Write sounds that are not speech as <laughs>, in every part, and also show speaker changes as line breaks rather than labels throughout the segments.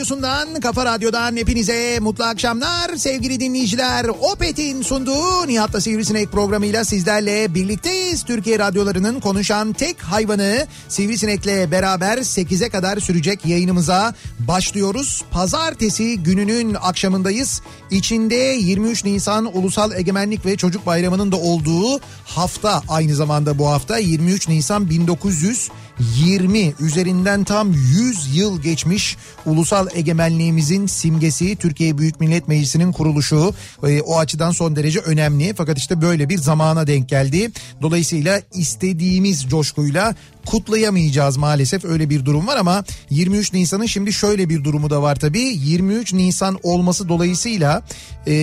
radyosundan, kafa radyodan hepinize mutlu akşamlar. Sevgili dinleyiciler, Opet'in sunduğu Nihat'la Sivrisinek programıyla sizlerle birlikteyiz. Türkiye radyolarının konuşan tek hayvanı Sivrisinek'le beraber 8'e kadar sürecek yayınımıza başlıyoruz. Pazartesi gününün akşamındayız. İçinde 23 Nisan Ulusal Egemenlik ve Çocuk Bayramı'nın da olduğu hafta aynı zamanda bu hafta 23 Nisan 1900 20 üzerinden tam 100 yıl geçmiş ulusal egemenliğimizin simgesi Türkiye Büyük Millet Meclisi'nin kuruluşu e, o açıdan son derece önemli fakat işte böyle bir zamana denk geldi. Dolayısıyla istediğimiz coşkuyla kutlayamayacağız maalesef. Öyle bir durum var ama 23 Nisan'ın şimdi şöyle bir durumu da var tabii. 23 Nisan olması dolayısıyla e,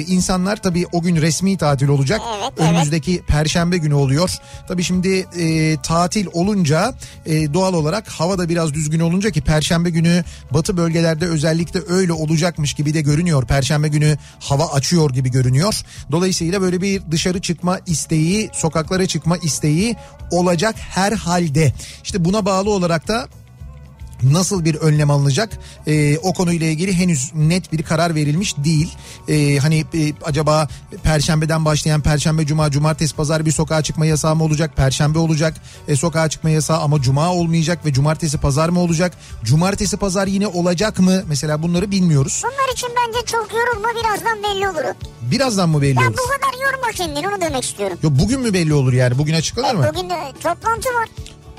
insanlar tabii o gün resmi tatil olacak.
Evet, evet.
önümüzdeki perşembe günü oluyor. Tabii şimdi e, tatil olunca e, doğal olarak hava da biraz düzgün olunca ki perşembe günü batı bölgelerde özellikle öyle olacakmış gibi de görünüyor. Perşembe günü hava açıyor gibi görünüyor. Dolayısıyla böyle bir dışarı çıkma isteği sokaklara çıkma isteği olacak her halde işte buna bağlı olarak da nasıl bir önlem alınacak Ee, o konuyla ilgili henüz net bir karar verilmiş değil. Ee, hani e, acaba perşembeden başlayan perşembe cuma cumartesi pazar bir sokağa çıkma yasağı mı olacak? Perşembe olacak e, sokağa çıkma yasağı ama cuma olmayacak ve cumartesi pazar mı olacak? Cumartesi pazar yine olacak mı? Mesela bunları bilmiyoruz.
Bunlar için bence çok yorulma birazdan belli olur.
Birazdan mı belli
Ya
olur?
bu kadar yorma kendini onu demek istiyorum.
Yok bugün mü belli olur yani? Bugün açıklanır mı?
Bugün de toplantı var.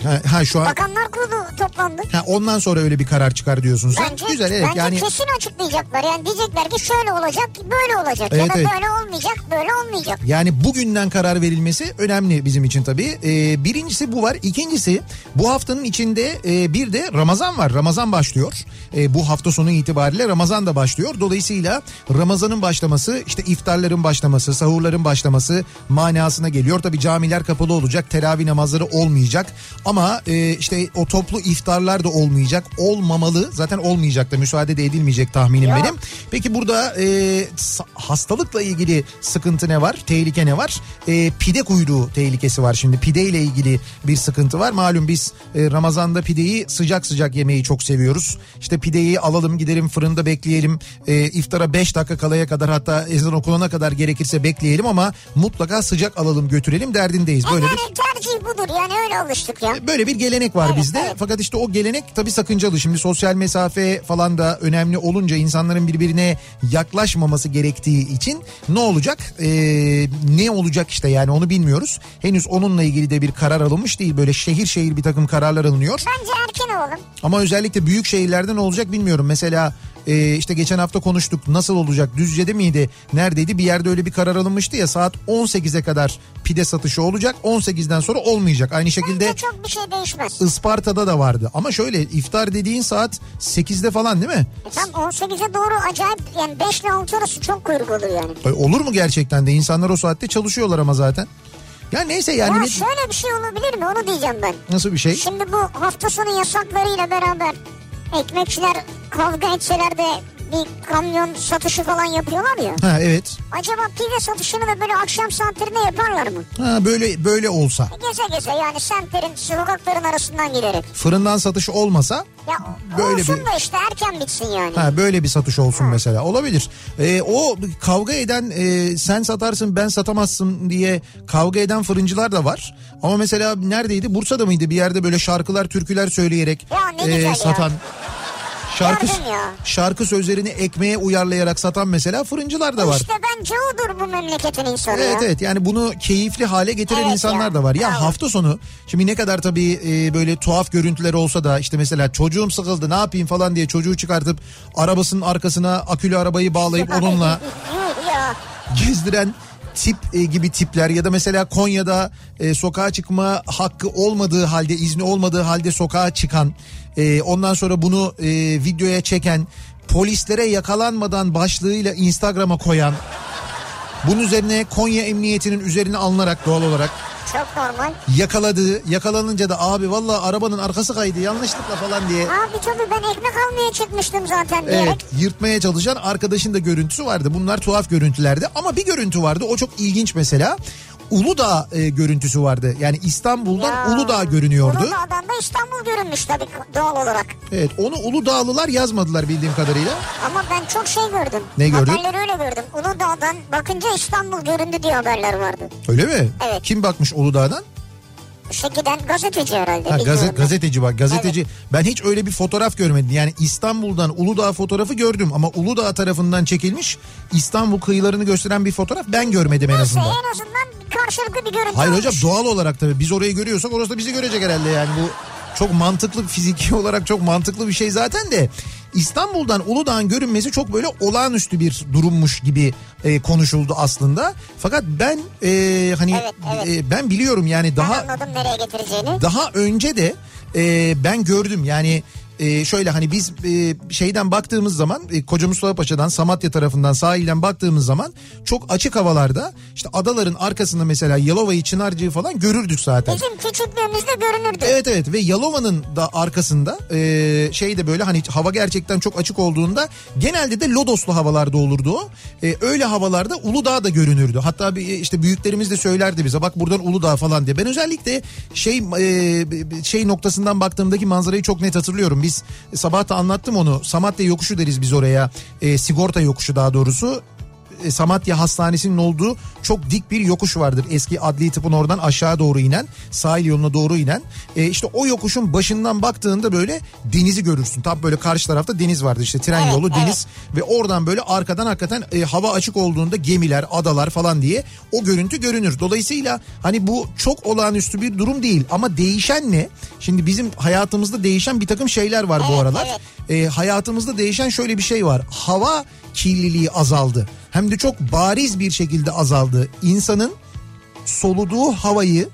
Ha, ha şu an
Bakanlar kurulu toplandı.
ha, ondan sonra öyle bir karar çıkar diyorsun sen.
Bence,
Güzel evet
bence
yani
kesin açıklayacaklar. Yani diyecekler ki şöyle olacak, böyle olacak. ya
Evet,
da
evet.
böyle olmayacak, böyle olmayacak.
Yani bugünden karar verilmesi önemli bizim için tabii. Ee, birincisi bu var. İkincisi bu haftanın içinde e, bir de Ramazan var. Ramazan başlıyor. E, bu hafta sonu itibariyle Ramazan da başlıyor. Dolayısıyla Ramazan'ın başlaması işte iftarların başlaması, sahurların başlaması manasına geliyor. Tabii camiler kapalı olacak. Teravih namazları olmayacak. Ama e, işte o toplu iftarlar da olmayacak. Olmamalı. Zaten olmayacak da müsaade de edilmeyecek tahminim
Yok.
benim. Peki burada e, hastalıkla ilgili sıkıntı ne var? Tehlike ne var? E, pide kuyruğu tehlikesi var. Şimdi pide ile ilgili bir sıkıntı var. Malum biz e, Ramazan'da pideyi sıcak sıcak yemeyi çok seviyoruz. İşte pideyi alalım gidelim fırında bekleyelim. E, iftara 5 dakika kalaya kadar hatta ezan okunana kadar gerekirse bekleyelim ama mutlaka sıcak alalım götürelim derdindeyiz. Böyle bir
yani tercih budur yani öyle alıştık ya.
Böyle bir gelenek var
Evet,
bizde.
evet.
Fakat işte o gelenek tabii sakıncalı. Şimdi sosyal mesafe falan da önemli olunca insanların birbirine yaklaşmaması gerektiği için ne olacak? Ee, ne olacak işte yani onu bilmiyoruz. Henüz onunla ilgili de bir karar alınmış değil. Böyle şehir şehir bir takım kararlar alınıyor.
Bence erken olalım.
Ama özellikle büyük şehirlerde ne olacak bilmiyorum. Mesela e, işte geçen hafta konuştuk nasıl olacak Düzce'de miydi neredeydi bir yerde öyle bir karar alınmıştı ya saat 18'e kadar pide satışı olacak 18'den sonra olmayacak. Aynı şekilde
Bence çok bir şey değişmez.
Isparta'da da vardı ama şöyle iftar dediğin saat 8'de falan değil mi?
E Tam 18'e doğru acayip yani 5 ile 6 arası çok kuyruk olur yani.
Ay, Olur mu gerçekten de insanlar o saatte çalışıyorlar ama zaten. Ya neyse yani
Ya
ne-
şöyle bir şey olabilir mi onu diyeceğim ben.
nasıl bir şey?
Şimdi bu hafta sonu yasaklarıyla beraber ekmekçiler kavga etseler de bir kamyon satışı falan yapıyorlar ya.
Ha evet.
Acaba pide satışını da böyle akşam saatlerinde yaparlar mı?
Ha böyle böyle olsa.
Geze geze yani semtlerin sokakların arasından giderek.
Fırından satış olmasa
Ya
Böyle
olsun
bir-
da işte erken bitsin yani.
Ha böyle bir satış olsun mesela olabilir. Ee, o kavga eden e, sen satarsın ben satamazsın diye kavga eden fırıncılar da var. Ama mesela neredeydi? Bursa'da mıydı? Bir yerde böyle şarkılar, türküler söyleyerek
Ya ne güzel ya.
Şarkı
ya.
şarkı sözlerini ekmeğe uyarlayarak satan mesela fırıncılar da var.
İşte bence odur bu memleketin insanı
Evet
ya.
evet yani bunu keyifli hale getiren
Evet
insanlar
ya.
da var. Ya
Bravo.
hafta sonu şimdi ne kadar tabii e, böyle tuhaf görüntüler olsa da işte mesela çocuğum sıkıldı ne yapayım falan diye çocuğu çıkartıp arabasının arkasına akülü arabayı bağlayıp <laughs> onunla gezdiren tip e, gibi tipler ya da mesela Konya'da e, sokağa çıkma hakkı olmadığı halde izni olmadığı halde sokağa çıkan e, ondan sonra bunu e, videoya çeken polislere yakalanmadan başlığıyla Instagram'a koyan bunun üzerine Konya Emniyeti'nin üzerine alınarak doğal olarak
Çok normal.
yakaladığı yakalanınca da abi valla arabanın arkası kaydı yanlışlıkla falan diye
Abi tabii ben ekmek almaya çıkmıştım zaten diyerek.
Evet yırtmaya çalışan arkadaşın da görüntüsü vardı. Bunlar tuhaf görüntülerdi ama bir görüntü vardı o çok ilginç mesela. Uludağ e, görüntüsü vardı. Yani İstanbul'dan
Ya,
Uludağ görünüyordu.
Uludağ'dan da İstanbul görünmüş tabii doğal olarak.
Evet onu Uludağlılar yazmadılar bildiğim kadarıyla.
Ama ben çok şey gördüm.
Ne gördün?
Haberleri öyle gördüm. Uludağ'dan bakınca İstanbul göründü diye haberler vardı.
Öyle mi?
Evet.
Kim bakmış Uludağ'dan?
İşte giden gazeteci herhalde.
Ha, gazet, gazeteci bak gazeteci. Ben hiç öyle bir fotoğraf görmedim. Yani İstanbul'dan Uludağ fotoğrafı gördüm ama Uludağ tarafından çekilmiş İstanbul kıyılarını gösteren bir fotoğraf ben görmedim en
Neyse
azından.
en azından karşılıklı bir görüntü
Hayır
olmuş.
hocam doğal olarak tabii biz orayı görüyorsak orası da bizi görecek herhalde yani bu çok mantıklı fiziki <laughs> olarak çok mantıklı bir şey zaten de İstanbul'dan Uludağ'ın görünmesi çok böyle olağanüstü bir durummuş gibi e, konuşuldu aslında. Fakat ben e, hani
Evet, evet.
e, ben biliyorum yani daha
Ben anladım nereye getireceğini.
daha önce de e, ben gördüm yani e, şöyle hani biz e, şeyden baktığımız zaman e, Koca Mustafa Paşa'dan Samatya tarafından sahilden baktığımız zaman çok açık havalarda işte adaların arkasında mesela Yalova'yı Çınarcığı falan görürdük zaten.
Bizim küçüklüğümüzde görünürdü.
Evet evet ve Yalova'nın da arkasında e, şey de böyle hani hava gerçekten çok açık olduğunda genelde de lodoslu havalarda olurdu o. E, öyle havalarda Uludağ da görünürdü. Hatta bir, işte büyüklerimiz de söylerdi bize bak buradan Uludağ falan diye. Ben özellikle şey e, şey noktasından baktığımdaki manzarayı çok net hatırlıyorum. Biz sabah da anlattım onu. Samatya yokuşu deriz biz oraya. E, sigorta yokuşu daha doğrusu. E, Samatya Hastanesi'nin olduğu çok dik bir yokuş vardır. Eski adli tıpın oradan aşağı doğru inen, sahil yoluna doğru inen. E, işte o yokuşun başından baktığında böyle denizi görürsün. Tam böyle karşı tarafta deniz vardır işte tren
Evet,
yolu,
evet.
deniz ve oradan böyle arkadan hakikaten e, hava açık olduğunda gemiler, adalar falan diye o görüntü görünür. Dolayısıyla hani bu çok olağanüstü bir durum değil ama değişen ne? Şimdi bizim hayatımızda değişen bir takım şeyler var bu
Evet,
aralar.
evet.
E, hayatımızda değişen şöyle bir şey var. Hava kirliliği azaldı. Hem de çok bariz bir şekilde azaldı. İnsanın soluduğu havayı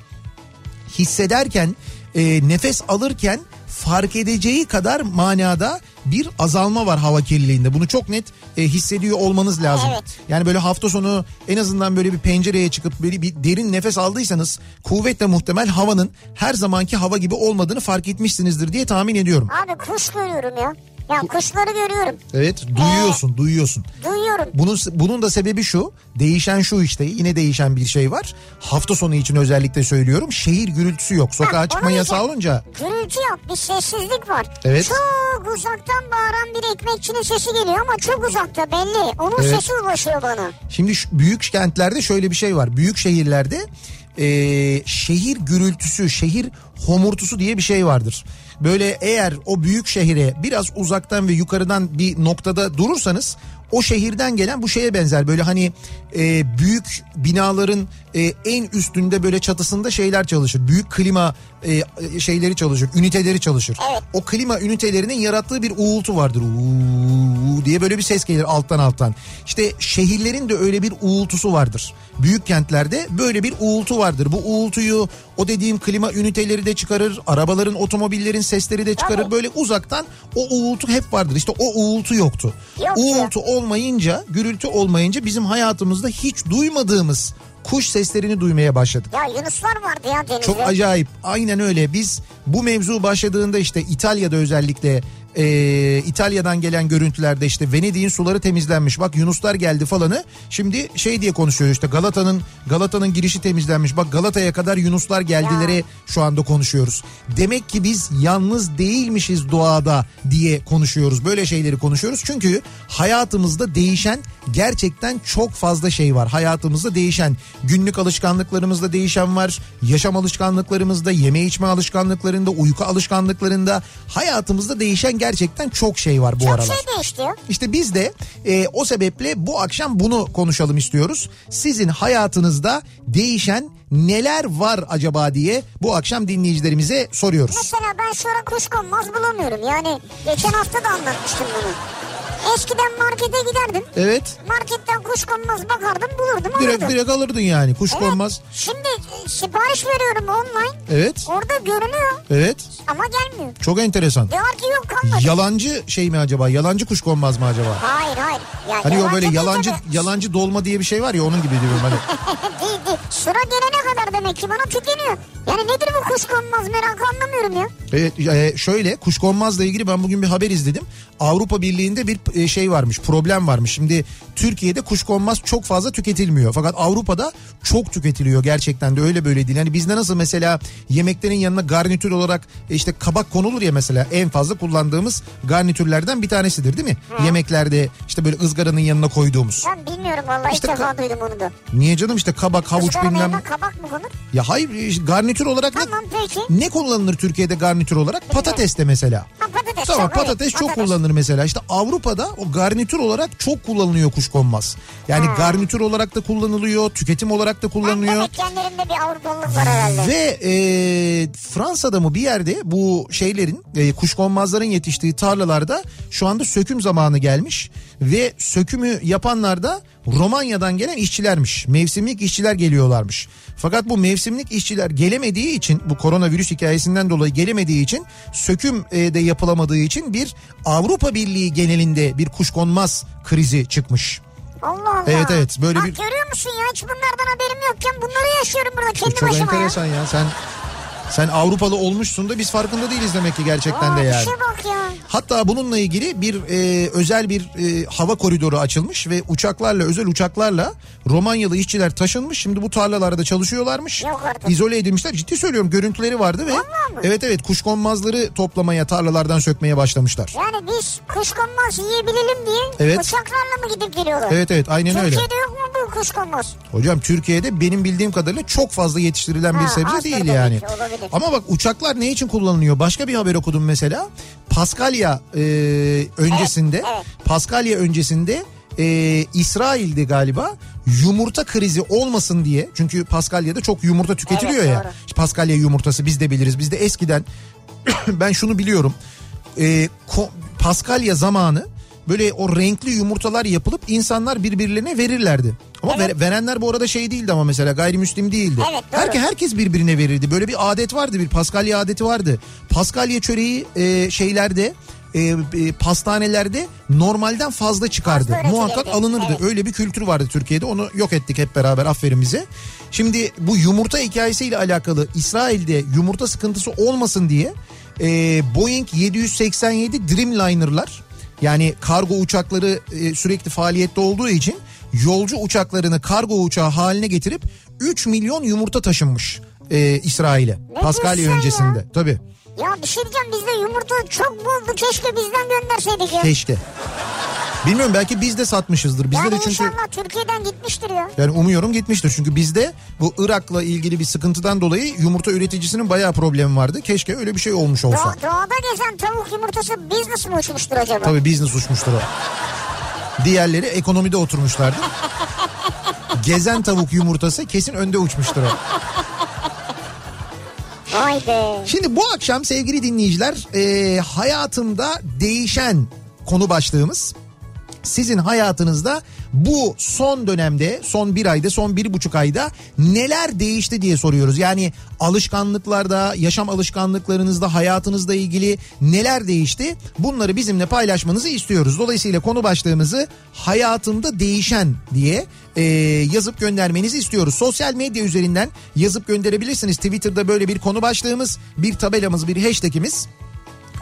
hissederken, e, nefes alırken fark edeceği kadar manada bir azalma var hava kirliliğinde. Bunu çok net e, hissediyor olmanız lazım.
Evet.
Yani böyle hafta sonu en azından böyle bir pencereye çıkıp böyle bir derin nefes aldıysanız kuvvetle muhtemel havanın her zamanki hava gibi olmadığını fark etmişsinizdir diye tahmin ediyorum.
Abi kuş görüyorum ya. Ya kuşları görüyorum.
Evet, duyuyorsun, duyuyorsun.
Duyuyorum.
Bunun bunun da sebebi şu. Değişen şu işte. Yine değişen bir şey var. Hafta sonu için özellikle söylüyorum. Şehir gürültüsü yok. Sokağa
Ha,
çıkma yasağı olunca
Gürültü yok bir sessizlik var.
Evet.
Çok uzaktan bağıran bir ekmekçinin sesi geliyor ama çok uzakta belli. Onun
Evet.
sesi ulaşıyor bana.
Şimdi şu büyük kentlerde şöyle bir şey var. Büyük şehirlerde e, şehir gürültüsü, şehir homurtusu diye bir şey vardır. Böyle eğer o büyük şehire biraz uzaktan ve yukarıdan bir noktada durursanız o şehirden gelen bu şeye benzer. Böyle hani e, büyük binaların e, en üstünde böyle çatısında şeyler çalışır. Büyük klima e, şeyleri çalışır, üniteleri çalışır.
Evet.
O klima ünitelerinin yarattığı bir uğultu vardır. Uuu diye böyle bir ses gelir alttan alttan. İşte şehirlerin de öyle bir uğultusu vardır. Büyük kentlerde böyle bir uğultu vardır. Bu uğultuyu o dediğim klima üniteleri de çıkarır. Arabaların, otomobillerin sesleri de çıkarır.
Tabii.
Böyle uzaktan o uğultu hep vardır. İşte o uğultu yoktu.
Yok
uğultu olmayınca, gürültü olmayınca bizim hayatımızda hiç duymadığımız kuş seslerini duymaya başladık.
Ya Yunuslar vardı ya denizde.
Çok acayip. Aynen öyle. Biz bu mevzu başladığında işte İtalya'da özellikle e, İtalya'dan gelen görüntülerde işte Venedik'in suları temizlenmiş. Bak Yunuslar geldi falanı. Şimdi şey diye konuşuyor işte Galata'nın Galata'nın girişi temizlenmiş. Bak Galata'ya kadar Yunuslar geldilere şu anda konuşuyoruz. Demek ki biz yalnız değilmişiz doğada diye konuşuyoruz. Böyle şeyleri konuşuyoruz. Çünkü hayatımızda değişen gerçekten çok fazla şey var. Hayatımızda değişen günlük alışkanlıklarımızda değişen var. Yaşam alışkanlıklarımızda, yeme içme alışkanlıklarında, uyku alışkanlıklarında hayatımızda değişen gerçekten çok şey var bu
Çok
aralar.
şey değişti ya.
İşte biz de e, o sebeple bu akşam bunu konuşalım istiyoruz. Sizin hayatınızda değişen neler var acaba diye bu akşam dinleyicilerimize soruyoruz.
Mesela ben şu ara kuşkonmaz bulamıyorum. Yani geçen hafta da anlatmıştım bunu. Eskiden markete giderdim.
Evet.
Marketten kuşkonmaz bakardım bulurdum
Direkt
alırdım.
direkt alırdın yani. Kuş
Evet.
konmaz.
Şimdi e, sipariş veriyorum online.
Evet.
Orada görünüyor
Evet.
ama gelmiyor.
Çok enteresan.
Diyorlar ki yok kalmadı.
Yalancı şey mi acaba? Yalancı kuş konmaz mı acaba?
hayır hayır. Ya,
Hani o böyle yalancı
tabii.
yalancı dolma diye bir şey var ya onun gibi diyorum hani. <laughs>
değil değil. Sıra gelene kadar demek ki bana tükeniyor. Yani nedir bu kuşkonmaz merakı anlamıyorum ya.
Evet e, şöyle kuşkonmazla ilgili ben bugün bir haber izledim. Avrupa Birliği'nde bir e, şey varmış problem varmış. Şimdi Türkiye'de kuşkonmaz çok fazla tüketilmiyor. Fakat Avrupa'da çok tüketiliyor gerçekten de öyle böyle değil. Hani bizde nasıl mesela yemeklerin yanına garnitür olarak e, işte kabak konulur ya mesela en fazla kullandığımız garnitürlerden bir tanesidir değil mi? Yemeklerde işte böyle ızgaranın yanına koyduğumuz.
Ben bilmiyorum vallahi
İşte
ilk defa duydum onu da.
Niye canım işte kabak havuç
Kızların
bilmem.
kabak mı konur?
Ya hayır işte garnitür olarak ne,
Tamam peki.
ne kullanılır Türkiye'de garnitür olarak? Patates de mesela.
Ha patates.
Tamam
çok, evet,
patates çok kullanılır mesela. İşte Avrupa'da o garnitür olarak çok kullanılıyor kuşkonmaz. Yani
Ha.
garnitür olarak da kullanılıyor, tüketim olarak da
Ben
kullanılıyor.
demek kendilerinde bir Avrupalılık var herhalde.
Ve e, Fransa'da mı bir yerde bu şeylerin e, kuşkonmazların yetiştiği tarlalarda şu anda söküm zamanı gelmiş. Ve sökümü yapanlar da Romanya'dan gelen işçilermiş. Mevsimlik işçiler geliyorlarmış. Fakat bu mevsimlik işçiler gelemediği için bu koronavirüs hikayesinden dolayı gelemediği için söküm e, de yapılamadığı için bir Avrupa Birliği genelinde bir kuşkonmaz krizi çıkmış.
Allah Allah.
Evet, evet, böyle
Bak
bir-
görüyor musun ya hiç bunlardan haberim yokken bunları yaşıyorum burada kendi
Çok
başıma
enteresan ya. Sen sen Avrupalı olmuşsun da biz farkında değiliz demek ki gerçekten
ya.
de
Aa,
yani.
işe bak ya.
Hatta bununla ilgili bir e, özel bir e, hava koridoru açılmış ve uçaklarla özel uçaklarla Romanyalı işçiler taşınmış. Şimdi bu tarlalarda çalışıyorlarmış.
Yok artık.
İzole edilmişler. Ciddi söylüyorum görüntüleri vardı ve
Vallahi mı?
evet evet kuşkonmazları toplamaya tarlalardan sökmeye başlamışlar.
Yani biz kuşkonmaz yiyebilelim diye
Evet.
uçaklarla mı gidip geliyorlar?
Evet evet aynen öyle.
Türkiye'de yok mu bu kuşkonmaz?
Hocam Türkiye'de benim bildiğim kadarıyla çok fazla yetiştirilen bir
Ha,
sebze değil
tabii
yani.
ki, olabilir.
Ama bak uçaklar ne için kullanılıyor? Başka bir haber okudum mesela. Paskalya e, öncesinde,
Evet, evet.
Paskalya öncesinde e, İsrail'de galiba yumurta krizi olmasın diye. Çünkü Paskalya'da çok yumurta tüketiliyor
Evet,
ya.
doğru.
İşte Paskalya yumurtası biz de biliriz. Bizde eskiden <coughs> ben şunu biliyorum. E, ko- Paskalya zamanı böyle o renkli yumurtalar yapılıp insanlar birbirlerine verirlerdi. Ama
Evet.
ver- verenler bu arada şey değildi ama mesela gayrimüslim değildi.
Evet, doğru.
Herke, herkes birbirine verirdi. Böyle bir adet vardı bir Paskalya adeti vardı. Paskalya çöreği e, şeylerde e, e, pastanelerde normalden fazla çıkardı.
Fazla.
Muhakkak alınırdı.
Evet.
Öyle bir kültür vardı Türkiye'de. Onu yok ettik hep beraber aferin bize. Şimdi bu yumurta hikayesiyle alakalı İsrail'de yumurta sıkıntısı olmasın diye e, Boeing 787 Dreamliner'lar yani kargo uçakları e, sürekli faaliyette olduğu için yolcu uçaklarını kargo uçağı haline getirip 3 milyon yumurta taşınmış e, İsrail'e. Paskalya öncesinde. Tabii.
Ya bir şey diyeceğim bizde yumurta çok boldu keşke bizden gönderseydik ya.
Keşke. Bilmiyorum belki biz de satmışızdır. Bizde
yani
de çünkü
inşallah Türkiye'den gitmiştir ya.
yani umuyorum gitmiştir. Çünkü bizde bu Irak'la ilgili bir sıkıntıdan dolayı yumurta üreticisinin bayağı problemi vardı. Keşke öyle bir şey olmuş olsa.
Doğa, doğada gezen tavuk yumurtası business mı uçmuştur acaba?
Tabii business uçmuştur o. Diğerleri ekonomide oturmuşlardır. Gezen tavuk yumurtası kesin önde uçmuştur o.
Vay be.
Şimdi bu akşam sevgili dinleyiciler e, hayatımda değişen konu başlığımız. Sizin hayatınızda bu son dönemde son bir ayda son bir buçuk ayda neler değişti diye soruyoruz. Yani alışkanlıklarda yaşam alışkanlıklarınızda hayatınızla ilgili neler değişti bunları bizimle paylaşmanızı istiyoruz. Dolayısıyla konu başlığımızı hayatımda değişen diye e, yazıp göndermenizi istiyoruz. Sosyal medya üzerinden yazıp gönderebilirsiniz. Twitter'da böyle bir konu başlığımız bir tabelamız bir hashtagimiz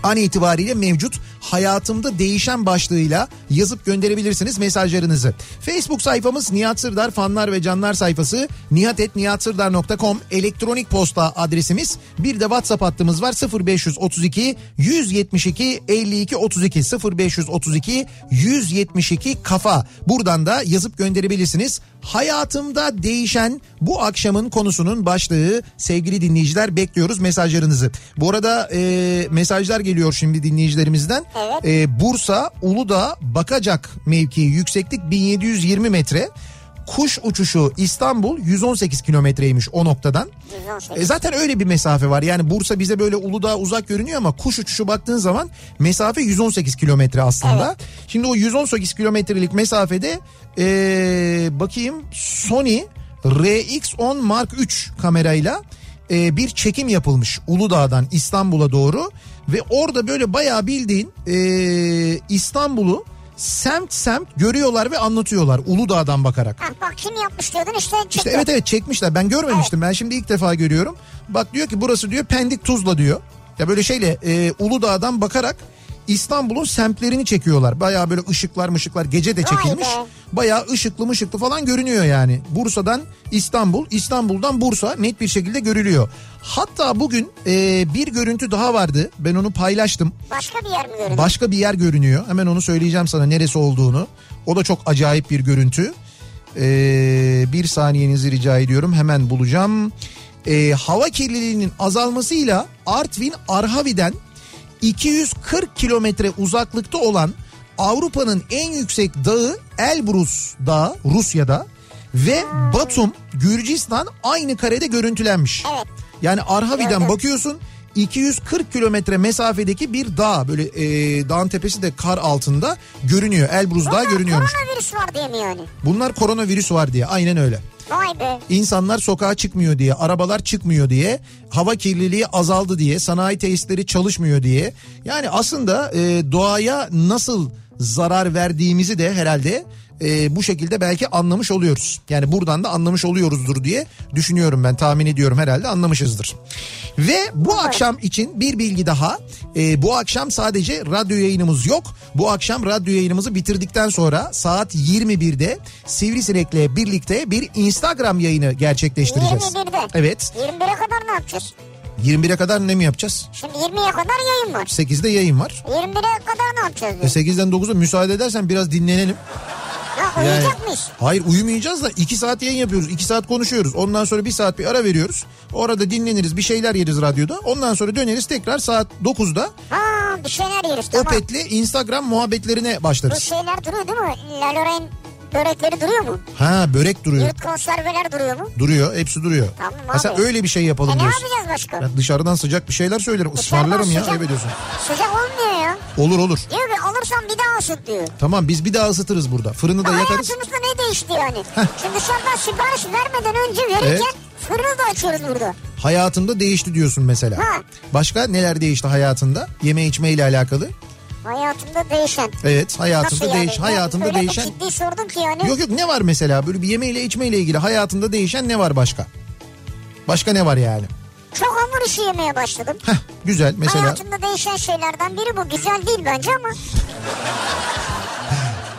an itibariyle mevcut hayatımda değişen başlığıyla yazıp gönderebilirsiniz mesajlarınızı. Facebook sayfamız Nihat Sırdar fanlar ve canlar sayfası nihatetnihatsırdar.com elektronik posta adresimiz. Bir de WhatsApp hattımız var 0532 172 52 32 0532 172 kafa. Buradan da yazıp gönderebilirsiniz. Hayatımda değişen bu akşamın konusunun başlığı sevgili dinleyiciler bekliyoruz mesajlarınızı. Bu arada e, mesajlar geliyor şimdi dinleyicilerimizden.
Evet.
E, Bursa Uludağ Bakacak mevkii yükseklik 1720 metre. Kuş uçuşu İstanbul 118 kilometreymiş o noktadan.
118.
E zaten öyle bir mesafe var. Yani Bursa bize böyle Uludağ uzak görünüyor ama kuş uçuşu baktığın zaman mesafe 118 kilometre aslında. Şimdi o 118 kilometrelik mesafede e, bakayım Sony RX10 Mark 3 kamerayla e, bir çekim yapılmış Uludağ'dan İstanbul'a doğru ve orada böyle bayağı bildiğin e, İstanbul'u semt semt görüyorlar ve anlatıyorlar Uludağ'dan bakarak.
Ha, bak kim yapmış diyordun işte çıktı.
İşte evet evet çekmişler. Ben görmemiştim. Ben şimdi ilk defa görüyorum. Bak diyor ki burası diyor Pendik Tuzla diyor. Ya böyle şeyle e, Uludağ'dan bakarak İstanbul'un semtlerini çekiyorlar. Bayağı böyle ışıklar mışıklar gece de
Vay
çekilmiş.
be.
Bayağı ışıklı mışıklı falan görünüyor yani. Bursa'dan İstanbul, İstanbul'dan Bursa net bir şekilde görülüyor. Hatta bugün e, bir görüntü daha vardı. Ben onu paylaştım.
Başka bir yer mi göründü?
Başka bir yer görünüyor. Hemen onu söyleyeceğim sana neresi olduğunu. O da çok acayip bir görüntü. Ee, bir saniyenizi rica ediyorum hemen bulacağım. Ee, hava kirliliğinin azalmasıyla Artvin Arhavi'den 240 kilometre uzaklıkta olan Avrupa'nın en yüksek dağı Elbrus Dağı Rusya'da ve Batum Gürcistan aynı karede görüntülenmiş.
Evet.
Yani Arhavi'den
Gördüm.
bakıyorsun 240 kilometre mesafedeki bir dağ böyle e, dağın tepesi de kar altında görünüyor. Elbrus Dağı
Bunlar
görünüyormuş.
koronavirüs var diye mi yani?
Bunlar koronavirüs var diye aynen öyle.
Vay be.
İnsanlar sokağa çıkmıyor diye, arabalar çıkmıyor diye, hava kirliliği azaldı diye, sanayi tesisleri çalışmıyor diye. Yani aslında e, doğaya nasıl zarar verdiğimizi de herhalde e, bu şekilde belki anlamış oluyoruz. Yani buradan da anlamış oluyoruzdur diye düşünüyorum ben tahmin ediyorum herhalde anlamışızdır. Ve bu akşam için bir bilgi daha. E, bu akşam sadece radyo yayınımız yok. Bu akşam radyo yayınımızı bitirdikten sonra saat 21'de Sivrisinek'le birlikte bir Instagram yayını gerçekleştireceğiz.
21'de.
Evet.
21'e kadar ne yapacağız?
21'e kadar ne mi yapacağız?
Şimdi 20'ye kadar yayın var.
8'de yayın var.
21'e kadar ne yapacağız
E
diyor.
8'den 9'a müsaade edersen biraz dinlenelim.
Ya uyuyacak mıyız?
Hayır uyumayacağız da 2 saat yayın yapıyoruz. 2 saat konuşuyoruz. Ondan sonra 1 saat bir ara veriyoruz. Orada dinleniriz bir şeyler yeriz radyoda. Ondan sonra döneriz tekrar saat 9'da
Ha bir şeyler yeriz tamam.
Opet'le Instagram muhabbetlerine
Bu
başlarız.
şeyler duruyor değil mi? La Lorraine börekleri duruyor mu?
Ha börek duruyor.
Yurt konserveler duruyor mu?
Duruyor hepsi duruyor.
Tamam abi.
öyle bir şey
E
yapalım
ne
diyorsun.
yapacağız başka?
Ben dışarıdan sıcak bir şeyler söylerim. Ismarlarım ya
sıcak-
ayıp ediyorsun.
Sıcak olmuyor ya.
Olur olur.
Diyor ki alırsan bir daha ısıt diyor.
Tamam biz bir daha ısıtırız burada. Fırını da yakarız.
Hayatımızda ne değişti yani? Şimdi dışarıdan sipariş vermeden önce verirken
Evet.
fırını da açıyoruz burada.
Hayatında değişti diyorsun mesela.
Ha.
Başka neler değişti hayatında? Yeme içme ile alakalı.
Hayatımda değişen.
Evet hayatında
Nasıl yani?
değiş hayatında
Öyle bir
değişen.
ciddi sordun ki yani.
Yok yok ne var mesela böyle bir yemeğiyle içmeyle ilgili hayatında değişen ne var başka? Başka ne var yani?
Çok hamur işi yemeye başladım.
Heh, güzel mesela
Hayatımda değişen şeylerden biri bu. Güzel değil bence ama. <laughs>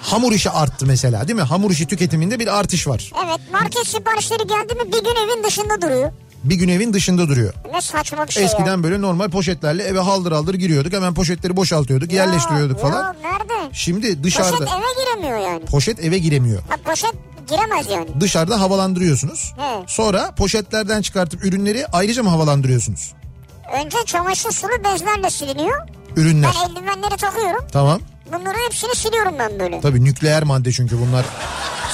hamur işi arttı mesela değil mi? Hamur işi tüketiminde bir artış var.
Evet market siparişleri geldi mi bir gün evin dışında duruyor.
Bir gün evin dışında duruyor.
Ne saçma bir şey
Eskiden
ya.
böyle normal poşetlerle eve haldır haldır giriyorduk. Hemen poşetleri boşaltıyorduk, yerleştiriyorduk
Ya,
falan.
Ya nerede?
Şimdi dışarıda
Poşet eve giremiyor yani.
poşet eve giremiyor.
Ha, poşet giremez yani.
Dışarıda havalandırıyorsunuz.
He.
Sonra poşetlerden çıkartıp ürünleri ayrıca mı havalandırıyorsunuz?
Önce çamaşır sulu bezlerle siliniyor.
Ürünler.
Ben eldivenleri takıyorum.
Tamam.
bunların hepsini siliyorum ben böyle.
Tabii nükleer madde çünkü bunlar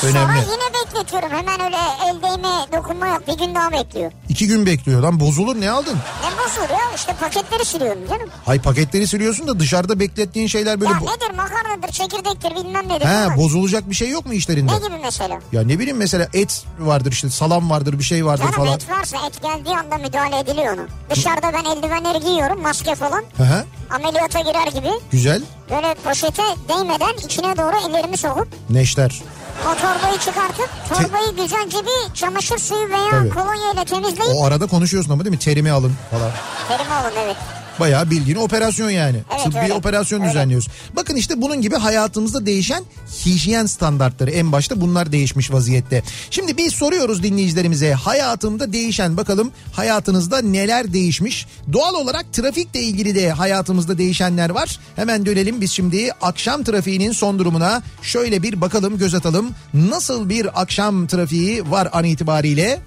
önemli.
Sonra yine bekletiyorum. Hemen öyle el değme dokunma yok. Bir gün daha bekliyor.
İki gün bekliyor lan bozulur ne aldın?
Ne bozulur ya? İşte paketleri siliyorum canım.
Hay paketleri siliyorsun da dışarıda beklettiğin şeyler böyle...
Ya
bo-
nedir makarnadır, çekirdektir bilmem nedir.
He bozulacak bir şey yok mu işlerinde?
Ne gibi mesela?
Ya ne bileyim mesela et vardır işte salam vardır bir şey vardır
Canım
falan.
et varsa et geldiği anda müdahale ediliyor ona. Dışarıda ben eldivenleri giyiyorum maske falan.
Hı hı,
Ameliyata girer gibi.
güzel
Böyle poşete değmeden içine doğru ellerimi sokup
neşter.
O torbayı çıkartıp torbayı güzelce bir çamaşır suyu veya
Tabii.
kolonya ile temizleyip
O arada konuşuyorsun ama değil mi? Terimi alın falan.
terim alın evet.
Bayağı bildiğin operasyon yani.
Evet,
Tıbbi
öyle.
operasyon
Öyle.
düzenliyoruz. Bakın işte bunun gibi hayatımızda değişen hijyen standartları en başta bunlar değişmiş vaziyette. Şimdi biz soruyoruz dinleyicilerimize hayatımda değişen bakalım hayatınızda neler değişmiş? Doğal olarak trafikle ilgili de hayatımızda değişenler var. Hemen dönelim biz şimdi akşam trafiğinin son durumuna şöyle bir bakalım göz atalım. Nasıl bir akşam trafiği var an itibariyle?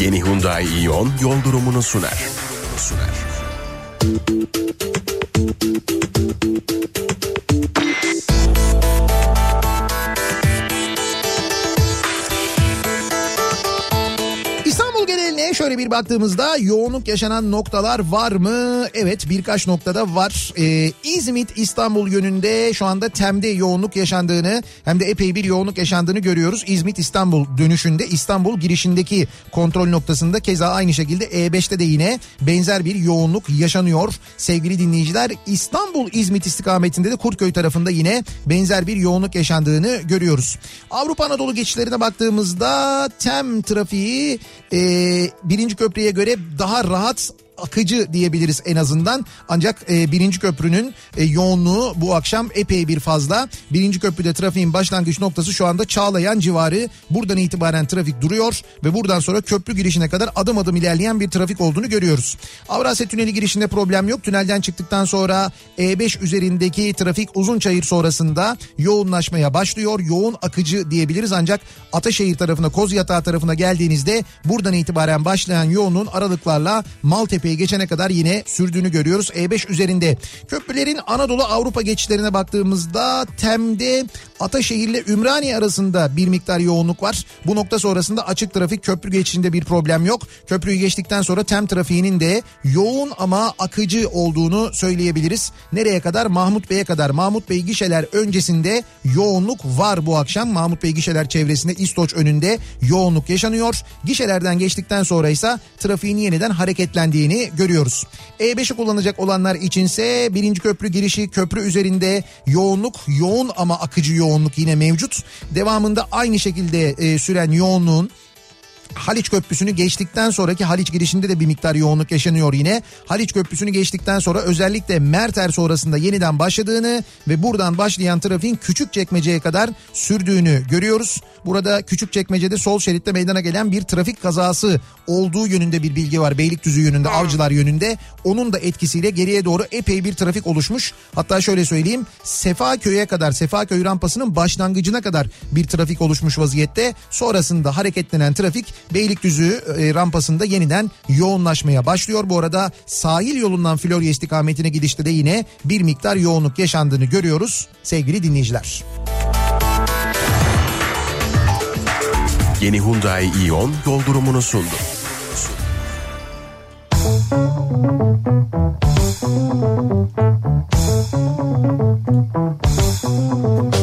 Yeni Hyundai Ion yol durumunu sunar. Sunar.
İstanbul geneline şöyle bir baktığımızda yoğunluk yaşanan noktalar var mı? Evet birkaç noktada var. Ee, İzmit İstanbul yönünde şu anda Tem'de yoğunluk yaşandığını hem de epey bir yoğunluk yaşandığını görüyoruz. İzmit İstanbul dönüşünde İstanbul girişindeki kontrol noktasında keza aynı şekilde E5'te de yine benzer bir yoğunluk yaşanıyor. Sevgili dinleyiciler İstanbul İzmit istikametinde de Kurtköy tarafında yine benzer bir yoğunluk yaşandığını görüyoruz. Avrupa Anadolu geçişlerine baktığımızda Tem trafiği e, birinci köprüye göre daha rahat akıcı diyebiliriz en azından. Ancak e, birinci köprünün e, yoğunluğu bu akşam epey bir fazla. Birinci köprüde trafiğin başlangıç noktası şu anda Çağlayan civarı. Buradan itibaren trafik duruyor ve buradan sonra köprü girişine kadar adım adım ilerleyen bir trafik olduğunu görüyoruz. Avrasya Tüneli girişinde problem yok. Tünelden çıktıktan sonra E5 üzerindeki trafik Uzunçayır sonrasında yoğunlaşmaya başlıyor. Yoğun akıcı diyebiliriz ancak Ataşehir tarafına Kozyatağı tarafına geldiğinizde buradan itibaren başlayan yoğunluğun aralıklarla Maltepe'ye geçene kadar yine sürdüğünü görüyoruz. E5 üzerinde köprülerin Anadolu Avrupa geçişlerine baktığımızda Tem'de Ataşehir ile Ümraniye arasında bir miktar yoğunluk var. Bu nokta sonrasında açık trafik köprü geçişinde bir problem yok. Köprüyü geçtikten sonra Tem trafiğinin de yoğun ama akıcı olduğunu söyleyebiliriz. Nereye kadar? Mahmut Bey'e kadar. Mahmut Bey gişeler öncesinde yoğunluk var bu akşam. Mahmut Bey gişeler çevresinde İstoç önünde yoğunluk yaşanıyor. Gişelerden geçtikten sonra ise trafiğin yeniden hareketlendiğini görüyoruz. E5'i kullanacak olanlar içinse birinci köprü girişi köprü üzerinde yoğunluk yoğun ama akıcı yoğunluk yine mevcut. Devamında aynı şekilde e, süren yoğunluğun Haliç Köprüsü'nü geçtikten sonraki Haliç girişinde de bir miktar yoğunluk yaşanıyor yine. Haliç Köprüsü'nü geçtikten sonra özellikle Merter sonrasında yeniden başladığını ve buradan başlayan trafiğin Küçükçekmece'ye kadar sürdüğünü görüyoruz. Burada Küçükçekmece'de sol şeritte meydana gelen bir trafik kazası olduğu yönünde bir bilgi var. Beylikdüzü yönünde, Avcılar yönünde. Onun da etkisiyle geriye doğru epey bir trafik oluşmuş. Hatta şöyle söyleyeyim Sefaköy'e kadar Sefaköy rampasının başlangıcına kadar bir trafik oluşmuş vaziyette. Sonrasında hareketlenen trafik Beylikdüzü e, rampasında yeniden yoğunlaşmaya başlıyor. Bu arada sahil yolundan Florya istikametine gidişte de yine bir miktar yoğunluk yaşandığını görüyoruz sevgili dinleyiciler.
Yeni Hyundai Ion yol durumunu sundu.
Kafa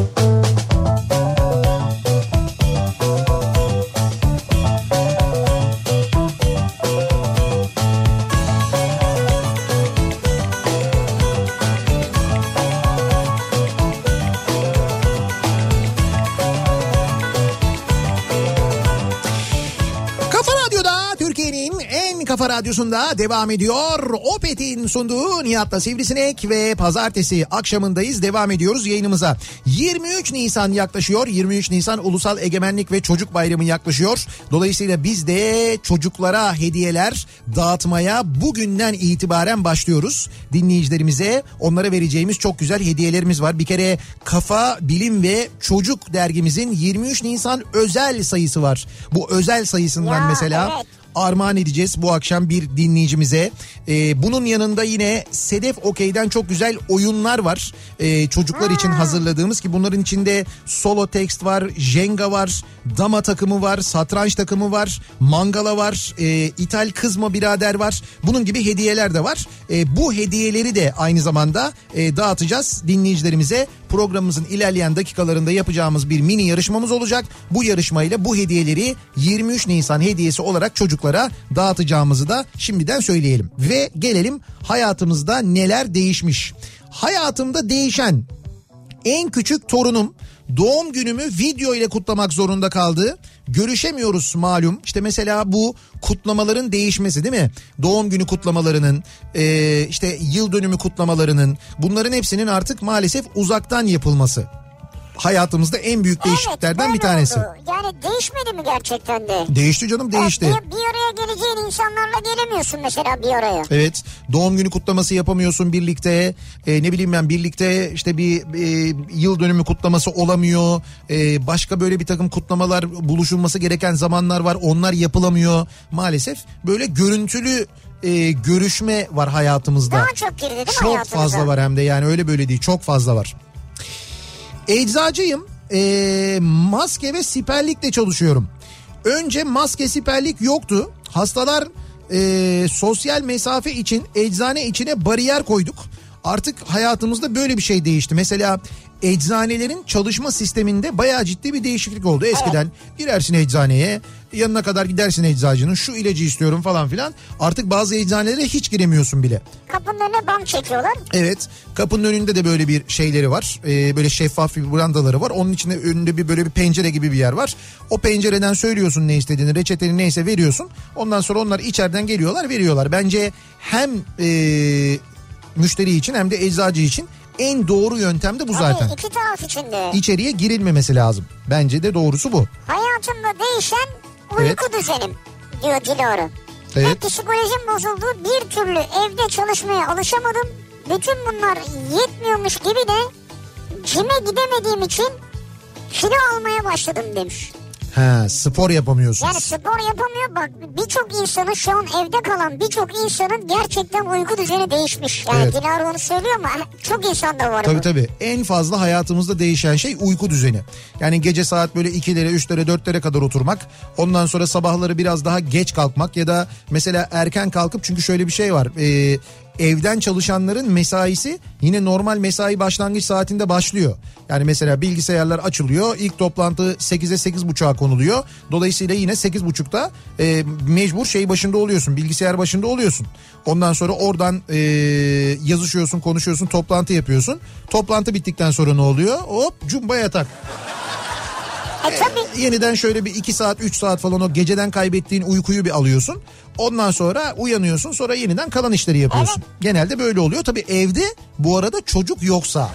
radyosunda devam ediyor. Opet'in sunduğu Nihat'la Sivrisinek ve pazartesi akşamındayız. Devam ediyoruz yayınımıza. 23 Nisan yaklaşıyor. 23 Nisan Ulusal Egemenlik ve Çocuk Bayramı yaklaşıyor. Dolayısıyla biz de çocuklara hediyeler dağıtmaya bugünden itibaren başlıyoruz. Dinleyicilerimize onlara vereceğimiz çok güzel hediyelerimiz var. Bir kere Kafa Bilim ve Çocuk dergimizin 23 Nisan özel sayısı var. Bu özel sayısından
Ya,
mesela
evet.
Armağan edeceğiz bu akşam bir dinleyicimize. Ee, bunun yanında yine Sedef Okey'den çok güzel oyunlar var. Ee, çocuklar için hazırladığımız ki bunların içinde solo text var, jenga var, dama takımı var, satranç takımı var, mangala var, e, ithal kızma birader var. Bunun gibi hediyeler de var. E, bu hediyeleri de aynı zamanda e, dağıtacağız dinleyicilerimize. Programımızın ilerleyen dakikalarında yapacağımız bir mini yarışmamız olacak. Bu yarışmayla bu hediyeleri 23 Nisan hediyesi olarak çocuklara dağıtacağımızı da şimdiden söyleyelim. Ve gelelim hayatımızda neler değişmiş. Hayatımda değişen en küçük torunum doğum günümü video ile kutlamak zorunda kaldı. Görüşemiyoruz malum. İşte mesela bu kutlamaların değişmesi değil mi? Doğum günü kutlamalarının, e, işte yıl dönümü kutlamalarının bunların hepsinin artık maalesef uzaktan yapılması. Hayatımızda en büyük değişikliklerden
evet,
bir tanesi.
Oldu. Yani değişmedi mi gerçekten de?
Değişti canım değişti.
Evet, bir, bir araya geleceğin insanlarla gelemiyorsun mesela bir araya.
Evet doğum günü kutlaması yapamıyorsun birlikte Ee, ne bileyim ben birlikte işte bir e, yıl dönümü kutlaması olamıyor Ee, başka böyle bir takım kutlamalar buluşulması gereken zamanlar var onlar yapılamıyor maalesef böyle görüntülü e, görüşme var hayatımızda.
Daha çok girdi değil mi
Çok fazla var hem de yani öyle böyle değil çok fazla var. Eczacıyım. Ee, maske ve siperlikle çalışıyorum. Önce maske siperlik yoktu. Hastalar e, sosyal mesafe için eczane içine bariyer koyduk. Artık hayatımızda böyle bir şey değişti. Mesela eczanelerin çalışma sisteminde bayağı ciddi bir değişiklik oldu. Eskiden girersin eczaneye yanına kadar gidersin eczacının şu ilacı istiyorum falan filan. Artık bazı eczanelere hiç giremiyorsun bile.
Kapının önüne bank çekiyorlar.
Evet kapının önünde de böyle bir şeyleri var. Ee, böyle şeffaf bir brandaları var. Onun içinde önünde bir böyle bir pencere gibi bir yer var. O pencereden söylüyorsun ne istediğini reçeteni neyse veriyorsun. Ondan sonra onlar içeriden geliyorlar veriyorlar. Bence hem e, müşteri için hem de eczacı için en doğru yöntem de bu zaten.
Abi iki taraf için de.
İçeriye girilmemesi lazım. Bence de doğrusu bu.
Hayatımda değişen uyku düzenim diyor Dilara.
Evet.
Ve psikolojim bozuldu. Bir türlü evde çalışmaya alışamadım. Bütün bunlar yetmiyormuş gibi de cime gidemediğim için kilo almaya başladım demiş.
Ha, spor yapamıyorsunuz.
Yani spor yapamıyor bak birçok insanın şu an evde kalan birçok insanın gerçekten uyku düzeni değişmiş. Yani
Evet.
Dilara onu söylüyor ama çok insanda var
Tabii
bu.
tabii. En fazla hayatımızda değişen şey uyku düzeni. Yani gece saat böyle 2'lere 3'lere 4'lere kadar oturmak. Ondan sonra sabahları biraz daha geç kalkmak ya da mesela erken kalkıp çünkü şöyle bir şey var. Ee, evden çalışanların mesaisi yine normal mesai başlangıç saatinde başlıyor. Yani mesela bilgisayarlar açılıyor. İlk toplantı 8'e 8.30'a konuluyor. Dolayısıyla yine 8.30'da e, mecbur şey başında oluyorsun. Bilgisayar başında oluyorsun. Ondan sonra oradan e, yazışıyorsun, konuşuyorsun, toplantı yapıyorsun. Toplantı bittikten sonra ne oluyor? Hop cumba yatak.
E tabii
Yeniden şöyle bir 2 saat 3 saat falan o geceden kaybettiğin uykuyu bir alıyorsun. Ondan sonra uyanıyorsun sonra yeniden kalan işleri yapıyorsun. Genelde böyle oluyor. Tabii evde bu arada çocuk yoksa.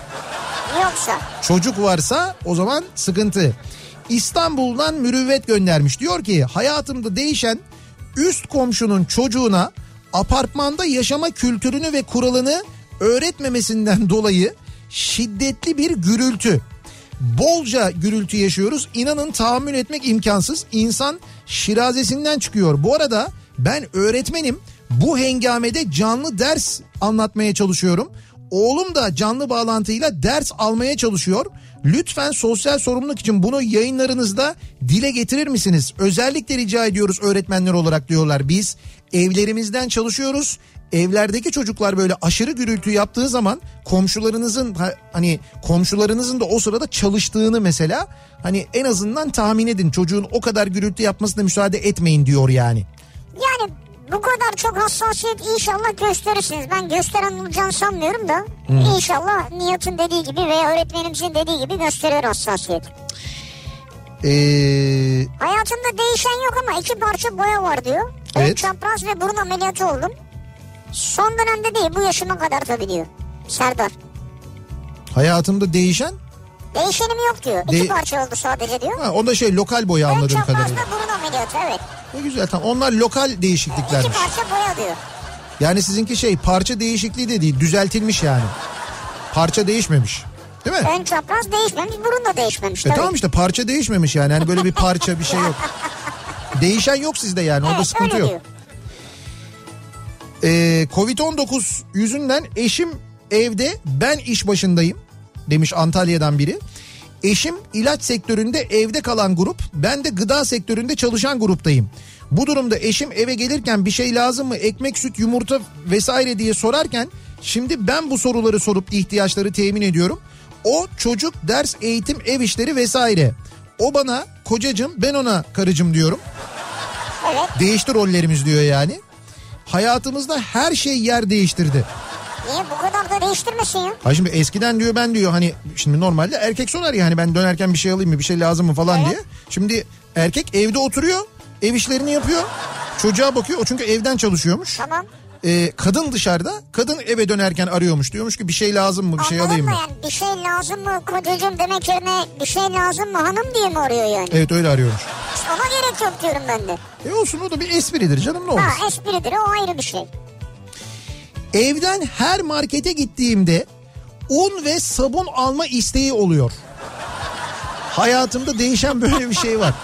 yoksa.
Çocuk varsa o zaman sıkıntı. İstanbul'dan mürüvvet göndermiş. Diyor ki hayatımda değişen üst komşunun çocuğuna apartmanda yaşama kültürünü ve kuralını öğretmemesinden dolayı şiddetli bir gürültü. Bolca gürültü yaşıyoruz. İnanın tahammül etmek imkansız. İnsan şirazesinden çıkıyor. Bu arada ben öğretmenim. Bu hengamede canlı ders anlatmaya çalışıyorum. Oğlum da canlı bağlantıyla ders almaya çalışıyor. Lütfen sosyal sorumluluk için bunu yayınlarınızda dile getirir misiniz? Özellikle rica ediyoruz öğretmenler olarak diyorlar. Biz evlerimizden çalışıyoruz. Evlerdeki çocuklar böyle aşırı gürültü yaptığı zaman komşularınızın ha- hani komşularınızın da o sırada çalıştığını mesela hani en azından tahmin edin çocuğun o kadar gürültü yapmasına müsaade etmeyin diyor yani.
Yani bu kadar çok hassasiyet inşallah gösterirsiniz. Ben gösteren olacağını sanmıyorum da inşallah Nihat'ın dediği gibi veya öğretmenimizin dediği gibi gösteriyor hassasiyet.
Ee,
Hayatımda değişen yok ama iki parça boya var diyor.
Evet.
Ön çapraz ve burun ameliyatı oldum. Son dönemde değil bu yaşıma kadar tabii diyor. Serdar.
hayatımda değişen
Değişenim yok diyor. İki
De-
parça oldu sadece diyor.
ha, o da şey lokal boya anladığım kadarıyla.
ve burun ameliyatı evet.
Ne güzel tamam onlar lokal
İki
değişikliklermiş.
parça boya diyor.
Yani sizinki şey parça değişikliği de değil düzeltilmiş yani. Parça değişmemiş. Değil mi?
Ön çapraz değişmemiş burun da değişmemiş. Tabii.
tamam işte parça değişmemiş yani. Hani böyle bir parça bir şey yok. <laughs> Değişen yok sizde yani orada
Evet,
sıkıntı
öyle
yok.
diyor.
Ee, Covid-19 yüzünden eşim evde ben iş başındayım demiş Antalya'dan biri. Eşim ilaç sektöründe evde kalan grup ben de gıda sektöründe çalışan gruptayım. Bu durumda eşim eve gelirken bir şey lazım mı ekmek süt yumurta vesaire diye sorarken şimdi ben bu soruları sorup ihtiyaçları temin ediyorum. O çocuk ders eğitim ev işleri vesaire. O bana kocacım ben ona karıcım diyorum.
Evet.
Değişti rollerimiz diyor yani. Hayatımızda her şey yer değiştirdi.
Niye bu kadar da değiştirmesin ya?
Ha şimdi eskiden diyor ben diyor hani şimdi normalde erkek sorar ya hani ben dönerken bir şey alayım mı bir şey lazım mı falan
Evet.
diye. Şimdi erkek evde oturuyor ev işlerini yapıyor çocuğa bakıyor o çünkü evden çalışıyormuş.
Tamam.
Ee, kadın dışarıda kadın eve dönerken arıyormuş diyormuş ki bir şey lazım mı bir şey
Anladın
alayım
mı yani bir şey lazım mı kocacığım demek yerine bir şey lazım mı hanım diye mi arıyor yani?
Evet öyle arıyormuş.
Ona gerek yok diyorum ben de.
E olsun o da bir espridir canım ne olur.
Ha espridir o ayrı bir şey.
Evden her markete gittiğimde un ve sabun alma isteği oluyor. Hayatımda değişen böyle bir şey var.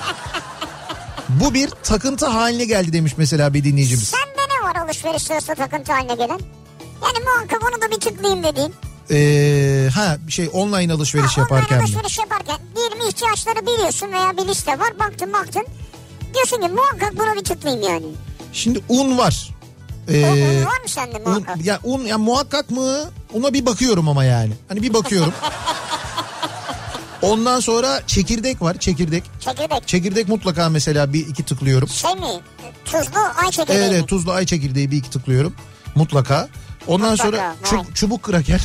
Bu bir takıntı haline geldi demiş mesela bir dinleyicimiz.
Sende ne var alışveriş sırasında takıntı haline gelen? Yani muhakkak onu da bir tıklayayım dediğin.
Ee, ha şey online alışveriş
Ha,
yaparken
online
mi?
alışveriş yaparken diyelim ihtiyaçları biliyorsun veya bir liste var baktın baktın. Diyorsun ki muhakkak buna bir tıklayayım yani.
Şimdi un var. Ee,
O un var mı sende
un,
muhakkak?
ya un ya muhakkak mı? Una bir bakıyorum ama yani. Hani bir bakıyorum. <laughs> Ondan sonra çekirdek var çekirdek.
Çekirdek.
Çekirdek mutlaka mesela bir iki tıklıyorum.
Şey mi? Tuzlu ay çekirdeği
Evet,
mi?
tuzlu ay çekirdeği bir iki tıklıyorum. Mutlaka. Ondan
Mutlaka,
sonra çub- çubuk kraker.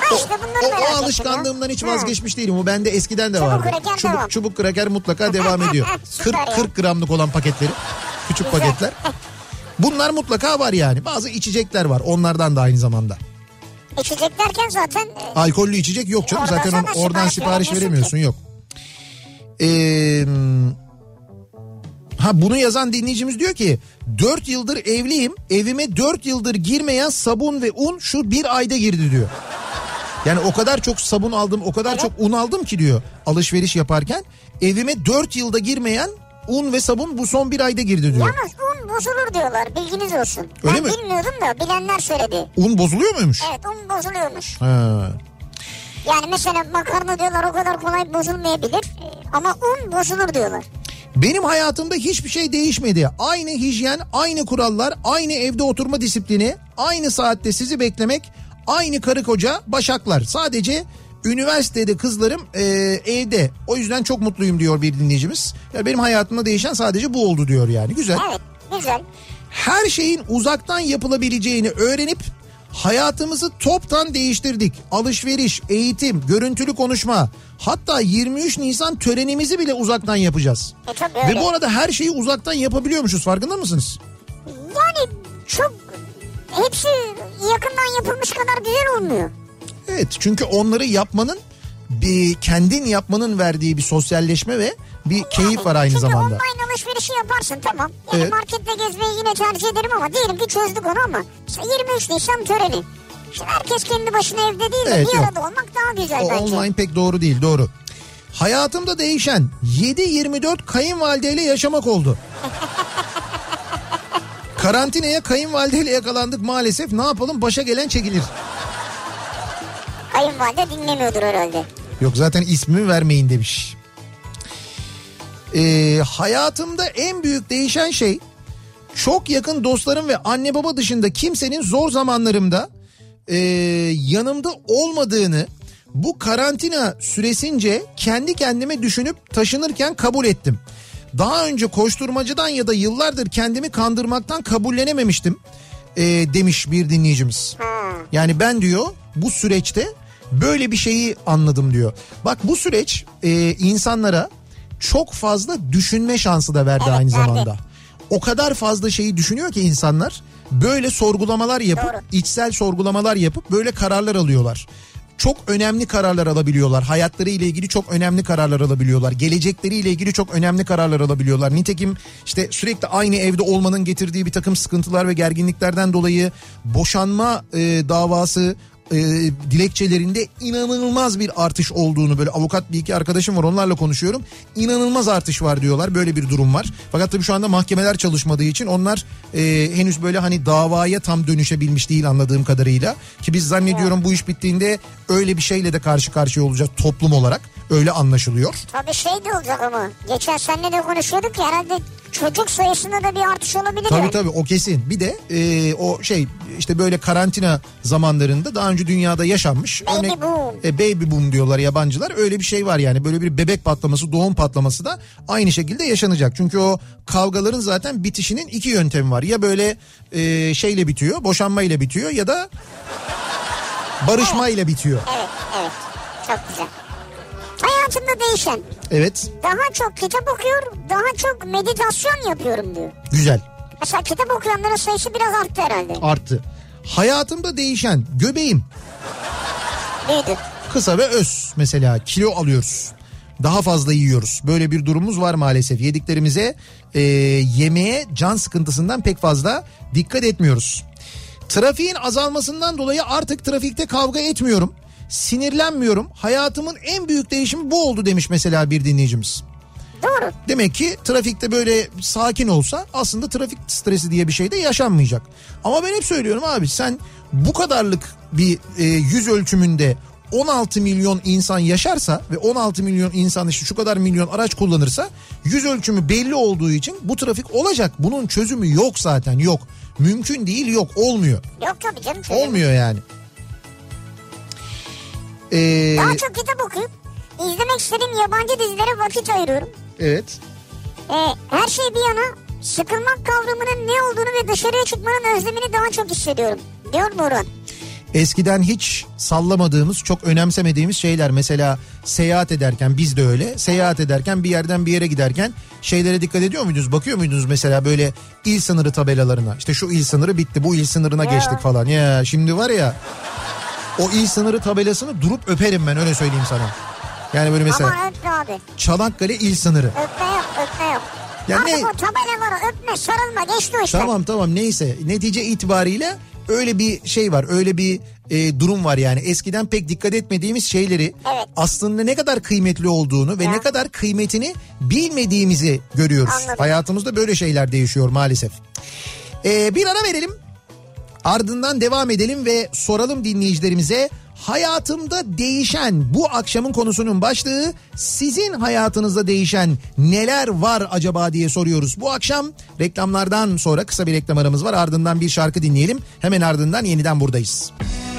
Ha işte bunları
O, o
ettim
alışkanlığımdan
ya.
hiç
Ha.
vazgeçmiş değilim. O bende eskiden de
Çubuk
vardı.
kraker
çubuk,
devam.
çubuk kraker mutlaka devam <laughs> ediyor.
Süper
40,
ya.
40 gramlık olan paketleri. Küçük
Güzel.
paketler. <laughs> Bunlar mutlaka var yani. Bazı içecekler var. Onlardan da aynı zamanda.
İçecek derken zaten e,
Alkollü içecek yok canım.
Oradan
Zaten on- oradan
sipariş
sipariş
veremiyorsun
veremiyorsun yok. Ee, ha bunu yazan dinleyicimiz diyor ki 4 yıldır evliyim. Evime 4 yıldır girmeyen sabun ve un şu bir ayda girdi diyor. Yani o kadar çok sabun aldım, o kadar çok un aldım ki diyor alışveriş yaparken. Evime 4 yılda girmeyen un ve sabun bu son bir ayda girdi diyor.
yalnız un bozulur diyorlar bilginiz olsun.
Öyle
ben
mi?
bilmiyordum da bilenler söyledi.
Un bozuluyor muymuş?
Evet un bozuluyormuş.
Ha.
Yani mesela makarna diyorlar o kadar kolay bozulmayabilir. E, Ama un bozulur diyorlar.
Benim hayatımda hiçbir şey değişmedi. Aynı hijyen, aynı kurallar, aynı evde oturma disiplini, aynı saatte sizi beklemek, aynı karı koca başaklar. Sadece üniversitede kızlarım e, evde. O yüzden çok mutluyum diyor bir dinleyicimiz. Ya benim hayatımda değişen sadece bu oldu diyor yani. Güzel.
Evet güzel.
Her şeyin uzaktan yapılabileceğini öğrenip hayatımızı toptan değiştirdik. Alışveriş, eğitim, görüntülü konuşma. Hatta 23 Nisan törenimizi bile uzaktan yapacağız.
E tabii öyle.
Ve bu arada her şeyi uzaktan yapabiliyormuşuz farkında mısınız?
Yani çok hepsi yakından yapılmış kadar güzel olmuyor.
Evet çünkü onları yapmanın bir kendin yapmanın verdiği bir sosyalleşme ve bir keyif var aynı
Çünkü
zamanda.
online alışverişi yaparsın tamam. Yani
Evet.
markette gezmeyi yine tercih ederim ama diyelim ki çözdük onu ama işte 23 Nisan töreni. Şimdi herkes kendi başına evde değil de
Evet,
bir
yok.
arada olmak daha güzel
O
bence.
online pek doğru değil doğru. Hayatımda değişen 7-24 kayınvalideyle yaşamak oldu. <laughs> Karantinaya kayınvalideyle yakalandık maalesef. Ne yapalım başa gelen çekilir.
Kayınvalide dinlemiyordur herhalde.
Yok zaten ismimi vermeyin demiş. Ee, hayatımda en büyük değişen şey çok yakın dostlarım ve anne baba dışında kimsenin zor zamanlarımda e, yanımda olmadığını bu karantina süresince kendi kendime düşünüp taşınırken kabul ettim. Daha önce koşturmacıdan ya da yıllardır kendimi kandırmaktan kabullenememiştim e, demiş bir dinleyicimiz. Yani ben diyor bu süreçte böyle bir şeyi anladım diyor. Bak bu süreç e, insanlara çok fazla düşünme şansı da verdi
Evet,
aynı
verdi.
zamanda. O kadar fazla şeyi düşünüyor ki insanlar böyle sorgulamalar yapıp
Doğru.
içsel sorgulamalar yapıp böyle kararlar alıyorlar. Çok önemli kararlar alabiliyorlar. Hayatları ile ilgili çok önemli kararlar alabiliyorlar. Gelecekleri ile ilgili çok önemli kararlar alabiliyorlar. Nitekim işte sürekli aynı evde olmanın getirdiği bir takım sıkıntılar ve gerginliklerden dolayı boşanma e, davası e, dilekçelerinde inanılmaz bir artış olduğunu böyle avukat bir iki arkadaşım var onlarla konuşuyorum. İnanılmaz artış var diyorlar böyle bir durum var. Fakat tabii şu anda mahkemeler çalışmadığı için onlar e, henüz böyle hani davaya tam dönüşebilmiş değil anladığım kadarıyla. Ki biz zannediyorum bu iş bittiğinde öyle bir şeyle de karşı karşıya olacağız toplum olarak öyle anlaşılıyor.
Tabii şey de olacak ama. Geçen seninle de konuşuyorduk ya herhalde çocuk sayısında da bir artış olabilir
Tabii
yani.
tabii o kesin. Bir de e, o şey işte böyle karantina zamanlarında daha önce dünyada yaşanmış.
Baby boom.
E, baby boom diyorlar yabancılar. Öyle bir şey var yani. Böyle bir bebek patlaması, doğum patlaması da aynı şekilde yaşanacak. Çünkü o kavgaların zaten bitişinin iki yöntemi var. Ya böyle e, şeyle bitiyor, boşanmayla bitiyor ya da barışmayla bitiyor.
Evet evet çok güzel. Hayatımda değişen
Evet,
daha çok kitap okuyor daha çok meditasyon yapıyorum diyor.
güzel.
Mesela kitap okuyanların sayısı biraz arttı herhalde.
Arttı. Hayatımda değişen göbeğim
Büyüdü.
kısa ve öz mesela kilo alıyoruz. Daha fazla yiyoruz. Böyle bir durumumuz var maalesef. Yediklerimize e, yemeğe can sıkıntısından pek fazla dikkat etmiyoruz. Trafiğin azalmasından dolayı artık trafikte kavga etmiyorum. Sinirlenmiyorum. Hayatımın en büyük değişimi bu oldu demiş mesela bir dinleyicimiz.
Doğru.
Demek ki trafikte böyle sakin olsa aslında trafik stresi diye bir şey de yaşanmayacak. Ama ben hep söylüyorum abi sen bu kadarlık bir e, yüz ölçümünde 16 milyon insan yaşarsa ve 16 milyon insan işte şu kadar milyon araç kullanırsa yüz ölçümü belli olduğu için bu trafik olacak. Bunun çözümü yok zaten yok. Mümkün değil yok olmuyor.
Yok tabii canım. çözüm.
Olmuyor yani. Ee,
Daha çok kitap okuyup izlemek istediğim yabancı dizilere vakit ayırıyorum.
evet.
Ee, her şey bir yana sıkılmak kavramının ne olduğunu ve dışarıya çıkmanın özlemini daha çok hissediyorum. Diyor Murat.
Eskiden hiç sallamadığımız, çok önemsemediğimiz şeyler. Mesela seyahat ederken biz de öyle. Seyahat ederken bir yerden bir yere giderken şeylere dikkat ediyor muydunuz? Bakıyor muydunuz mesela böyle il sınırı tabelalarına? İşte şu il sınırı bitti, bu il sınırına
Ya.
geçtik falan. Ya şimdi var ya o il sınırı tabelasını durup öperim ben öyle söyleyeyim sana. Yani böyle mesela
Ama öpme abi.
Çanakkale il sınırı.
Öpme yok öpme yok.
Ya
Artık
ne-
o tabelalara öpme sarılma geçti o işler.
Tamam tamam neyse netice itibariyle öyle bir şey var öyle bir e, durum var yani eskiden pek dikkat etmediğimiz şeyleri
Evet.
aslında ne kadar kıymetli olduğunu ve
Ya.
ne kadar kıymetini bilmediğimizi görüyoruz.
Anladım.
Hayatımızda böyle şeyler değişiyor maalesef. E, bir ara verelim ardından devam edelim ve soralım dinleyicilerimize hayatımda değişen bu akşamın konusunun başlığı sizin hayatınızda değişen neler var acaba diye soruyoruz. Bu akşam reklamlardan sonra kısa bir reklam aramız var ardından bir şarkı dinleyelim hemen ardından yeniden buradayız.
Bir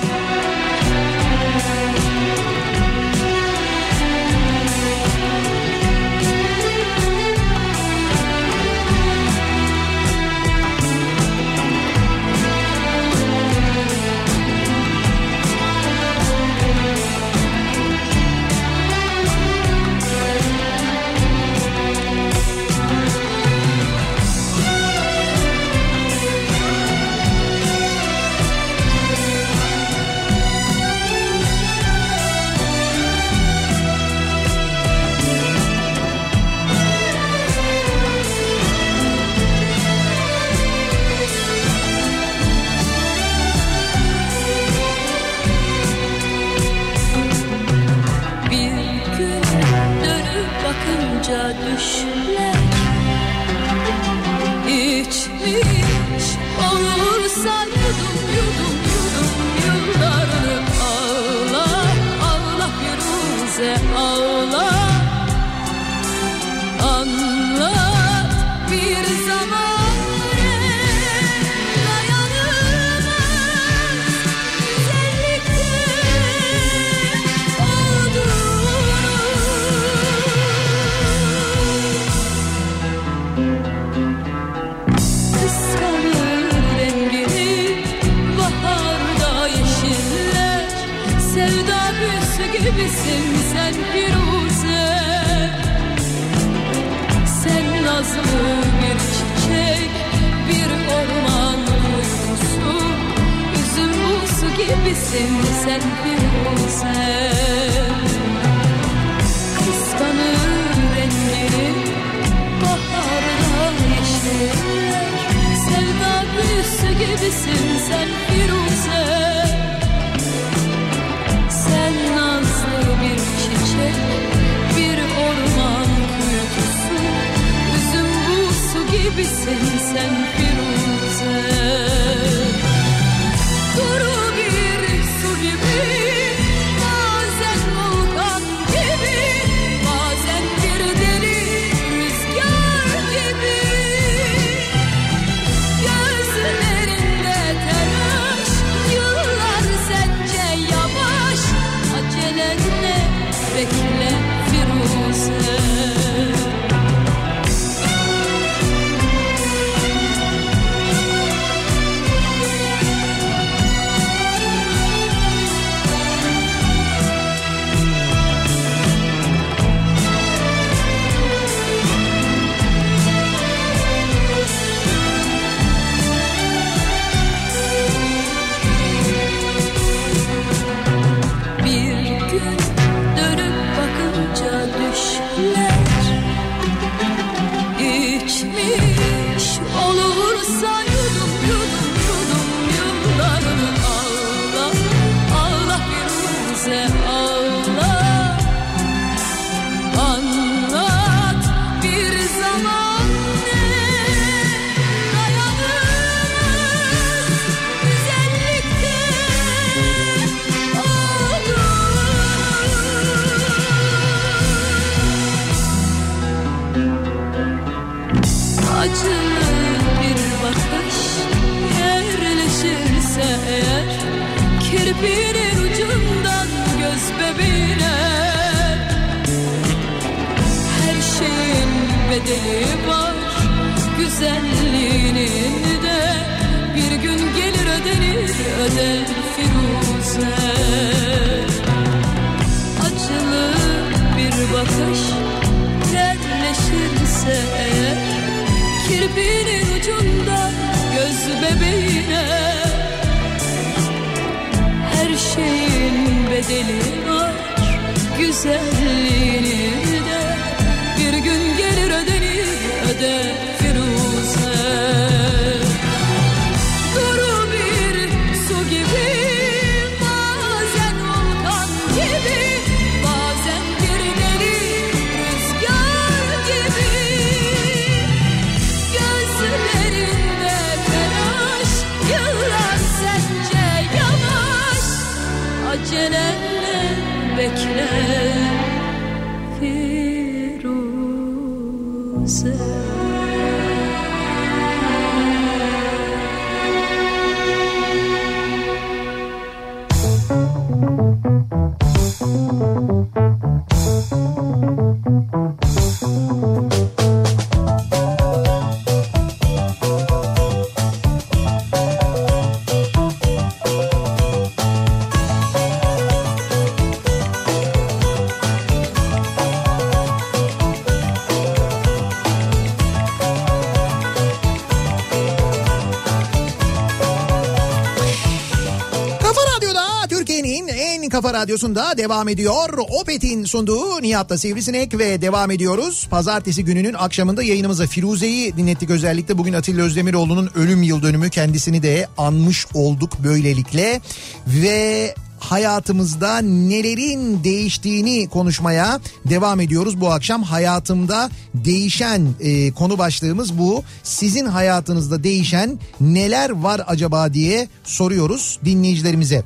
En kafa radyosunda devam ediyor. Opet'in sunduğu Nihat'la Sivrisinek ve devam ediyoruz. Pazartesi gününün akşamında yayınımıza Firuze'yi dinlettik özellikle. Bugün Atilla Özdemiroğlu'nun ölüm yıl dönümü kendisini de anmış olduk böylelikle. Ve hayatımızda nelerin değiştiğini konuşmaya devam ediyoruz bu akşam. Hayatımda değişen e, konu başlığımız bu. Sizin hayatınızda değişen neler var acaba diye soruyoruz dinleyicilerimize.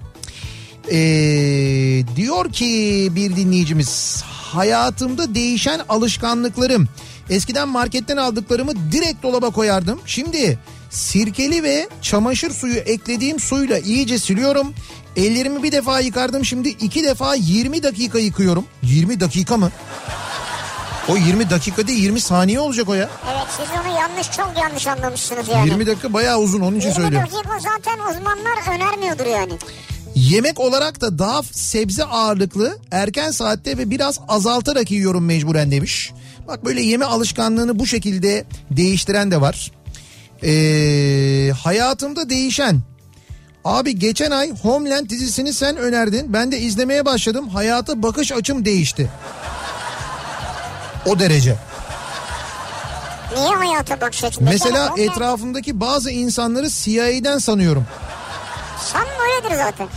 Ee, diyor ki bir dinleyicimiz hayatımda değişen alışkanlıklarım. Eskiden marketten aldıklarımı direkt dolaba koyardım. Şimdi sirkeli ve çamaşır suyu eklediğim suyla iyice siliyorum. Ellerimi bir defa yıkardım şimdi iki defa 20 dakika yıkıyorum. 20 dakika mı? O 20 dakika değil 20 saniye olacak o ya.
Evet siz onu yanlış çok yanlış anlamışsınız yani.
20 dakika bayağı uzun onun için
20
söylüyorum.
dakika zaten uzmanlar önermiyordur yani.
Yemek olarak da daha sebze ağırlıklı erken saatte ve biraz azaltarak yiyorum mecburen demiş. Bak böyle yeme alışkanlığını bu şekilde değiştiren de var. Ee, hayatımda değişen. Abi geçen ay Homeland dizisini sen önerdin. Ben de izlemeye başladım. Hayata bakış açım değişti. O derece.
Niye hayata bakış açın?
Mesela
Mesela
etrafımdaki bazı insanları CIA'den sanıyorum.
Sanma öyledir zaten.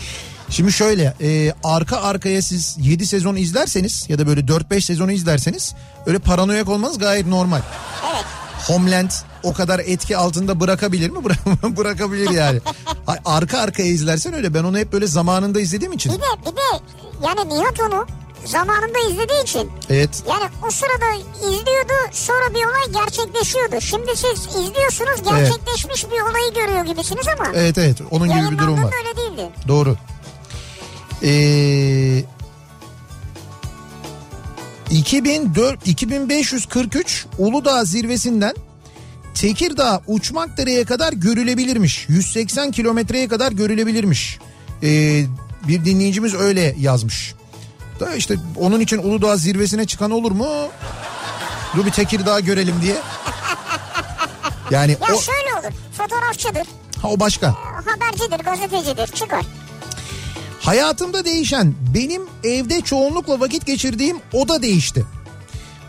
Şimdi şöyle e, arka arkaya siz 7 sezon izlerseniz ya da böyle 4-5 sezonu izlerseniz öyle paranoyak olmanız gayet normal.
Evet.
Homeland o kadar etki altında bırakabilir mi? <laughs> Bıra- bırakabilir yani. <laughs> Arka arkaya izlersen öyle. Ben onu hep böyle zamanında izlediğim için.
Bir de bir de yani Nihat onu zamanında izlediği için
Evet.
yani o sırada izliyordu sonra bir olay gerçekleşiyordu. Şimdi siz izliyorsunuz gerçekleşmiş bir olayı görüyor gibisiniz ama
Evet evet. Onun gibi bir durum var.
öyle değildi.
Doğru. Ee, 2004 2543 Uludağ zirvesinden Tekirdağ Uçmakdere'ye kadar görülebilirmiş. 180 kilometreye kadar görülebilirmiş. Ee, bir dinleyicimiz öyle yazmış. Da işte onun için Uludağ zirvesine çıkan olur mu? Dur bir Tekirdağ görelim diye. Yani
Ya
o,
şöyle olur fotoğrafçıdır,
ha, o başka.
habercidir, gazetecidir çıkar.
Hayatımda değişen benim evde çoğunlukla vakit geçirdiğim oda değişti.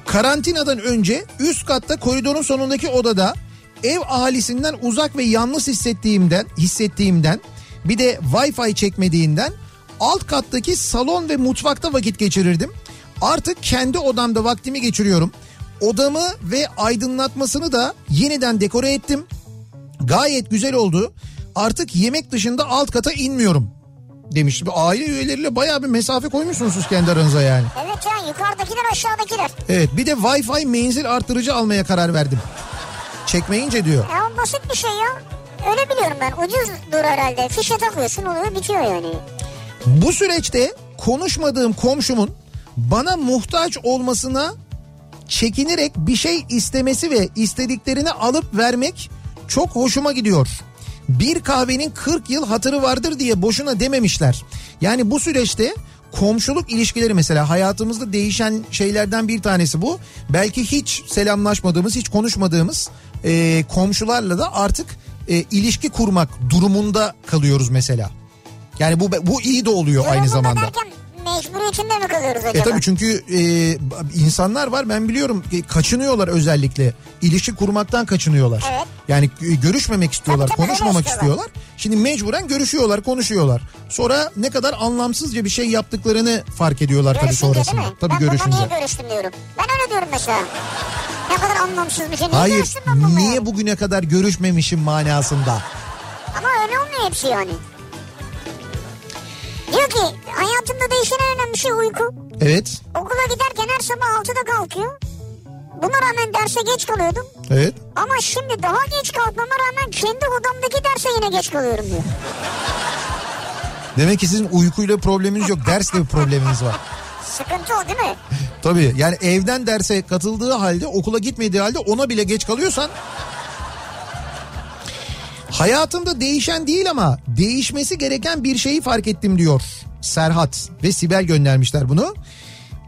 Karantinadan önce üst katta koridorun sonundaki odada ev ahalisinden uzak ve yalnız hissettiğimden hissettiğimden bir de Wi-Fi çekmediğinden alt kattaki salon ve mutfakta vakit geçirirdim. Artık kendi odamda vaktimi geçiriyorum. Odamı ve aydınlatmasını da yeniden dekore ettim. Gayet güzel oldu. Artık yemek dışında alt kata inmiyorum demiş. Aile üyeleriyle bayağı bir mesafe koymuşsunuz siz kendi aranıza yani.
Evet ya yukarıdakiler aşağıdakiler.
Evet bir de Wi-Fi menzil artırıcı almaya karar verdim. Çekmeyince diyor.
Ya basit bir şey ya. Öyle biliyorum ben ucuzdur herhalde. Fişe takıyorsun oluyor bitiyor yani.
Bu süreçte konuşmadığım komşumun bana muhtaç olmasına çekinerek bir şey istemesi ve istediklerini alıp vermek çok hoşuma gidiyor. Bir kahvenin 40 yıl hatırı vardır diye boşuna dememişler. Yani bu süreçte komşuluk ilişkileri mesela hayatımızda değişen şeylerden bir tanesi bu. Belki hiç selamlaşmadığımız, hiç konuşmadığımız e, komşularla da artık e, ilişki kurmak durumunda kalıyoruz mesela. Yani bu bu iyi de oluyor aynı zamanda.
derken mecburiyetinde mi kalıyoruz acaba?
E tabii çünkü e, insanlar var ben biliyorum e, kaçınıyorlar özellikle ilişki kurmaktan kaçınıyorlar.
Evet.
Yani e, görüşmemek istiyorlar,
Tabii, tabii,
konuşmamak
öyle
istiyorlar. Şimdi mecburen görüşüyorlar, konuşuyorlar. Sonra ne kadar anlamsızca bir şey yaptıklarını fark ediyorlar tabii
Görüşünce değil
sonrasında.
mi?
Tabii
ben
görüşünce.
bununla niye görüştüm diyorum. Ben öyle diyorum mesela. Ne kadar anlamsız bir şey. Niye
Hayır,
ben
niye bugüne kadar görüşmemişim manasında.
Ama öyle olmuyor hepsi yani. Diyor ki hayatımda değişen en önemli şey uyku.
Evet,
Okula giderken her sabah 6'da kalkıyor. Buna rağmen derse geç kalıyordum.
evet.
Ama şimdi daha geç kalkmama rağmen kendi odamdaki derse yine geç kalıyorum diyor.
Demek ki sizin uykuyla probleminiz yok, dersle bir probleminiz var.
Sıkıntı o değil mi?
Tabii yani evden derse katıldığı halde okula gitmediği halde ona bile geç kalıyorsan hayatımda değişen değil ama değişmesi gereken bir şeyi fark ettim diyor Serhat ve Sibel göndermişler bunu.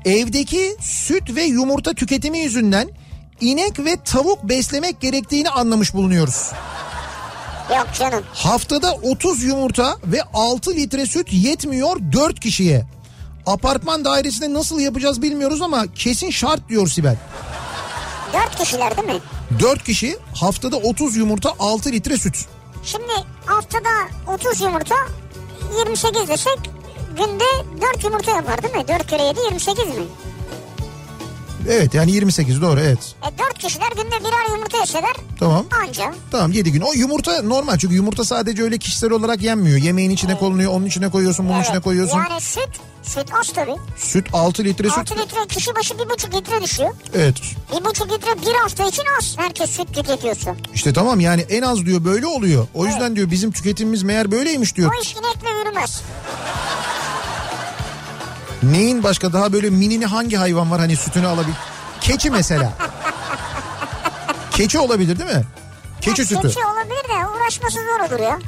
Evdeki süt ve yumurta tüketimi yüzünden inek ve tavuk beslemek gerektiğini anlamış bulunuyoruz.
Yok canım.
Haftada 30 yumurta ve 6 litre süt yetmiyor 4 kişiye. Apartman dairesinde nasıl yapacağız bilmiyoruz ama kesin şart diyor Sibel.
Dört kişiler değil mi?
4 kişi haftada 30 yumurta 6 litre süt.
Şimdi haftada 30 yumurta 28 desek günde 4 yumurta yapar değil mi? 4 kere 7 28 mi?
Evet yani 28 doğru evet.
E 4 kişiler günde birer yumurta yeseler
Tamam.
anca.
Tamam 7 gün. O yumurta normal çünkü yumurta sadece öyle kişisel olarak yenmiyor. Yemeğin içine konuluyor, onun içine koyuyorsun, bunun içine koyuyorsun.
Yani süt, süt az tabii.
Süt 6 litre süt.
6 litre kişi başı 1,5 litre düşüyor.
Evet.
1,5 litre bir hafta için az. Herkes süt tüketiyorsa.
İşte tamam yani en az diyor böyle oluyor. O yüzden diyor bizim tüketimimiz meğer böyleymiş diyor.
O iş inekle yürümez.
Neyin başka daha böyle minini hangi hayvan var hani sütünü alabilir? Keçi mesela. <laughs> Keçi olabilir değil mi? Keçi
Ya,
sütü.
Keçi olabilir de uğraşması zor olur ya.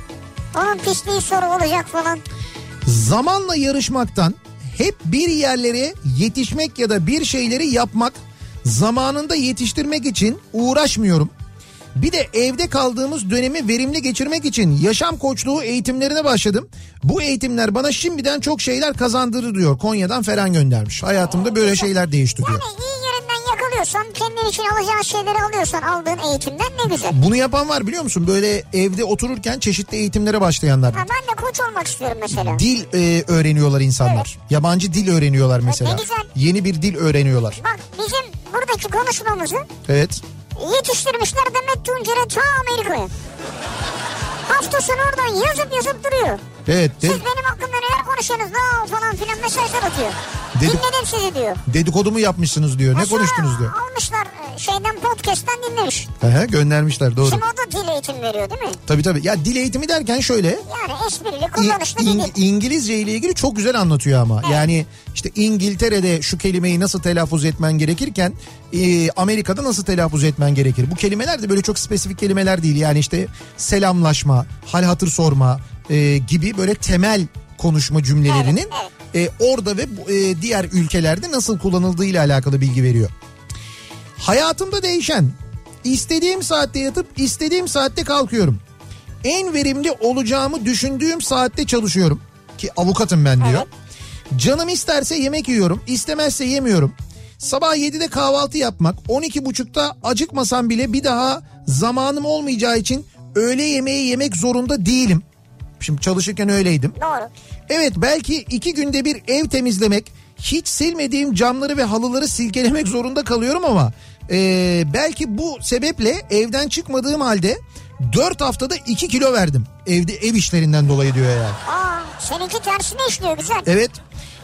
Onun pisliği soru olacak falan.
Zamanla yarışmaktan hep bir yerlere yetişmek ya da bir şeyleri yapmak zamanında yetiştirmek için uğraşmıyorum. Bir de evde kaldığımız dönemi verimli geçirmek için yaşam koçluğu eğitimlerine başladım. Bu eğitimler bana şimdiden çok şeyler kazandırır diyor. Konya'dan Ferhan göndermiş. Hayatımda böyle şeyler değişti diyor.
Yani iyi yerinden yakalıyorsan kendin için alacağın şeyleri alıyorsan aldığın eğitimden ne güzel.
Bunu yapan var biliyor musun? Böyle evde otururken çeşitli eğitimlere başlayanlar.
Ha, ben de koç olmak istiyorum mesela.
Dil e, öğreniyorlar insanlar. Yabancı dil öğreniyorlar mesela.
ne güzel.
Yeni bir dil öğreniyorlar.
Bak bizim buradaki konuşmamızı
Evet.
Yetiştirmişler Demet Tuncer'e ta Amerika'ya. Hafta sonu oradan yazıp yazıp duruyor.
Evet. de-
Siz benim hakkımda neler konuşuyorsunuz la falan filan mesajlar atıyor.
Dedim-
Dinledim sizi diyor.
dedikodu mu yapmışsınız diyor. Ne
Ha, sonra
konuştunuz diyor.
Almışlar e, şeyden podcast'ten dinlemiş.
Aha, göndermişler doğru.
Şimdi o da dil eğitim veriyor değil mi?
Tabii tabii. Ya dil eğitimi derken şöyle
Yani esprili
İ-
kullanışlı bir
İng-. İngilizce ile ilgili çok güzel anlatıyor ama. Yani işte İngiltere'de şu kelimeyi nasıl telaffuz etmen gerekirken e, Amerika'da nasıl telaffuz etmen gerekir? Bu kelimeler de böyle çok spesifik kelimeler değil. Yani işte selamlaşma, hal hatır sorma e, gibi böyle temel konuşma cümlelerinin e, orada ve e, diğer ülkelerde nasıl kullanıldığı ile alakalı bilgi veriyor. Hayatımda değişen, istediğim saatte yatıp istediğim saatte kalkıyorum. En verimli olacağımı düşündüğüm saatte çalışıyorum. Ki avukatım ben diyor. Canım isterse yemek yiyorum, istemezse yemiyorum. Sabah 7'de kahvaltı yapmak, 12.30'da acıkmasam bile bir daha zamanım olmayacağı için öğle yemeği yemek zorunda değilim. Şimdi çalışırken öyleydim.
Doğru.
Evet belki iki günde bir ev temizlemek, hiç silmediğim camları ve halıları silkelemek zorunda kalıyorum ama e, belki bu sebeple evden çıkmadığım halde 4 haftada 2 kilo verdim. Evde ev işlerinden dolayı diyor yani.
Aa, seninki tersine işliyor güzel.
Evet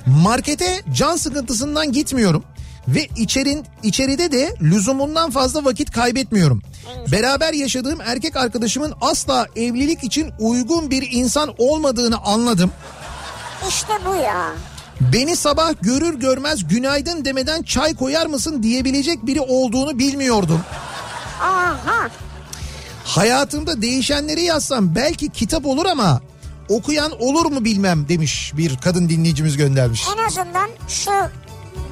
markete can sıkıntısından gitmiyorum ve içerin içeride de lüzumundan fazla vakit kaybetmiyorum. Beraber yaşadığım erkek arkadaşımın asla evlilik için uygun bir insan olmadığını anladım.
İşte bu ya.
Beni sabah görür görmez günaydın demeden çay koyar mısın diyebilecek biri olduğunu bilmiyordum.
Aha.
Hayatımda değişenleri yazsam belki kitap olur ama okuyan olur mu bilmem demiş bir kadın dinleyicimiz göndermiş.
En azından şu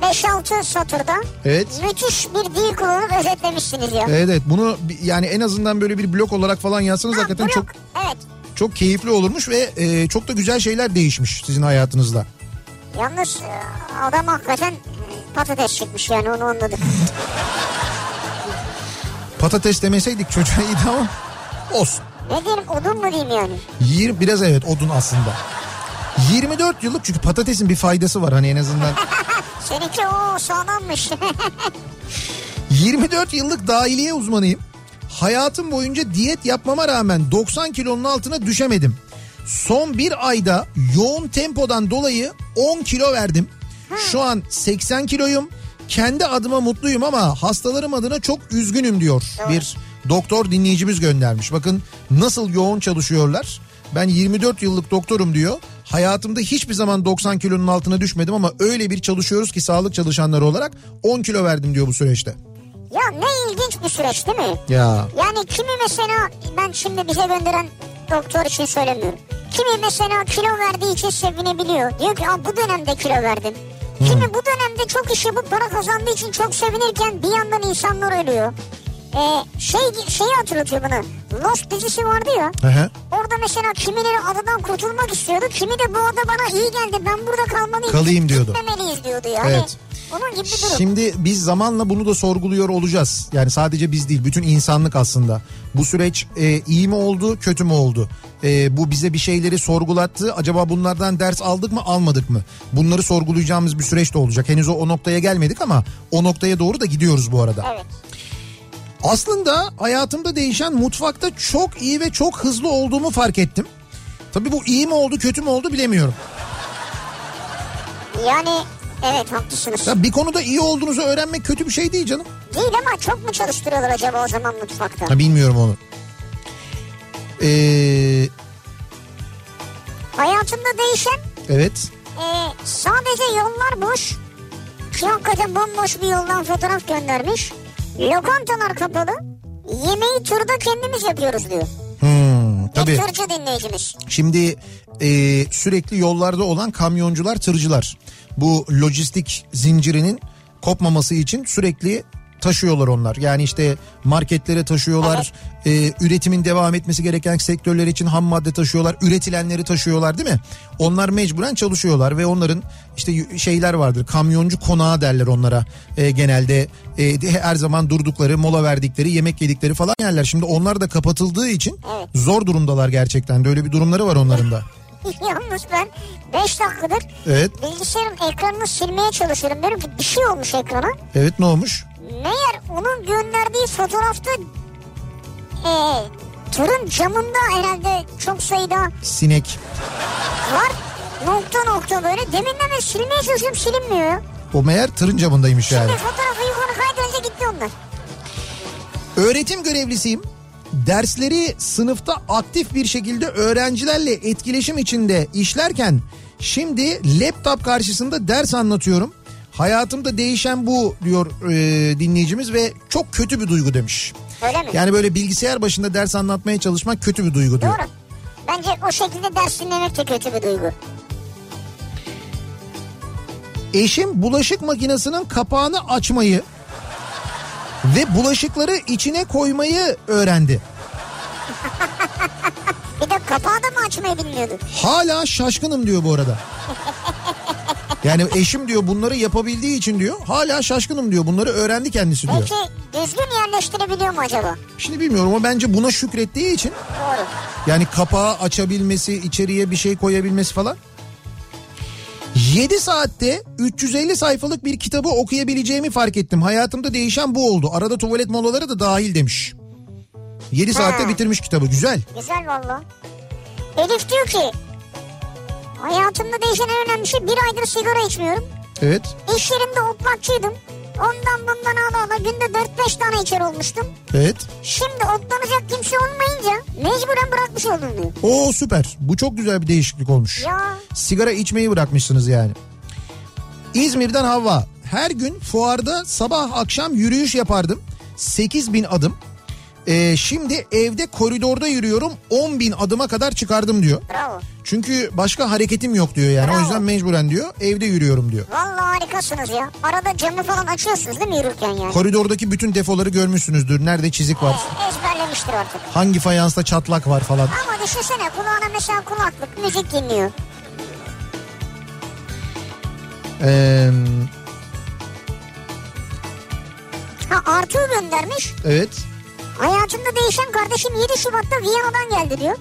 5-6 satırda
Evet.
müthiş bir dil kullanıp özetlemişsiniz ya.
Evet evet bunu yani en azından böyle bir blok olarak falan yazsanız
Ha,
hakikaten
blok.
çok
Evet.
çok keyifli olurmuş ve e, çok da güzel şeyler değişmiş sizin hayatınızda.
Yalnız e, adam hakikaten e, patates çıkmış yani onu anladık. <laughs>
Patates demeseydik çocuğa iyiydi ama olsun.
Ne diyelim odun mu diyeyim yani?
Yir, biraz evet odun aslında. 24 yıllık çünkü patatesin bir faydası var hani en azından. <laughs>
Seninki o sağlammış. <laughs>
24 yıllık dahiliye uzmanıyım. Hayatım boyunca diyet yapmama rağmen 90 kilonun altına düşemedim. Son bir ayda yoğun tempodan dolayı 10 kilo verdim. Şu an 80 kiloyum. Kendi adıma mutluyum ama hastalarım adına çok üzgünüm diyor. Bir doktor dinleyicimiz göndermiş. Bakın nasıl yoğun çalışıyorlar. Ben 24 yıllık doktorum diyor. Hayatımda hiçbir zaman 90 kilonun altına düşmedim ama öyle bir çalışıyoruz ki sağlık çalışanları olarak 10 kilo verdim diyor bu süreçte.
ya ne ilginç bir süreç değil mi?
Ya
Yani kimi mesela ben şimdi bize gönderen doktor için söylemiyorum. Kimi mesela kilo verdiği için sevinebiliyor. Diyor ki bu dönemde kilo verdim. Kimi bu dönemde çok iş yapıp para kazandığı için çok sevinirken bir yandan insanlar ölüyor. Ee, şey şeyi hatırlatıyor bana. Lost dizisi vardı ya.
Hı hı.
Orada mesela kimileri adadan kurtulmak istiyordu. Kimi de bu ada bana iyi geldi. Ben burada kalmalıyım.
Kalayım diyordu.
Gitmemeliyiz diyordu yani.
Evet.
Onun gibi bir durum.
Şimdi biz zamanla bunu da sorguluyor olacağız. Yani sadece biz değil bütün insanlık aslında. Bu süreç e, iyi mi oldu kötü mü oldu? E, bu bize bir şeyleri sorgulattı. Acaba bunlardan ders aldık mı almadık mı? Bunları sorgulayacağımız bir süreç de olacak. Henüz o, o noktaya gelmedik ama o noktaya doğru da gidiyoruz bu arada.
Evet.
Aslında hayatımda değişen mutfakta çok iyi ve çok hızlı olduğumu fark ettim. Tabii bu iyi mi oldu kötü mü oldu bilemiyorum.
Yani evet haklısınız.
Ya bir konuda iyi olduğunuzu öğrenmek kötü bir şey değil canım.
Değil ama çok mu çalıştırıyorlar acaba o zaman mutfakta?
Ha, bilmiyorum onu. Ee,
Hayatımda değişen
evet.
e, sadece yollar boş. Ki hakikaten bomboş bir yoldan fotoğraf göndermiş. Lokantalar kapalı. Yemeği turda kendimiz yapıyoruz diyor.
Hmm,
Bir
tabii.
tırcı dinleyicimiz.
Şimdi e, sürekli yollarda olan kamyoncular, tırcılar bu lojistik zincirinin kopmaması için sürekli taşıyorlar onlar. Yani işte marketlere taşıyorlar, e, üretimin devam etmesi gereken sektörler için ham madde taşıyorlar, üretilenleri taşıyorlar değil mi? Onlar mecburen çalışıyorlar ve onların işte şeyler vardır, kamyoncu konağı derler onlara e, genelde e, de- her zaman durdukları, mola verdikleri, yemek yedikleri falan yerler. Şimdi onlar da kapatıldığı için
Evet.
zor durumdalar gerçekten de öyle bir durumları var onların da. <laughs>
Yalnız ben 5 dakikadır
Evet,
bilgisayarın ekranını silmeye çalışıyorum. Diyorum ki bir şey olmuş ekrana.
evet ne olmuş?
Meğer onun gönderdiği fotoğrafta e, tırın camında herhalde çok sayıda
Sinek.
var. Nokta nokta böyle. Deminden beri silmeye çalışıyorum silinmiyor.
O meğer tırın camındaymış yani.
Şimdi fotoğrafı yukarı kaydırınca gitti onlar.
Öğretim görevlisiyim. Dersleri sınıfta aktif bir şekilde öğrencilerle etkileşim içinde işlerken şimdi laptop karşısında ders anlatıyorum. Hayatımda değişen bu diyor e, dinleyicimiz ve çok kötü bir duygu demiş.
Öyle mi?
Yani böyle bilgisayar başında ders anlatmaya çalışmak kötü bir duygu diyor.
Doğru. Bence o şekilde ders dinlemek de kötü bir duygu.
Eşim bulaşık makinesinin kapağını açmayı ve bulaşıkları içine koymayı öğrendi. <laughs>
Bir de kapağı da mı açmayı bilmiyordu?
Hala şaşkınım diyor bu arada. <laughs> Yani eşim diyor bunları yapabildiği için diyor hala şaşkınım diyor bunları öğrendi kendisi diyor.
Peki düzgün yerleştirebiliyor mu acaba?
Şimdi bilmiyorum ama bence buna şükrettiği için
Doğru.
yani kapağı açabilmesi içeriye bir şey koyabilmesi falan. 7 saatte 350 sayfalık bir kitabı okuyabileceğimi fark ettim. Hayatımda değişen bu oldu. Arada tuvalet molaları da dahil demiş. 7 saatte
Ha.
bitirmiş kitabı güzel.
Güzel valla. Elif diyor ki hayatımda değişen en önemli şey bir aydır sigara içmiyorum.
Evet.
İş yerinde otlakçıydım. Ondan bundan ala ala günde 4-5 tane içer olmuştum.
Evet.
Şimdi otlanacak kimse olmayınca mecburen bırakmış oldum diyor.
Oo süper. Bu çok güzel bir değişiklik olmuş.
Ya
Sigara içmeyi bırakmışsınız yani. İzmir'den Havva. Her gün fuarda sabah akşam yürüyüş yapardım. 8 bin adım. Ee, şimdi evde koridorda yürüyorum 10 bin adıma kadar çıkardım diyor.
bravo.
Çünkü başka hareketim yok diyor yani. O
Bravo.
yüzden mecburen diyor evde yürüyorum diyor.
Valla harikasınız ya. Arada camı falan açıyorsunuz değil mi yürürken yani?
Koridordaki bütün defoları görmüşsünüzdür. Nerede çizik var,
E, ezberlemiştir artık.
hangi fayansta çatlak var falan.
Ama düşünsene kulağına mesela kulaklık müzik dinliyor.
Ee,
Ha Artu göndermiş.
evet.
Hayatımda değişen kardeşim 7 Şubat'ta Viyana'dan geldi diyor.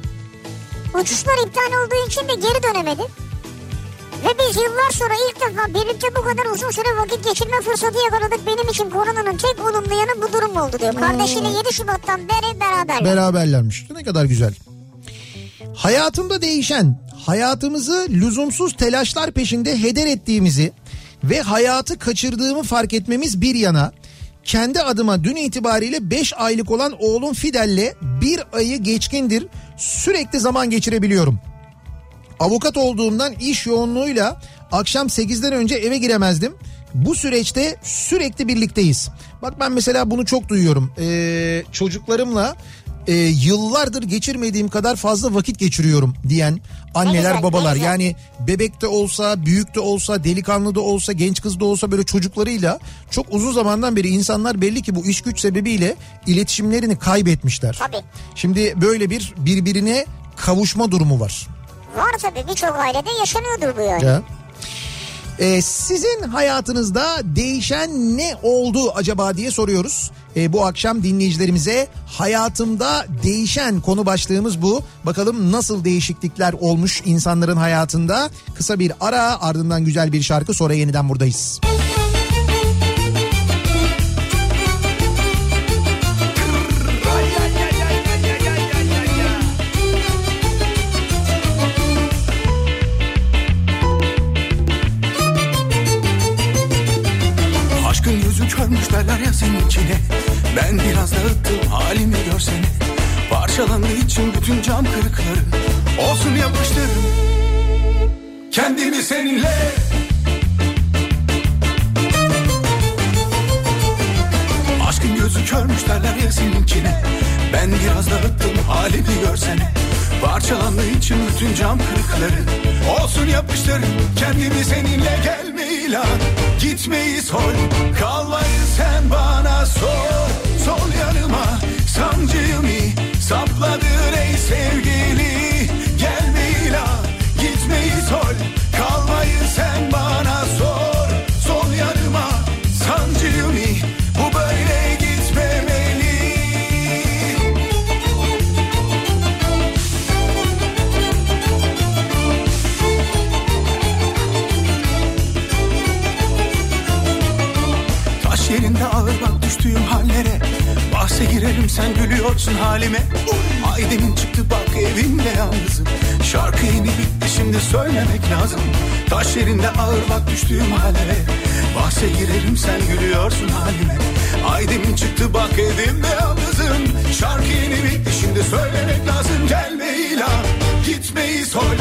Uçuşlar iptal olduğu için de geri dönemedi. Ve biz yıllar sonra ilk defa birlikte bu kadar uzun süre vakit geçirme fırsatı yakaladık. Benim için koronanın tek olumlu yanı bu durum oldu diyor. Kardeşiyle 7 Şubat'tan beri beraberler.
Beraberlermiş. Ne kadar güzel. Hayatımda değişen, hayatımızı lüzumsuz telaşlar peşinde heder ettiğimizi ve hayatı kaçırdığımı fark etmemiz bir yana kendi adıma dün itibariyle 5 aylık olan oğlum Fidel'le bir ayı geçkindir sürekli zaman geçirebiliyorum. Avukat olduğumdan iş yoğunluğuyla akşam 8'den önce eve giremezdim. Bu süreçte sürekli birlikteyiz. Bak ben mesela bunu çok duyuyorum. Ee, çocuklarımla e, yıllardır geçirmediğim kadar fazla vakit geçiriyorum diyen anneler babalar. Yani bebek de olsa, büyük de olsa, delikanlı da olsa, genç kız da olsa böyle çocuklarıyla çok uzun zamandan beri insanlar belli ki bu iş güç sebebiyle iletişimlerini kaybetmişler.
Tabii.
Şimdi böyle bir birbirine kavuşma durumu var.
Var tabii birçok ailede yaşanıyordur bu yani.
Ya. Ee, sizin hayatınızda değişen ne oldu acaba diye soruyoruz. Ee, bu akşam dinleyicilerimize hayatımda değişen konu başlığımız bu. Bakalım nasıl değişiklikler olmuş insanların hayatında. Kısa bir ara ardından güzel bir şarkı sonra yeniden buradayız.
Aşkın yüzü körmüş derler ya senin içine. Ben biraz dağıttım halimi görsene. Parçalandı için bütün cam kırıkları. Olsun yapıştırdım Kendimi seninle. Aşkın gözü körmüş derler ya seninkine Ben biraz dağıttım halimi görsene Parçalandığı için bütün cam kırıkları. Olsun yapıştır kendimi seninle gelme ilan Gitmeyi sor kalmayı sen bana sor gülüyorsun halime. Aydem'in çıktı bak evimde yalnızım. Şarkı yeni bitti şimdi söylemek lazım. Taş yerinde ağır bak düştüğüm hale Bahse girerim sen gülüyorsun halime. Aydem'in çıktı bak evimde yalnızım. Şarkı yeni bitti şimdi söylemek lazım. Gelme ilan gitmeyi sol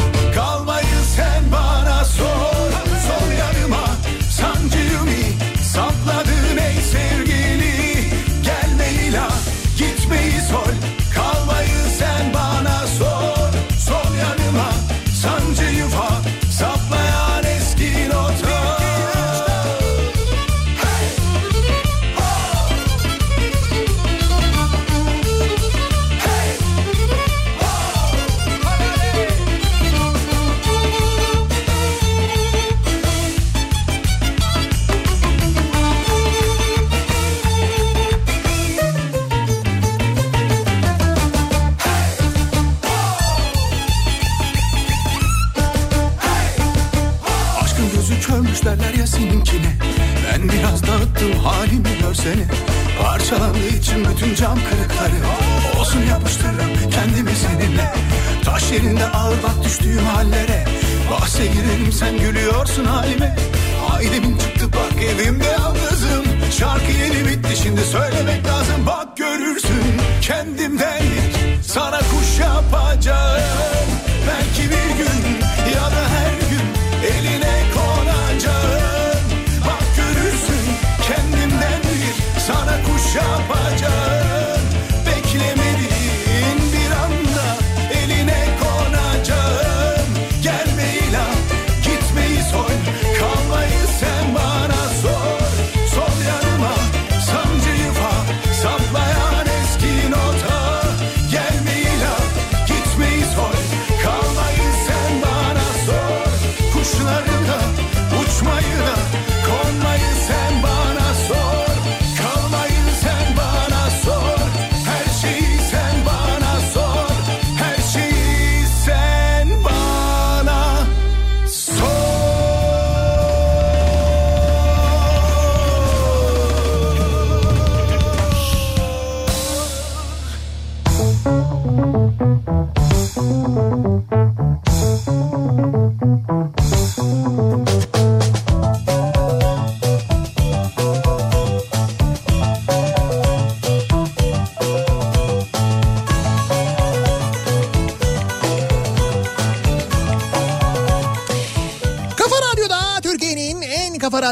gülüyorsun halime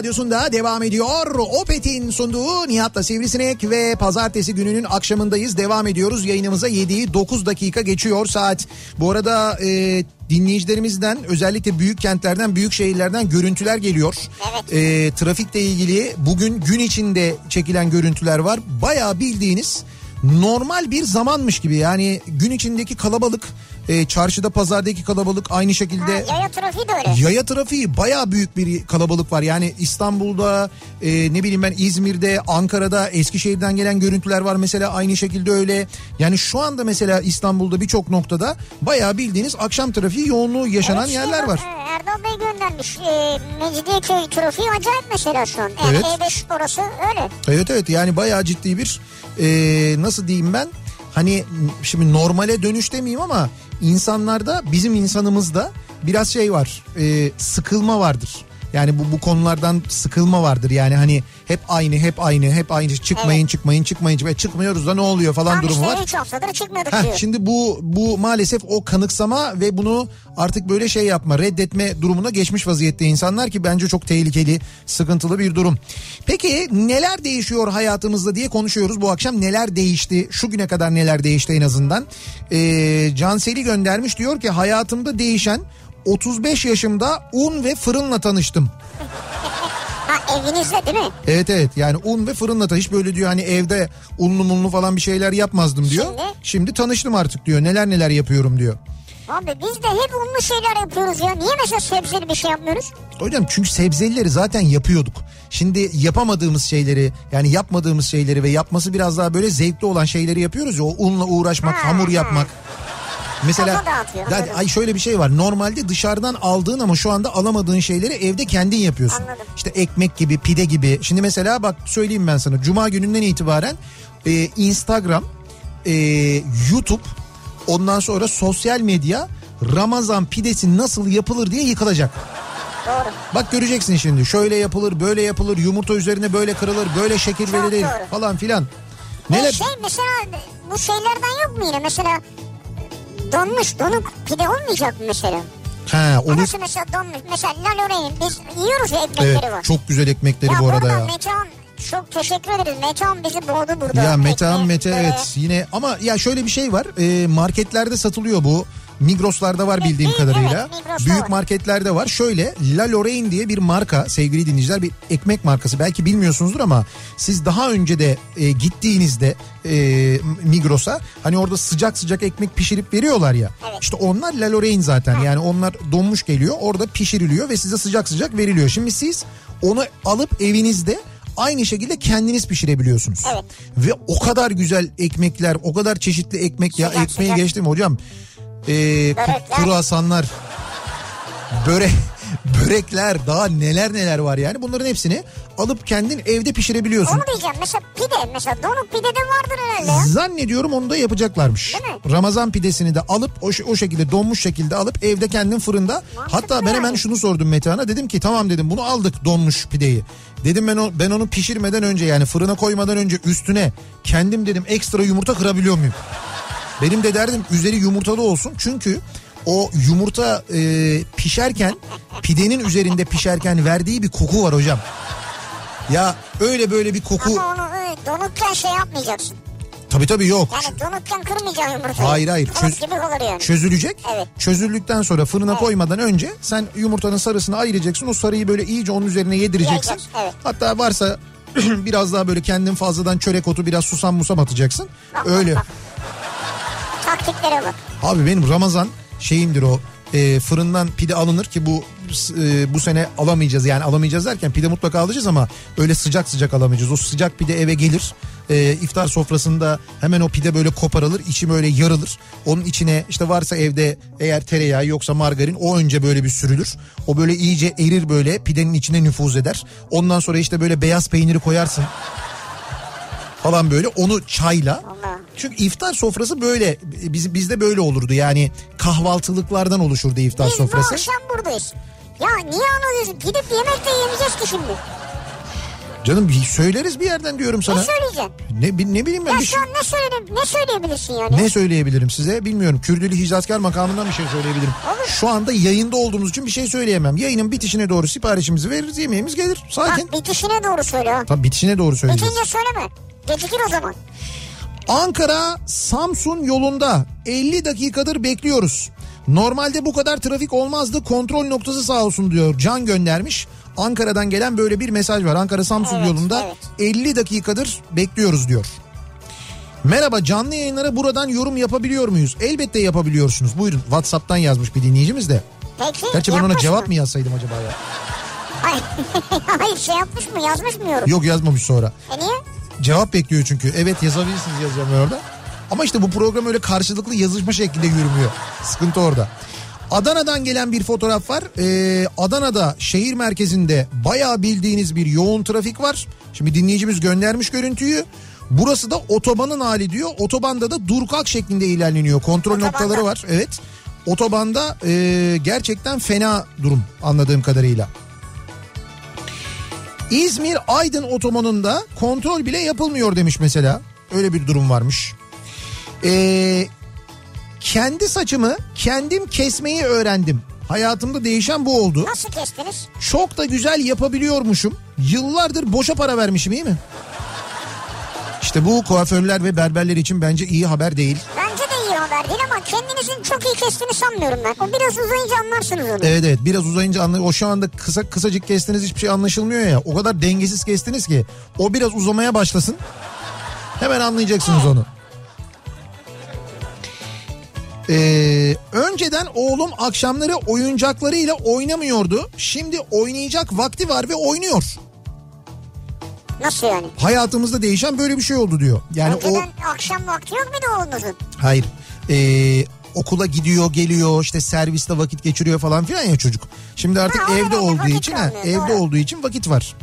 radyosunda devam ediyor. Opet'in sunduğu Nihat'la Sivrisinek ve pazartesi gününün akşamındayız. Devam ediyoruz. Yayınımıza 7'yi 9 dakika geçiyor saat. Bu arada e, dinleyicilerimizden özellikle büyük kentlerden, büyük şehirlerden görüntüler geliyor.
Evet.
E, trafikle ilgili bugün gün içinde çekilen görüntüler var. Bayağı bildiğiniz normal bir zamanmış gibi. Yani gün içindeki kalabalık, e, çarşıda pazardaki kalabalık aynı şekilde...
Ha, yaya trafiği de öyle.
Yaya trafiği baya büyük bir kalabalık var. Yani İstanbul'da e, ne bileyim ben İzmir'de, Ankara'da, Eskişehir'den gelen görüntüler var. Mesela aynı şekilde öyle. Yani şu anda mesela İstanbul'da birçok noktada baya bildiğiniz akşam trafiği yoğunluğu yaşanan
Evet, şey
yerler
bak,
var.
he, Erdal Bey göndermiş. E, Mecidiyeköy trafiği acayip mesela şu an. Yani
Evet.
E5 orası öyle.
Evet evet yani bayağı ciddi bir e, nasıl diyeyim ben hani şimdi normale dönüş demeyeyim ama insanlarda bizim insanımızda biraz şey var e, sıkılma vardır. Yani bu bu konulardan sıkılma vardır. Yani hani hep aynı hep aynı hep aynı çıkmayın
Evet.
çıkmayın çıkmayın ve çıkmıyoruz da ne oluyor falan
Tam
durumu
işte
var.
3 haftadır çıkmıyorduk
Heh,
diyor.
şimdi bu bu maalesef o kanıksama ve bunu artık böyle şey yapma reddetme durumuna geçmiş vaziyette insanlar ki bence çok tehlikeli sıkıntılı bir durum. Peki neler değişiyor hayatımızda diye konuşuyoruz bu akşam neler değişti şu güne kadar neler değişti en azından. Ee, Canseli göndermiş diyor ki hayatımda değişen 35 yaşımda un ve fırınla tanıştım.
Ha evinizde değil mi?
Evet evet yani un ve fırınla ta hiç böyle diyor hani evde unlu munlu falan bir şeyler yapmazdım diyor.
Şimdi?
Şimdi tanıştım artık diyor neler neler yapıyorum diyor.
Abi biz de hep unlu şeyler yapıyoruz ya. Niye mesela sebzeli bir şey yapmıyoruz?
Hocam çünkü sebzelileri zaten yapıyorduk. Şimdi yapamadığımız şeyleri yani yapmadığımız şeyleri ve yapması biraz daha böyle zevkli olan şeyleri yapıyoruz ya o unla uğraşmak,
Ha,
hamur
ha.
Mesela
anladım.
ay şöyle bir şey var. Normalde dışarıdan aldığın ama şu anda alamadığın şeyleri evde kendin yapıyorsun.
Anladım.
İşte ekmek gibi, pide gibi. Şimdi mesela bak söyleyeyim ben sana. Cuma gününden itibaren e, Instagram e, YouTube ondan sonra sosyal medya Ramazan pidesi nasıl yapılır diye yıkılacak.
Doğru.
Bak göreceksin şimdi şöyle yapılır böyle yapılır yumurta üzerine böyle kırılır böyle şekil verilir falan filan.
E
Neler?
şey mesela bu şeylerden yok mu yine? Mesela donmuş donuk pide olmayacak mı mesela?
Ha, olur.
Orası mesela donmuş. Mesela La Lorraine'in biz yiyoruz ya ekmekleri
Evet
var.
çok güzel ekmekleri
ya
bu arada ya.
Metehan çok teşekkür ederiz. Metehan bizi boğdu burada.
Ya Metehan Mete evet yine ama ya şöyle bir şey var e, marketlerde satılıyor bu. Migros'larda var bildiğim
Evet,
kadarıyla.
evet,
Büyük
var.
marketlerde var. Şöyle La Lorraine diye bir marka sevgili dinleyiciler bir ekmek markası. Belki bilmiyorsunuzdur ama siz daha önce de e, gittiğinizde e, Migros'a hani orada sıcak sıcak ekmek pişirip veriyorlar ya.
Evet.
İşte onlar La Lorraine zaten. Yani onlar donmuş geliyor. Orada pişiriliyor ve size sıcak sıcak veriliyor. Şimdi siz onu alıp evinizde aynı şekilde kendiniz pişirebiliyorsunuz.
Evet.
Ve o kadar güzel ekmekler, o kadar çeşitli ekmek ya
Sıcak
ekmeği
sıcak.
geçtim hocam. Ee, ku-
Börekler.
kruvasanlar, böre, börekler daha neler neler var yani bunların hepsini alıp kendin evde pişirebiliyorsun.
Onu diyeceğim. Mesela pide. Mesela donuk pide de vardır herhalde.
Zannediyorum onu da yapacaklarmış.
Değil mi?
Ramazan pidesini de alıp o, o şekilde donmuş şekilde alıp evde kendin fırında. Hatta ben hemen
yani.
şunu sordum Metehan'a dedim ki tamam dedim bunu aldık donmuş pideyi. Dedim ben o, ben onu pişirmeden önce yani fırına koymadan önce üstüne kendim dedim ekstra yumurta kırabiliyor muyum? Benim de derdim üzeri yumurtalı olsun çünkü o yumurta e, pişerken pidenin üzerinde pişerken verdiği bir koku var hocam. Ya öyle böyle bir koku
Ama onu öyle donukken şey yapmayacaksın.
tabii tabii yok.
Yani donukken kırmayacaksın yumurtayı.
Hayır, hayır. Çöz-
gibi kalır yani.
çözülecek.
Evet.
Çözüldükten sonra fırına koymadan önce sen yumurtanın sarısını ayıracaksın. O sarıyı böyle iyice onun üzerine yedireceksin.
Evet.
Hatta varsa <clears throat> biraz daha böyle kendin fazladan çörek otu biraz susam musam atacaksın.
Bak, bak,
Öyle.
bak. Taktiklere bak.
Abi benim Ramazan şeyimdir o. e, fırından pide alınır ki bu e, bu sene alamayacağız yani alamayacağız derken pide mutlaka alacağız ama öyle sıcak sıcak alamayacağız. O sıcak pide eve gelir e, iftar sofrasında hemen o pide böyle koparılır içi böyle yarılır. Onun içine işte varsa evde eğer tereyağı yoksa margarin o önce böyle bir sürülür. O böyle iyice erir böyle pidenin içine nüfuz eder. Ondan sonra işte böyle beyaz peyniri koyarsın falan böyle onu çayla.
Allah.
Çünkü iftar sofrası böyle biz, bizde böyle olurdu yani kahvaltılıklardan oluşurdu iftar
Biz bu
sofrası.
akşam buradayız. Ya niye anlıyorsun? Gidip yemek de yemeyeceğiz ki şimdi.
Canım bir söyleriz bir yerden diyorum
Ne
sana.
söyleyeceksin?
Ne, ne bileyim ben
Ya
bir
şu
şey-
an ne, söyle, ne söyleyebilirsin yani?
ne söyleyebilirim size bilmiyorum. Kürdülü Hicatkar makamından bir şey söyleyebilirim. Şu anda yayında olduğumuz için bir şey söyleyemem. Yayının bitişine doğru siparişimizi veririz yemeğimiz gelir. Sakin.
Bak bitişine doğru söyle.
Tabii bitişine doğru söyleyeceğiz.
Bitince söyleme. Gecikir o zaman.
Ankara Samsun yolunda 50 dakikadır bekliyoruz. Normalde bu kadar trafik olmazdı kontrol noktası sağ olsun diyor Can göndermiş. Ankara'dan gelen böyle bir mesaj var. Ankara Samsun
Evet,
yolunda
evet.
50 dakikadır bekliyoruz diyor. Merhaba canlı yayınlara buradan yorum yapabiliyor muyuz? Elbette yapabiliyorsunuz. Buyurun WhatsApp'tan yazmış bir dinleyicimiz de.
Peki
Gerçi ben ona cevap
mı?
mı yazsaydım acaba ya? <laughs>
Hayır şey yapmış mı yazmış mı yorum?
Yok yazmamış sonra.
E niye?
Cevap bekliyor çünkü. Evet yazabilirsiniz yazacağım orada. Ama işte bu program öyle karşılıklı yazışma şeklinde yürümüyor. Sıkıntı orada. Adana'dan gelen bir fotoğraf var. Ee, Adana'da şehir merkezinde bayağı bildiğiniz bir yoğun trafik var. Şimdi dinleyicimiz göndermiş görüntüyü. Burası da otobanın hali diyor. Otobanda da dur kalk şeklinde ilerleniyor. Kontrol
Otobanda.
noktaları var. Evet. Otobanda e, gerçekten fena durum anladığım kadarıyla. İzmir Aydın otobanında kontrol bile yapılmıyor demiş mesela. Öyle bir durum varmış. Ee, kendi saçımı kendim kesmeyi öğrendim. Hayatımda değişen bu oldu.
Nasıl kestiniz?
Çok da güzel yapabiliyormuşum. Yıllardır boşa para vermişim iyi mi? İşte bu kuaförler ve berberler için bence iyi haber değil.
Bence haber değil ama kendinizin çok iyi kestiğini sanmıyorum ben. O biraz uzayınca anlarsınız onu.
Evet evet biraz uzayınca anla o şu anda kısa kısacık kestiniz hiçbir şey anlaşılmıyor ya. O kadar dengesiz kestiniz ki o biraz uzamaya başlasın. Hemen anlayacaksınız onu. Ee, önceden oğlum akşamları oyuncaklarıyla oynamıyordu. Şimdi oynayacak vakti var ve oynuyor.
Nasıl yani?
Hayatımızda değişen böyle bir şey oldu diyor. Yani o
Önceden akşam vakti yok muydu oğlunuzun?
Hayır. Ee, okula gidiyor geliyor işte serviste vakit geçiriyor falan filan ya çocuk. Şimdi artık
Ha,
evde
nedenle
olduğu için ha, evde
doğru.
olduğu için vakit var.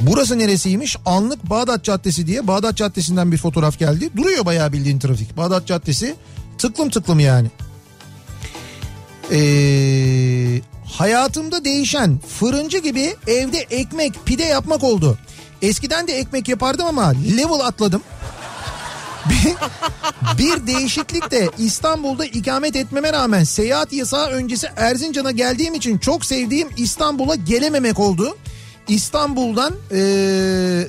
Burası neresiymiş? Anlık Bağdat Caddesi diye Bağdat Caddesi'nden bir fotoğraf geldi. Duruyor bayağı bildiğin trafik. Bağdat Caddesi tıklım tıklım yani. Ee, hayatımda değişen fırıncı gibi evde ekmek pide yapmak oldu. Eskiden de ekmek yapardım ama level atladım. Bir, bir değişiklik de İstanbul'da ikamet etmeme rağmen seyahat yasağı öncesi Erzincan'a geldiğim için çok sevdiğim İstanbul'a gelememek oldu. İstanbul'dan e,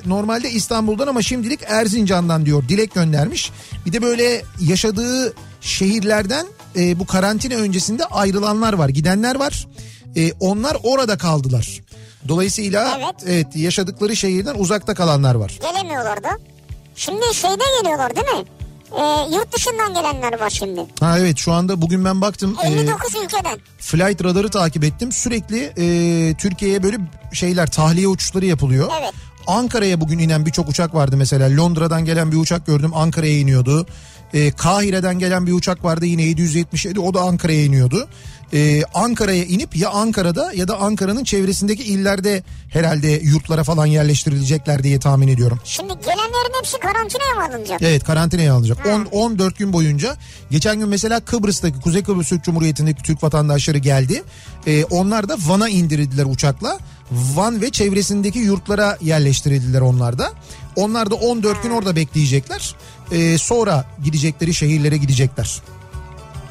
normalde İstanbul'dan ama şimdilik Erzincan'dan diyor dilek göndermiş. Bir de böyle yaşadığı şehirlerden e, bu karantina öncesinde ayrılanlar var gidenler var. E, onlar orada kaldılar. Dolayısıyla
Evet.
evet yaşadıkları şehirden uzakta kalanlar var.
Gelemiyorlar da. Şimdi şeyde geliyorlar değil mi? Ee, yurt dışından gelenler var şimdi.
Ha evet şu anda bugün ben baktım. e,
59 ülkeden.
Flight radarı takip ettim. Sürekli e, Türkiye'ye böyle şeyler tahliye uçuşları yapılıyor.
Evet.
Ankara'ya bugün inen birçok uçak vardı mesela. Londra'dan gelen bir uçak gördüm Ankara'ya iniyordu. E, Kahire'den gelen bir uçak vardı yine 777 o da Ankara'ya iniyordu. E, Ankara'ya inip ya Ankara'da ya da Ankara'nın çevresindeki illerde herhalde yurtlara falan yerleştirilecekler diye tahmin ediyorum.
Şimdi gelenlerin hepsi karantinaya mı alınacak?
Evet karantinaya alınacak. 10 14 gün boyunca. Geçen gün mesela Kıbrıs'taki Kuzey Kıbrıs Türk Cumhuriyeti'ndeki Türk vatandaşları geldi. Ee, onlar da Van'a indirildiler uçakla. Van ve çevresindeki yurtlara yerleştirildiler onlar da. Onlar da 14 gün orada bekleyecekler. Ee, sonra gidecekleri şehirlere gidecekler.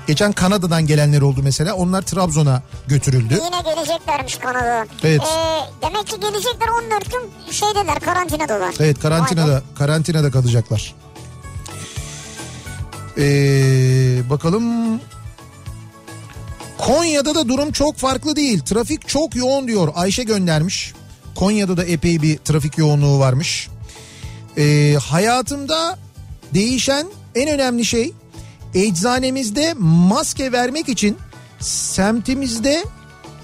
Geçen Kanada'dan gelenler oldu mesela. Onlar Trabzon'a götürüldü.
Yine geleceklermiş Kanada'dan.
Evet.
Ee, demek ki gelecekler 14 gün şeydeler karantinadalar.
Evet karantinada
be.
karantinada kalacaklar. Ee, bakalım Konya'da da durum çok farklı değil. Trafik çok yoğun diyor. Ayşe göndermiş. Konya'da da epey bir trafik yoğunluğu varmış. Ee, hayatımda değişen en önemli şey eczanemizde maske vermek için semtimizde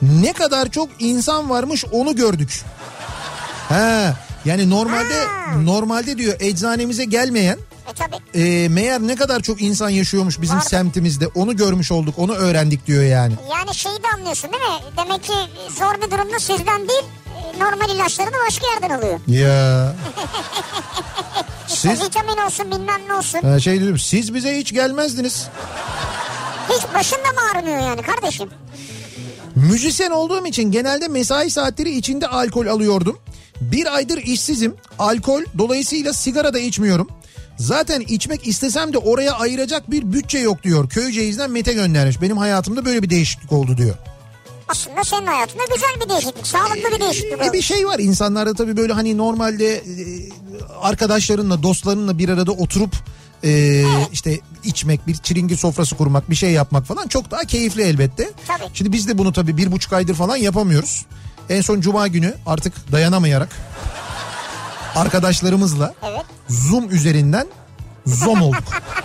ne kadar çok insan varmış onu gördük. Ha, yani normalde normalde diyor eczanemize gelmeyen
E
e, meğer ne kadar çok insan yaşıyormuş bizim
Vardı.
semtimizde onu görmüş olduk onu öğrendik diyor yani.
Yani şeyi de anlıyorsun değil mi? Demek ki zor bir durumda sizden değil e, normal ilaçlarını başka yerden alıyor.
Ya. <laughs> Siz
vitamin olsun bilmem ne olsun.
Ha, şey diyorum siz bize hiç gelmezdiniz.
Hiç başında mı ağrımıyor yani kardeşim?
Müzisyen olduğum için genelde mesai saatleri içinde alkol alıyordum. Bir aydır işsizim. Alkol dolayısıyla sigara da içmiyorum. Zaten içmek istesem de oraya ayıracak bir bütçe yok diyor. Köyceğiz'den Mete göndermiş. Benim hayatımda böyle bir değişiklik oldu diyor.
Aslında senin hayatında güzel bir değişiklik. Sağlıklı bir değişiklik
E bir şey var insanlarda tabii böyle hani normalde e, arkadaşlarınla dostlarınla bir arada oturup e, işte içmek bir çilingir sofrası kurmak bir şey yapmak falan çok daha keyifli elbette.
Tabii.
Şimdi biz de bunu tabii bir buçuk aydır falan yapamıyoruz. En son cuma günü artık dayanamayarak arkadaşlarımızla
Evet.
Zoom üzerinden zom olduk. <laughs>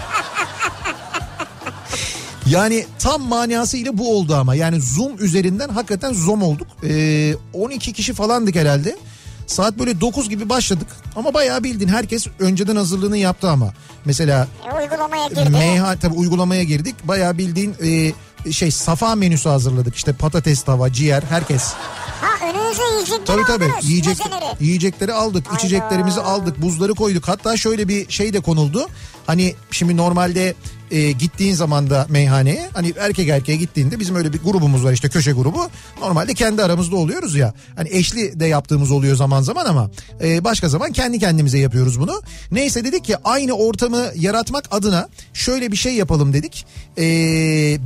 Yani tam manasıyla bu oldu ama yani Zoom üzerinden hakikaten zom olduk. Ee, 12 kişi falandık herhalde. Saat böyle 9 gibi başladık ama bayağı bildin herkes önceden hazırlığını yaptı ama. Mesela
E, uygulamaya girdi.
meyha tabii uygulamaya girdik. Bayağı bildiğin e, şey safa menüsü hazırladık. İşte patates tava, ciğer herkes.
Ha önünüze yiyecekleri
Tabii tabii
aldınız.
yiyecek,
mezeleri.
yiyecekleri aldık
Hayda.
içeceklerimizi aldık buzları koyduk hatta şöyle bir şey de konuldu hani şimdi normalde e, gittiğin zaman da meyhaneye hani erkek erkeğe gittiğinde bizim öyle bir grubumuz var işte köşe grubu normalde kendi aramızda oluyoruz ya hani eşli de yaptığımız oluyor zaman zaman ama e, başka zaman kendi kendimize yapıyoruz bunu neyse dedik ki aynı ortamı yaratmak adına şöyle bir şey yapalım dedik E,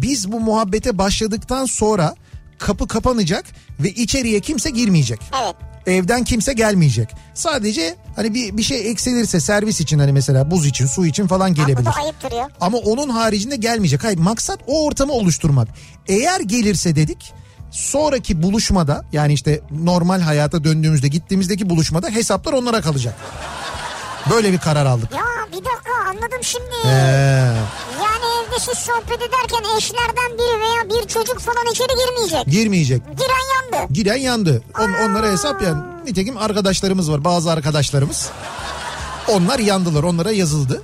biz bu muhabbete başladıktan sonra kapı kapanacak ve içeriye kimse girmeyecek.
Evet.
Evden kimse gelmeyecek. Sadece hani bir bir şey eksilirse servis için hani mesela buz için, su için falan gelebilir.
da ayıp duruyor.
Ama onun haricinde gelmeyecek. Hayır maksat o ortamı oluşturmak. Eğer gelirse dedik sonraki buluşmada yani işte normal hayata döndüğümüzde gittiğimizdeki buluşmada hesaplar onlara kalacak. Böyle bir karar aldık.
Ya bir dakika anladım şimdi.
Ee,
Yani evde siz sohbet ederken eşlerden biri veya bir çocuk falan içeri girmeyecek.
girmeyecek.
Giren yandı.
Giren yandı. On, onlara hesap yani. Nitekim arkadaşlarımız var bazı arkadaşlarımız. Onlar yandılar onlara yazıldı.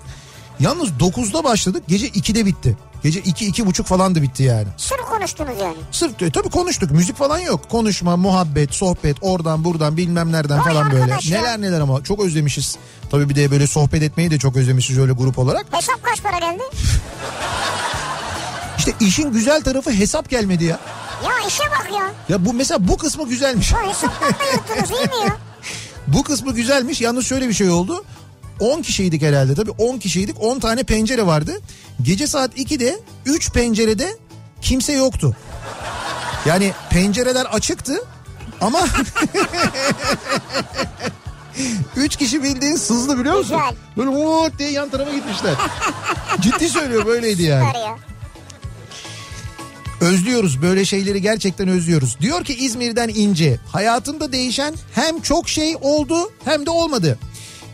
Yalnız 9'da başladık gece 2'de bitti. Gece 2 iki, buçuk falan da bitti yani.
Sırf konuştunuz yani.
Sırf diyor tabii konuştuk müzik falan yok. Konuşma, muhabbet, sohbet oradan buradan bilmem nereden
Vay
falan böyle.
ya.
Neler neler ama çok özlemişiz. Tabii bir de böyle sohbet etmeyi de çok özlemişiz öyle grup olarak.
Hesap kaç para geldi? <laughs>
İşte işin güzel tarafı hesap gelmedi ya.
Ya işe bak ya.
Ya bu mesela bu kısmı güzelmiş.
Bu hesaptan da yırttınız iyi mi ya? <laughs>
Bu kısmı güzelmiş. Yalnız şöyle bir şey oldu. 10 kişiydik herhalde tabii 10 kişiydik 10 tane pencere vardı. Gece saat 2'de 3 pencerede kimse yoktu. Yani pencereler açıktı ama <laughs> 3 kişi bildiğin sızdı biliyor musun?
Güzel.
Böyle vuut diye yan tarafa gitmişler. Ciddi söylüyor böyleydi yani. Özlüyoruz böyle şeyleri gerçekten özlüyoruz. Diyor ki İzmir'den İnce hayatında değişen hem çok şey oldu hem de olmadı.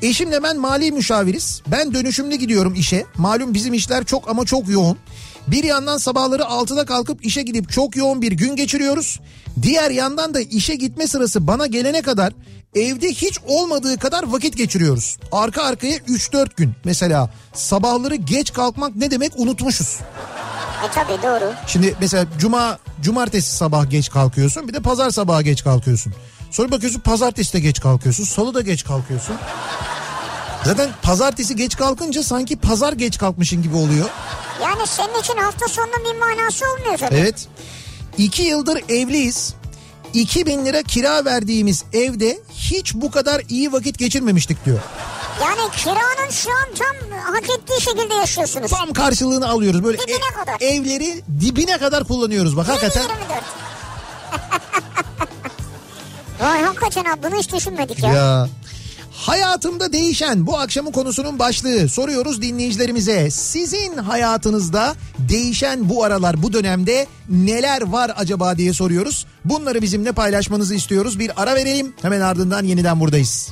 Eşimle ben mali müşaviriz. Ben dönüşümlü gidiyorum işe. Malum bizim işler çok ama çok yoğun. Bir yandan sabahları 6'da kalkıp işe gidip çok yoğun bir gün geçiriyoruz. Diğer yandan da işe gitme sırası bana gelene kadar evde hiç olmadığı kadar vakit geçiriyoruz. Arka arkaya 3-4 gün. Mesela sabahları geç kalkmak ne demek unutmuşuz.
E tabii doğru.
Şimdi mesela cuma cumartesi sabah geç kalkıyorsun bir de pazar sabahı geç kalkıyorsun. Sonra bakıyorsun pazartesi de geç kalkıyorsun salı da geç kalkıyorsun. Zaten pazartesi geç kalkınca sanki pazar geç kalkmışın gibi oluyor.
Yani senin için hafta sonunun bir manası olmuyor tabii.
Evet. İki yıldır evliyiz. 2000 lira kira verdiğimiz evde hiç bu kadar iyi vakit geçirmemiştik diyor.
Yani kiranın şu an tam hak ettiği şekilde yaşıyorsunuz.
Tam karşılığını alıyoruz böyle
Dibine
ev-
kadar.
evleri dibine kadar kullanıyoruz bak hakikaten.
24. Vay hakikaten abi bunu hiç düşünmedik ya.
Ya. Hayatımda değişen bu akşamın konusunun başlığı soruyoruz dinleyicilerimize. Sizin hayatınızda değişen bu aralar bu dönemde neler var acaba diye soruyoruz. Bunları bizimle paylaşmanızı istiyoruz. Bir ara verelim hemen ardından yeniden buradayız.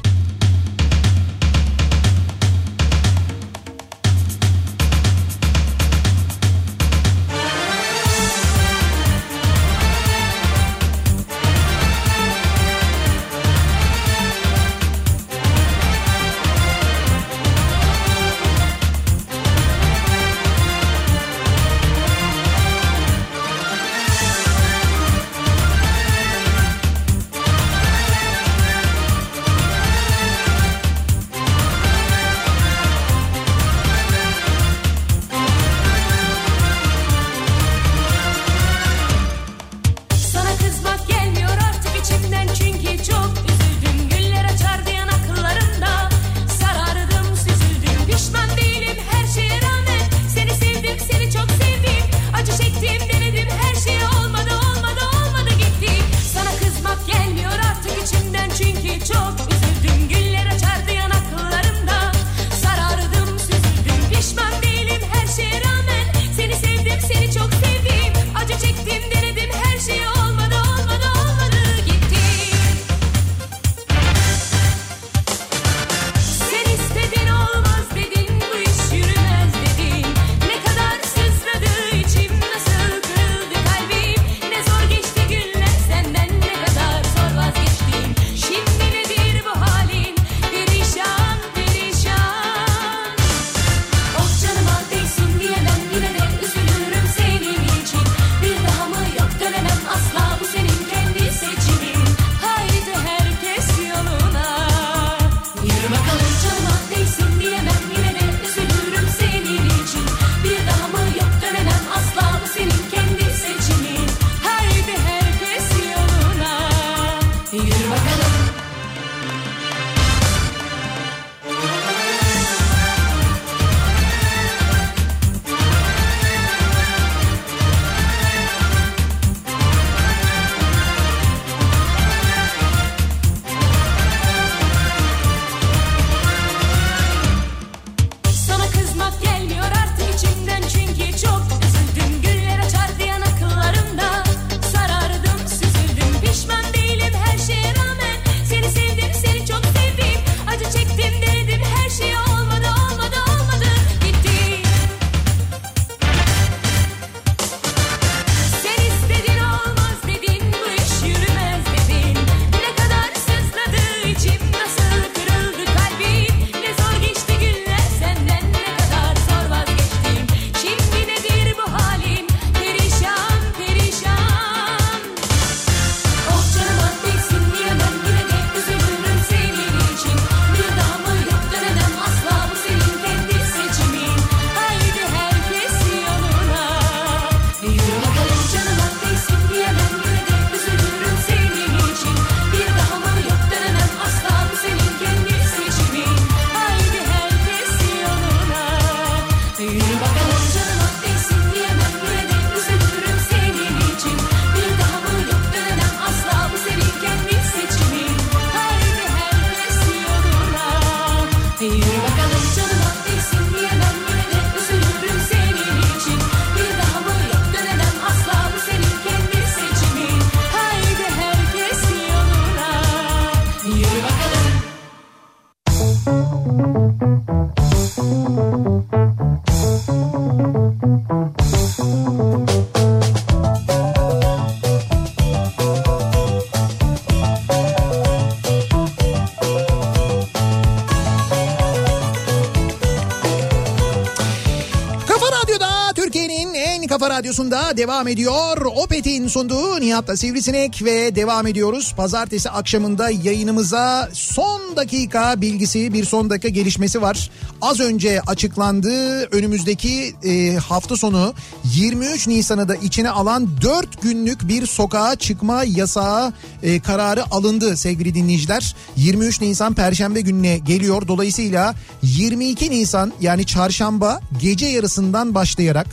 Radyosunda devam ediyor. Opet'in sunduğu Nihat'la Sivrisinek ve devam ediyoruz. Pazartesi akşamında yayınımıza son dakika bilgisi bir son dakika gelişmesi var. Az önce açıklandı önümüzdeki e, hafta sonu 23 Nisan'ı da içine alan 4 günlük bir sokağa çıkma yasağı e, kararı alındı sevgili dinleyiciler. 23 Nisan Perşembe gününe geliyor. Dolayısıyla 22 Nisan yani çarşamba gece yarısından başlayarak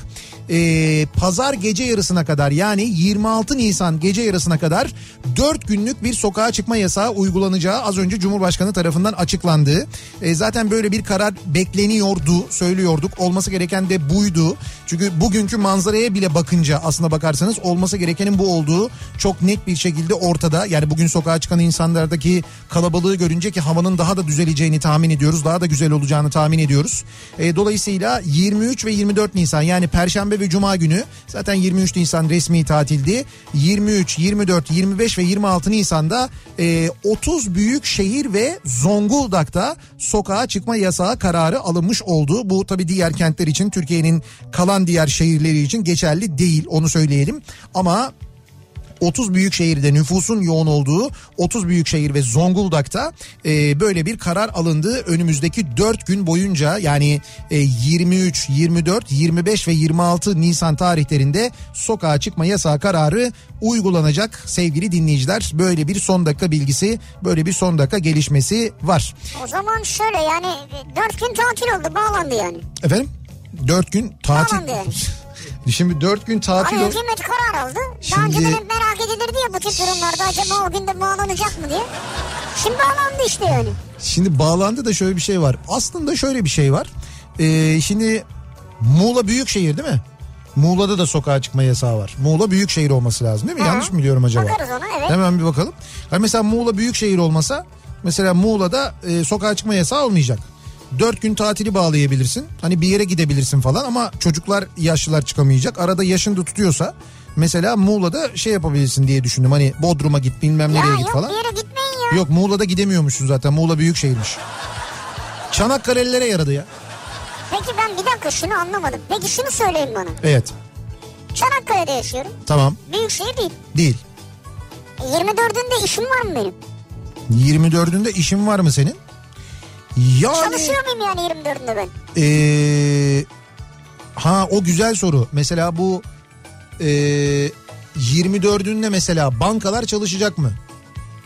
e, pazar gece yarısına kadar yani 26 Nisan gece yarısına kadar 4 günlük bir sokağa çıkma yasağı uygulanacağı az önce Cumhurbaşkanı tarafından açıklandı. E, zaten böyle bir karar bekleniyordu söylüyorduk olması gereken de buydu. Çünkü bugünkü manzaraya bile bakınca aslına bakarsanız olması gerekenin bu olduğu çok net bir şekilde ortada. Yani bugün sokağa çıkan insanlardaki kalabalığı görünce ki havanın daha da düzeleceğini tahmin ediyoruz. Daha da güzel olacağını tahmin ediyoruz. E, dolayısıyla 23 ve 24 Nisan yani Perşembe ve Cuma günü zaten 23 Nisan resmi tatildi. 23, 24, 25 ve 26 Nisan'da e, 30 büyük şehir ve Zonguldak'ta sokağa çıkma yasağı kararı alınmış oldu. Bu tabii diğer kentler için Türkiye'nin kalan diğer şehirleri için geçerli değil onu söyleyelim. Ama 30 büyük şehirde nüfusun yoğun olduğu 30 büyük şehir ve Zonguldak'ta e, böyle bir karar alındı. Önümüzdeki 4 gün boyunca yani e, 23, 24, 25 ve 26 Nisan tarihlerinde sokağa çıkma yasağı kararı uygulanacak sevgili dinleyiciler. Böyle bir son dakika bilgisi, böyle bir son dakika gelişmesi var.
O zaman şöyle yani 4 gün tatil oldu bağlandı yani.
Efendim? 4 gün tatil.
Bağlandı yani.
Şimdi 4 gün tatil. Ol-
hükümet karar aldı. Daha
Şimdi-
önceden hep merak edilirdi ya bu tip durumlarda acaba o günde bağlanacak mı diye. Şimdi bağlandı işte yani.
Şimdi bağlandı da şöyle bir şey var. Aslında şöyle bir şey var. Ee, şimdi Muğla büyükşehir değil mi? Muğla'da da sokağa çıkma yasağı var. Muğla büyükşehir olması lazım değil mi?
Hı.
Yanlış mı biliyorum acaba?
Bakarız ona, evet.
Hemen bir bakalım. Hani mesela Muğla büyükşehir olmasa mesela Muğla'da e, sokağa çıkma yasağı olmayacak. Dört gün tatili bağlayabilirsin. Hani bir yere gidebilirsin falan ama çocuklar yaşlılar çıkamayacak. Arada yaşın da tutuyorsa mesela Muğla'da şey yapabilirsin diye düşündüm. Hani Bodrum'a git bilmem
Ya
nereye git
yok
falan.
bir yere gitmeyin ya.
Yok Muğla'da gidemiyormuşsun zaten. Muğla büyük şehirmiş. Çanakkale'lilere yaradı ya.
Peki ben bir dakika şunu anlamadım. Peki şunu söyleyin bana.
Evet.
Çanakkale'de yaşıyorum.
Tamam.
Büyükşehir değil.
Değil.
E, 24'ünde işim var mı benim?
24'ünde işin var mı senin? Yani
Çalışıyor muyum yani 24'ünde ben?
ee, ha o güzel soru. Mesela bu ee, 24'ünde mesela bankalar çalışacak mı?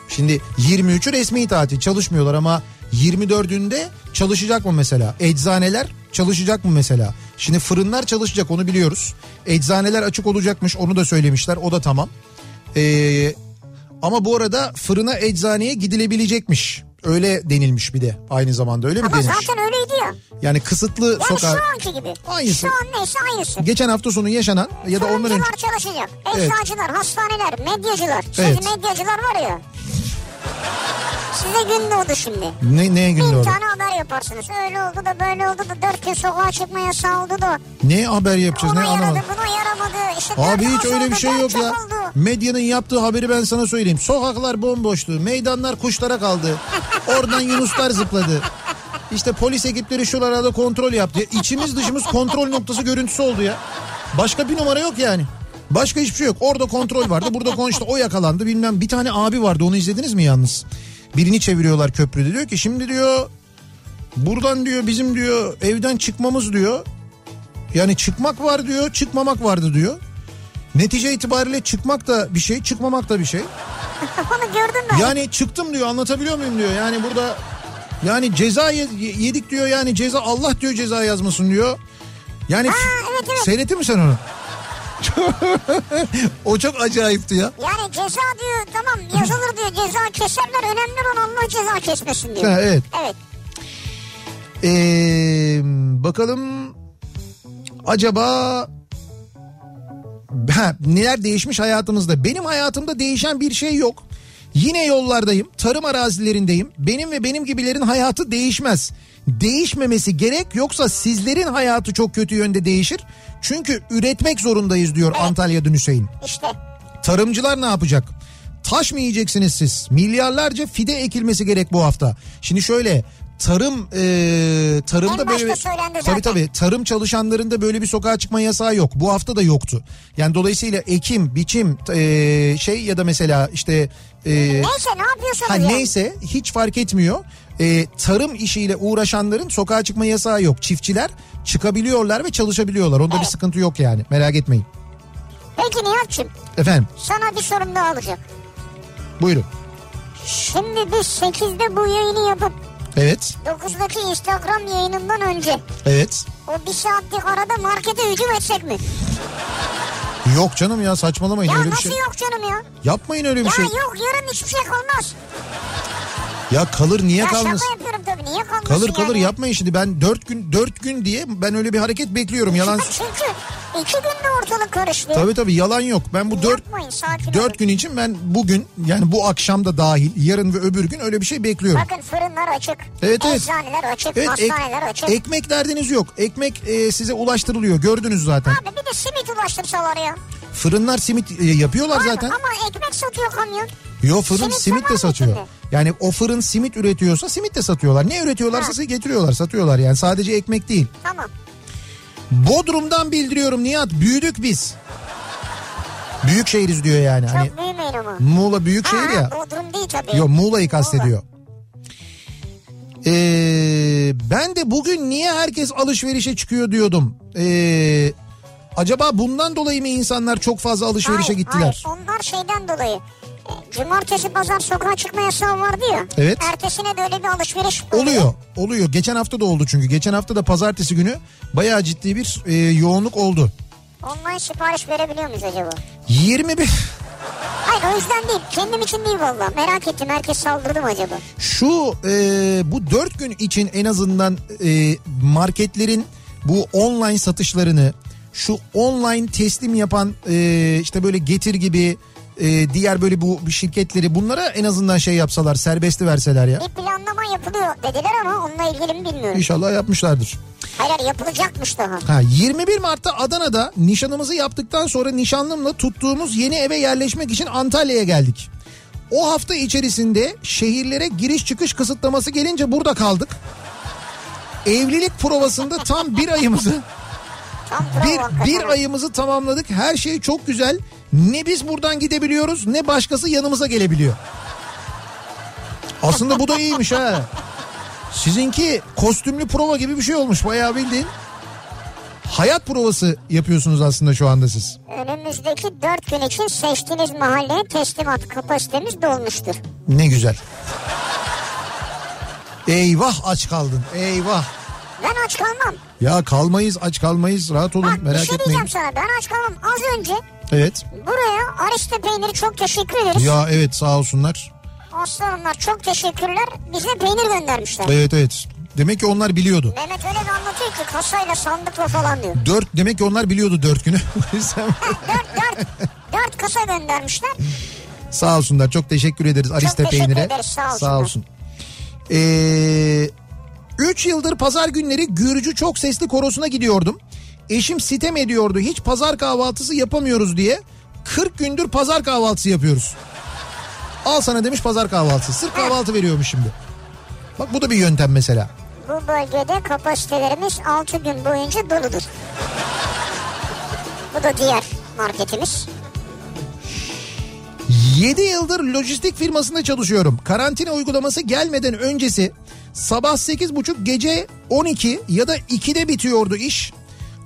Şimdi 23'ü resmi tatil çalışmıyorlar ama 24'ünde çalışacak mı mesela? Eczaneler çalışacak mı mesela? Şimdi fırınlar çalışacak onu biliyoruz. Eczaneler açık olacakmış onu da söylemişler o da tamam. Ee, ama bu arada fırına eczaneye gidilebilecekmiş. Öyle denilmiş bir de aynı zamanda öyle mi
Ama
denilmiş?
zaten öyleydi ya.
Yani kısıtlı
Yani
sokağa...
şu anki gibi.
Aynısı.
Şu an neyse aynısı.
Geçen hafta sonu yaşanan ya da ondan önce...
Fırıncılar çalışacak.
Evet.
Eczacılar, hastaneler, medyacılar.
Evet.
Siz medyacılar var ya. Size gün doğdu şimdi.
Ne, neye gün doğdu?
tane haber yaparsınız. Öyle oldu da böyle oldu da dört gün sokağa çıkma yasağı oldu da.
Ne haber yapacağız
Ona
ne
yaradı
anlamadım.
buna yaramadı. İşte
Abi hiç öyle bir şey yok ya.
oldu.
Medyanın yaptığı haberi ben sana söyleyeyim. Sokaklar bomboştu. Meydanlar kuşlara kaldı. Oradan yunuslar zıpladı. İşte polis ekipleri şuralarda kontrol yaptı. Ya İçimiz dışımız kontrol noktası görüntüsü oldu ya. Başka bir numara yok yani. Başka hiçbir şey yok. Orada kontrol vardı. Burada konuştu. O yakalandı. Bilmem bir tane abi vardı. Onu izlediniz mi yalnız? Birini çeviriyorlar köprüde. Diyor ki şimdi diyor buradan diyor bizim diyor evden çıkmamız diyor. Yani çıkmak var diyor, çıkmamak vardı diyor. Netice itibariyle çıkmak da bir şey, çıkmamak da bir şey. <laughs>
Onu gördüm ben.
Yani çıktım diyor, anlatabiliyor muyum diyor. Yani burada yani ceza ye- yedik diyor yani ceza Allah diyor ceza yazmasın diyor. Yani
evet, evet.
seyrettin mi sen onu? O çok acayipti ya.
Yani ceza diyor tamam yazılır diyor ceza keserler önemli olan Allah ceza kesmesin diyor.
Ha, evet.
Evet.
Ee, bakalım acaba ha, neler değişmiş hayatımızda? Benim hayatımda değişen bir şey yok. Yine yollardayım, tarım arazilerindeyim. Benim ve benim gibilerin hayatı değişmez. Değişmemesi gerek yoksa sizlerin hayatı çok kötü yönde değişir. Çünkü üretmek zorundayız diyor Antalya'dan Hüseyin.
İşte
Tarımcılar ne yapacak? Taş mı yiyeceksiniz siz? Milyarlarca fide ekilmesi gerek bu hafta. Şimdi şöyle tarım e, tarımda böyle
söylendi
tabii tabii tarım çalışanlarında böyle bir sokağa çıkma yasağı yok. Bu hafta da yoktu. Yani dolayısıyla ekim, biçim e, şey ya da mesela işte e,
Neyse ne yapıyorsunuz
ha
ya?
neyse hiç fark etmiyor. E, tarım işiyle uğraşanların sokağa çıkma yasağı yok. Çiftçiler çıkabiliyorlar ve çalışabiliyorlar. Onda bir
Evet.
sıkıntı yok yani. Merak etmeyin.
Peki Nihat'cığım
Efendim
sana bir sorum daha olacak.
buyurun.
Şimdi biz 8'de bu yayını yapıp
Evet.
9'daki Instagram yayınından önce
Evet.
o bir saatlik arada markete hücum etsek mi?
Yok canım ya saçmalamayın
Ya
öyle bir
nasıl
şey.
yok canım ya?
Yapmayın öyle bir
Ya
şey.
yok yarın hiçbir şey kalmaz.
Ya kalır niye
ya
kalmasın?
şaka yapıyorum tabii niye kalmasın
Kalır kalır
yani?
yapmayın şimdi ben dört gün dört gün diye ben öyle bir hareket bekliyorum yalan.
Çünkü iki günde ortalık karıştı.
Tabii tabii yalan yok. Ben bu dört
Yapmayın
dört gün için ben bugün yani bu akşam da dahil yarın ve öbür gün öyle bir şey bekliyorum.
Bakın fırınlar açık.
Evet, evet.
Eczaneler açık.
Evet, ek-
hastaneler açık.
ekmek derdiniz yok. Ekmek e, size ulaştırılıyor. Gördünüz zaten.
Abi bir de simit ulaştırsalar ya.
Fırınlar simit e, yapıyorlar
Var
zaten.
Ama ekmek satıyor kamyon.
Yo fırın
Simit
simit, de satıyor.
içinde?
Yani o fırın simit üretiyorsa simit de satıyorlar. Ne üretiyorlarsa getiriyorlar, satıyorlar. Yani sadece ekmek değil.
Tamam.
Bodrum'dan bildiriyorum Nihat. Büyüdük biz. Büyük şehiriz diyor yani.
Çok
Hani
büyümeyin ama.
Muğla büyük şehir
Ha,
ya.
Bodrum değil tabii.
Yok Muğla'yı kastediyor. Ee, ben de bugün niye herkes alışverişe çıkıyor diyordum. Ee, acaba bundan dolayı mı insanlar çok fazla alışverişe
Hayır,
gittiler?
Hayır, onlar şeyden dolayı. Cumartesi pazar sokağa çıkma yasağı vardı ya.
Evet.
Ertesine de öyle bir alışveriş
Oluyor. Oluyor. Geçen hafta da oldu çünkü. Geçen hafta da pazartesi günü bayağı ciddi bir e, yoğunluk oldu.
Online sipariş verebiliyor muyuz acaba?
21
Hayır o yüzden değil. Kendim için değil valla. Merak ettim herkes saldırdı mı acaba?
şu e, bu 4 gün için en azından e, marketlerin bu online satışlarını şu online teslim yapan e, işte böyle getir gibi e, diğer böyle bu şirketleri bunlara en azından şey yapsalar serbesti verseler ya.
Bir planlama yapılıyor dediler ama onunla ilgili mi bilmiyorum.
İnşallah yapmışlardır.
Hayır hayır, yapılacakmış daha.
Ha 21 Mart'ta Adana'da nişanımızı yaptıktan sonra nişanlımla tuttuğumuz yeni eve yerleşmek için Antalya'ya geldik. O hafta içerisinde şehirlere giriş çıkış kısıtlaması gelince burada kaldık. Evlilik provasında tam bir ayımızı bir, bir ayımızı tamamladık. Her şey çok güzel. Ne biz buradan gidebiliyoruz ne başkası yanımıza gelebiliyor. Aslında bu da iyiymiş ha. Sizinki kostümlü prova gibi bir şey olmuş bayağı bildiğin. Hayat provası yapıyorsunuz aslında şu anda siz.
Önümüzdeki dört gün için seçtiğiniz mahalleye teslimat kapasitemiz dolmuştur.
Ne güzel. Eyvah aç kaldın eyvah.
Ben aç kalmam.
Ya kalmayız aç kalmayız rahat olun
Bak bir
merak
şey
etmeyin.
diyeceğim sana ben aç kalmam. Az önce
Evet.
buraya Ariste peyniri çok teşekkür ederiz.
Ya evet sağ olsunlar.
Aslanlar çok teşekkürler. Bize peynir göndermişler.
Evet evet. Demek ki onlar biliyordu.
Mehmet öyle bir anlatıyor ki kasayla sandıkla falan diyor.
Dört demek ki onlar biliyordu dört günü. <laughs>
Dört, dört, dört kasa göndermişler.
sağ olsunlar çok teşekkür ederiz Ariste
teşekkür
Peynir'e.
ederiz, sağ olsunlar.
Sağ olsun. Ee, üç yıldır pazar günleri Gürcü çok sesli korosuna gidiyordum. Eşim sitem ediyordu hiç pazar kahvaltısı yapamıyoruz diye. 40 gündür pazar kahvaltısı yapıyoruz. Al sana demiş pazar kahvaltısı. Sırf kahvaltı veriyormuş şimdi. Bak bu da bir yöntem mesela.
Bu bölgede kapasitelerimiz 6 gün boyunca doludur. Bu da diğer marketimiz.
7 yıldır lojistik firmasında çalışıyorum. Karantina uygulaması gelmeden öncesi sabah 8.30 gece 12 ya da 2'de bitiyordu iş.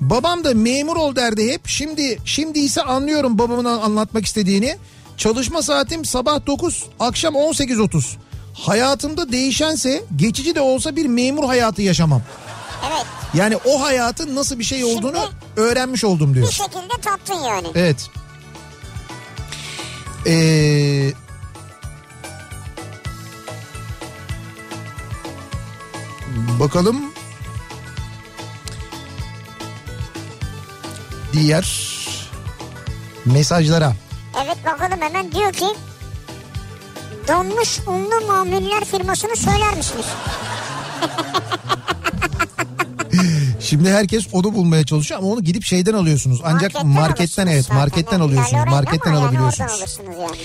Babam da memur ol derdi hep. Şimdi şimdi ise anlıyorum babamın anlatmak istediğini. Çalışma saatim sabah 9, akşam 18.30. Hayatımda değişense geçici de olsa bir memur hayatı yaşamam.
Evet
Yani o hayatın nasıl bir şey olduğunu öğrenmiş oldum diyor.
bir şekilde tattın yani.
Evet. Ee, bakalım. Diğer mesajlara.
Evet bakalım hemen diyor ki donmuş unlu mamuller firmasını söyler misiniz? <laughs>
Şimdi herkes onu bulmaya çalışıyor ama onu gidip şeyden alıyorsunuz. Ancak
Marketten
marketten, evet
zaten.
marketten
Yani
alıyorsunuz. Marketten alabiliyorsunuz.
yani.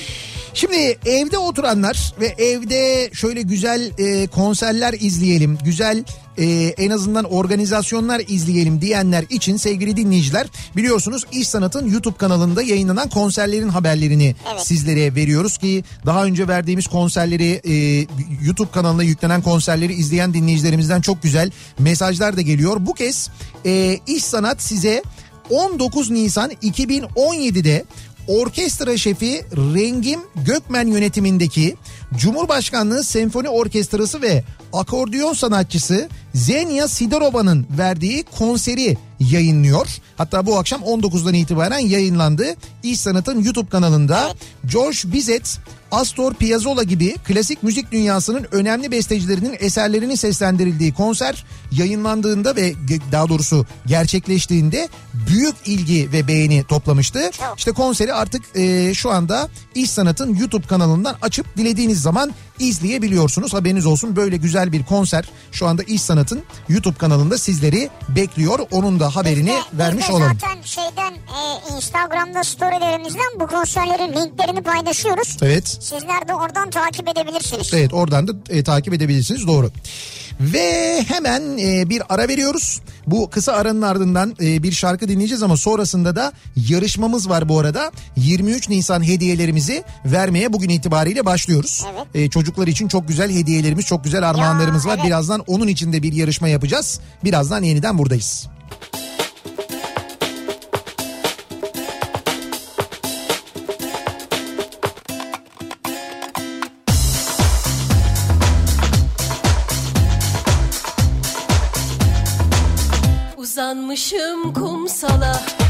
Şimdi evde oturanlar ve evde şöyle güzel e, konserler izleyelim, güzel e, en azından organizasyonlar izleyelim diyenler için sevgili dinleyiciler biliyorsunuz İş Sanat'ın YouTube kanalında yayınlanan konserlerin haberlerini
Evet.
sizlere veriyoruz ki daha önce verdiğimiz konserleri e, YouTube kanalına yüklenen konserleri izleyen dinleyicilerimizden çok güzel mesajlar da geliyor. Bu kez e, İş Sanat size 19 Nisan 2017'de orkestra şefi Rengim Gökmen yönetimindeki Cumhurbaşkanlığı Senfoni Orkestrası ve akordeon sanatçısı Zenya Sidorova'nın verdiği konseri yayınlıyor. Hatta bu akşam 19'dan itibaren yayınlandı. İş Sanat'ın YouTube kanalında George Bizet, Astor Piazzolla gibi klasik müzik dünyasının önemli bestecilerinin eserlerinin seslendirildiği konser yayınlandığında ve daha doğrusu gerçekleştiğinde büyük ilgi ve beğeni toplamıştı. İşte konseri artık e, şu anda İş Sanat'ın YouTube kanalından açıp dilediğiniz zaman izleyebiliyorsunuz. Haberiniz olsun böyle güzel bir konser şu anda İş Sanat'ın YouTube kanalında sizleri bekliyor. Onun da haberini
Biz de- biz
vermiş
de
olalım.
Zaten şeyden e, Instagram'da storylerimizden bu konserlerin linklerini paylaşıyoruz.
Evet.
Sizler de oradan takip edebilirsiniz.
Evet oradan da e, takip edebilirsiniz doğru. Ve hemen e, bir ara veriyoruz. Bu kısa aranın ardından e, bir şarkı dinleyeceğiz ama sonrasında da yarışmamız var bu arada. 23 Nisan hediyelerimizi vermeye bugün itibariyle başlıyoruz.
Evet.
E, çocuklar için çok güzel hediyelerimiz, çok güzel armağanlarımız var.
evet.
Birazdan onun için de bir yarışma yapacağız. Birazdan yeniden buradayız.
Uzanmışım kumsala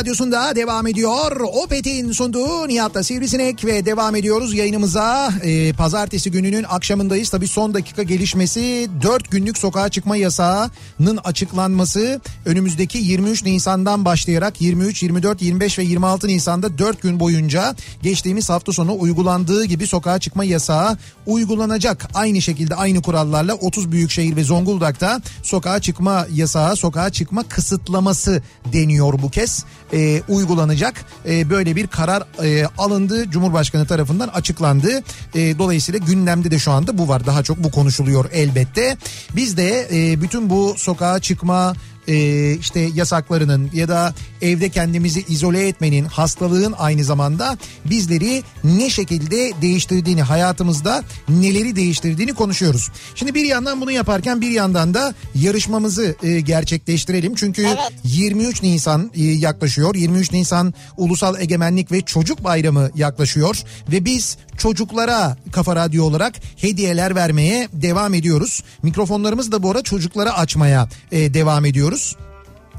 Radyosu'nda devam ediyor. Opet'in sunduğu Nihat'la Sivrisinek ve devam ediyoruz yayınımıza. Ee, pazartesi gününün akşamındayız. Tabii son dakika gelişmesi 4 günlük sokağa çıkma yasağının açıklanması önümüzdeki 23 Nisan'dan başlayarak 23, 24, 25 ve 26 Nisan'da 4 gün boyunca geçtiğimiz hafta sonu uygulandığı gibi sokağa çıkma yasağı uygulanacak. Aynı şekilde aynı kurallarla 30 büyükşehir ve Zonguldak'ta sokağa çıkma yasağı, sokağa çıkma kısıtlaması deniyor bu kez. Ee, uygulanacak. Ee, böyle bir karar e, alındı. Cumhurbaşkanı tarafından açıklandı. Ee, dolayısıyla gündemde de şu anda bu var. Daha çok bu konuşuluyor elbette. Biz de e, bütün bu sokağa çıkma e, işte yasaklarının ya da evde kendimizi izole etmenin hastalığın aynı zamanda bizleri ne şekilde değiştirdiğini hayatımızda neleri değiştirdiğini konuşuyoruz. Şimdi bir yandan bunu yaparken bir yandan da yarışmamızı e, gerçekleştirelim. Çünkü
Evet.
23 Nisan e, yaklaşıyor. 23 Nisan Ulusal Egemenlik ve Çocuk Bayramı yaklaşıyor ve biz çocuklara Kafa Radyo olarak hediyeler vermeye devam ediyoruz. Mikrofonlarımızı da bu ara çocuklara açmaya e, devam ediyoruz.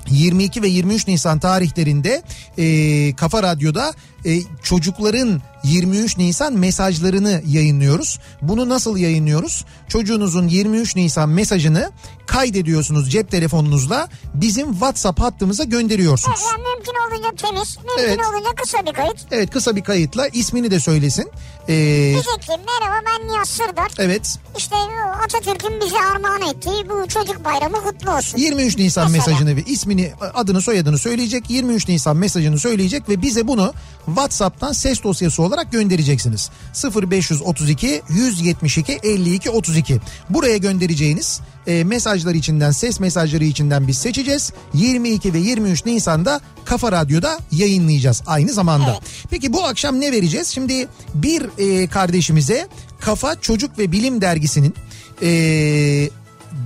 22 ve 23 Nisan tarihlerinde e, Kafa Radyo'da e, çocukların 23 Nisan mesajlarını yayınlıyoruz. Bunu nasıl yayınlıyoruz? Çocuğunuzun 23 Nisan mesajını kaydediyorsunuz cep telefonunuzla bizim WhatsApp hattımıza gönderiyorsunuz.
Yani mümkün olunca temiz, mümkün
Evet.
olunca kısa bir kayıt.
Evet kısa bir kayıtla ismini de söylesin. Ee,
Diyecek ki merhaba ben Nihat Sırdar.
evet
İşte Atatürk'ün bize armağan ettiği bu çocuk bayramı kutlu olsun.
23 Nisan
Mesela.
mesajını ve ismini adını soyadını söyleyecek 23 Nisan mesajını söyleyecek ve bize bunu WhatsApp'tan ses dosyası olarak göndereceksiniz. 0532 172 52 32 buraya göndereceğiniz e, mesajlar içinden ses mesajları içinden biz seçeceğiz. 22 ve 23 Nisan'da Kafa Radyo'da yayınlayacağız aynı zamanda. Peki bu akşam ne vereceğiz? Şimdi bir e, kardeşimize Kafa Çocuk ve Bilim dergisinin e,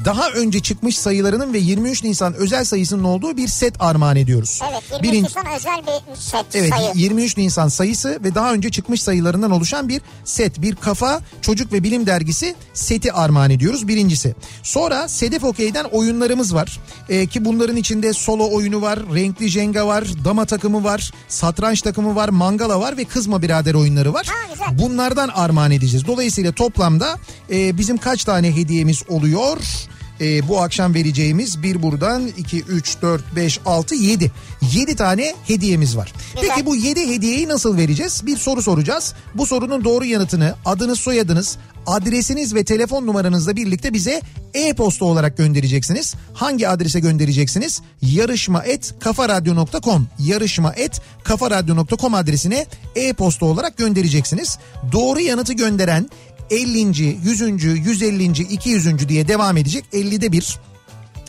daha önce çıkmış sayılarının ve 23 Nisan özel sayısının olduğu bir set armağan ediyoruz.
Evet 23
Birinci-
Nisan özel bir set
Evet
sayı.
23 Nisan sayısı ve daha önce çıkmış sayılarından oluşan bir set. Bir kafa çocuk ve bilim dergisi seti armağan ediyoruz birincisi. Sonra Sedef Okey'den oyunlarımız var. Ee, ki bunların içinde solo oyunu var, renkli jenga var, dama takımı var, satranç takımı var, mangala var ve kızma birader oyunları var.
Ha, güzel.
Bunlardan armağan edeceğiz. Dolayısıyla toplamda e, bizim kaç tane hediyemiz oluyor? E, bu akşam vereceğimiz bir buradan 2, 3, 4, 5, 6, 7. 7 tane hediyemiz var.
Güzel.
Peki bu 7 hediyeyi nasıl vereceğiz? Bir soru soracağız. Bu sorunun doğru yanıtını adınız soyadınız adresiniz ve telefon numaranızla birlikte bize e-posta olarak göndereceksiniz. Hangi adrese göndereceksiniz? yarışma et kafaradyo.com yarışma et kafaradyo.com adresine e-posta olarak göndereceksiniz. Doğru yanıtı gönderen 50. 100. 150. 200. diye devam edecek 50'de bir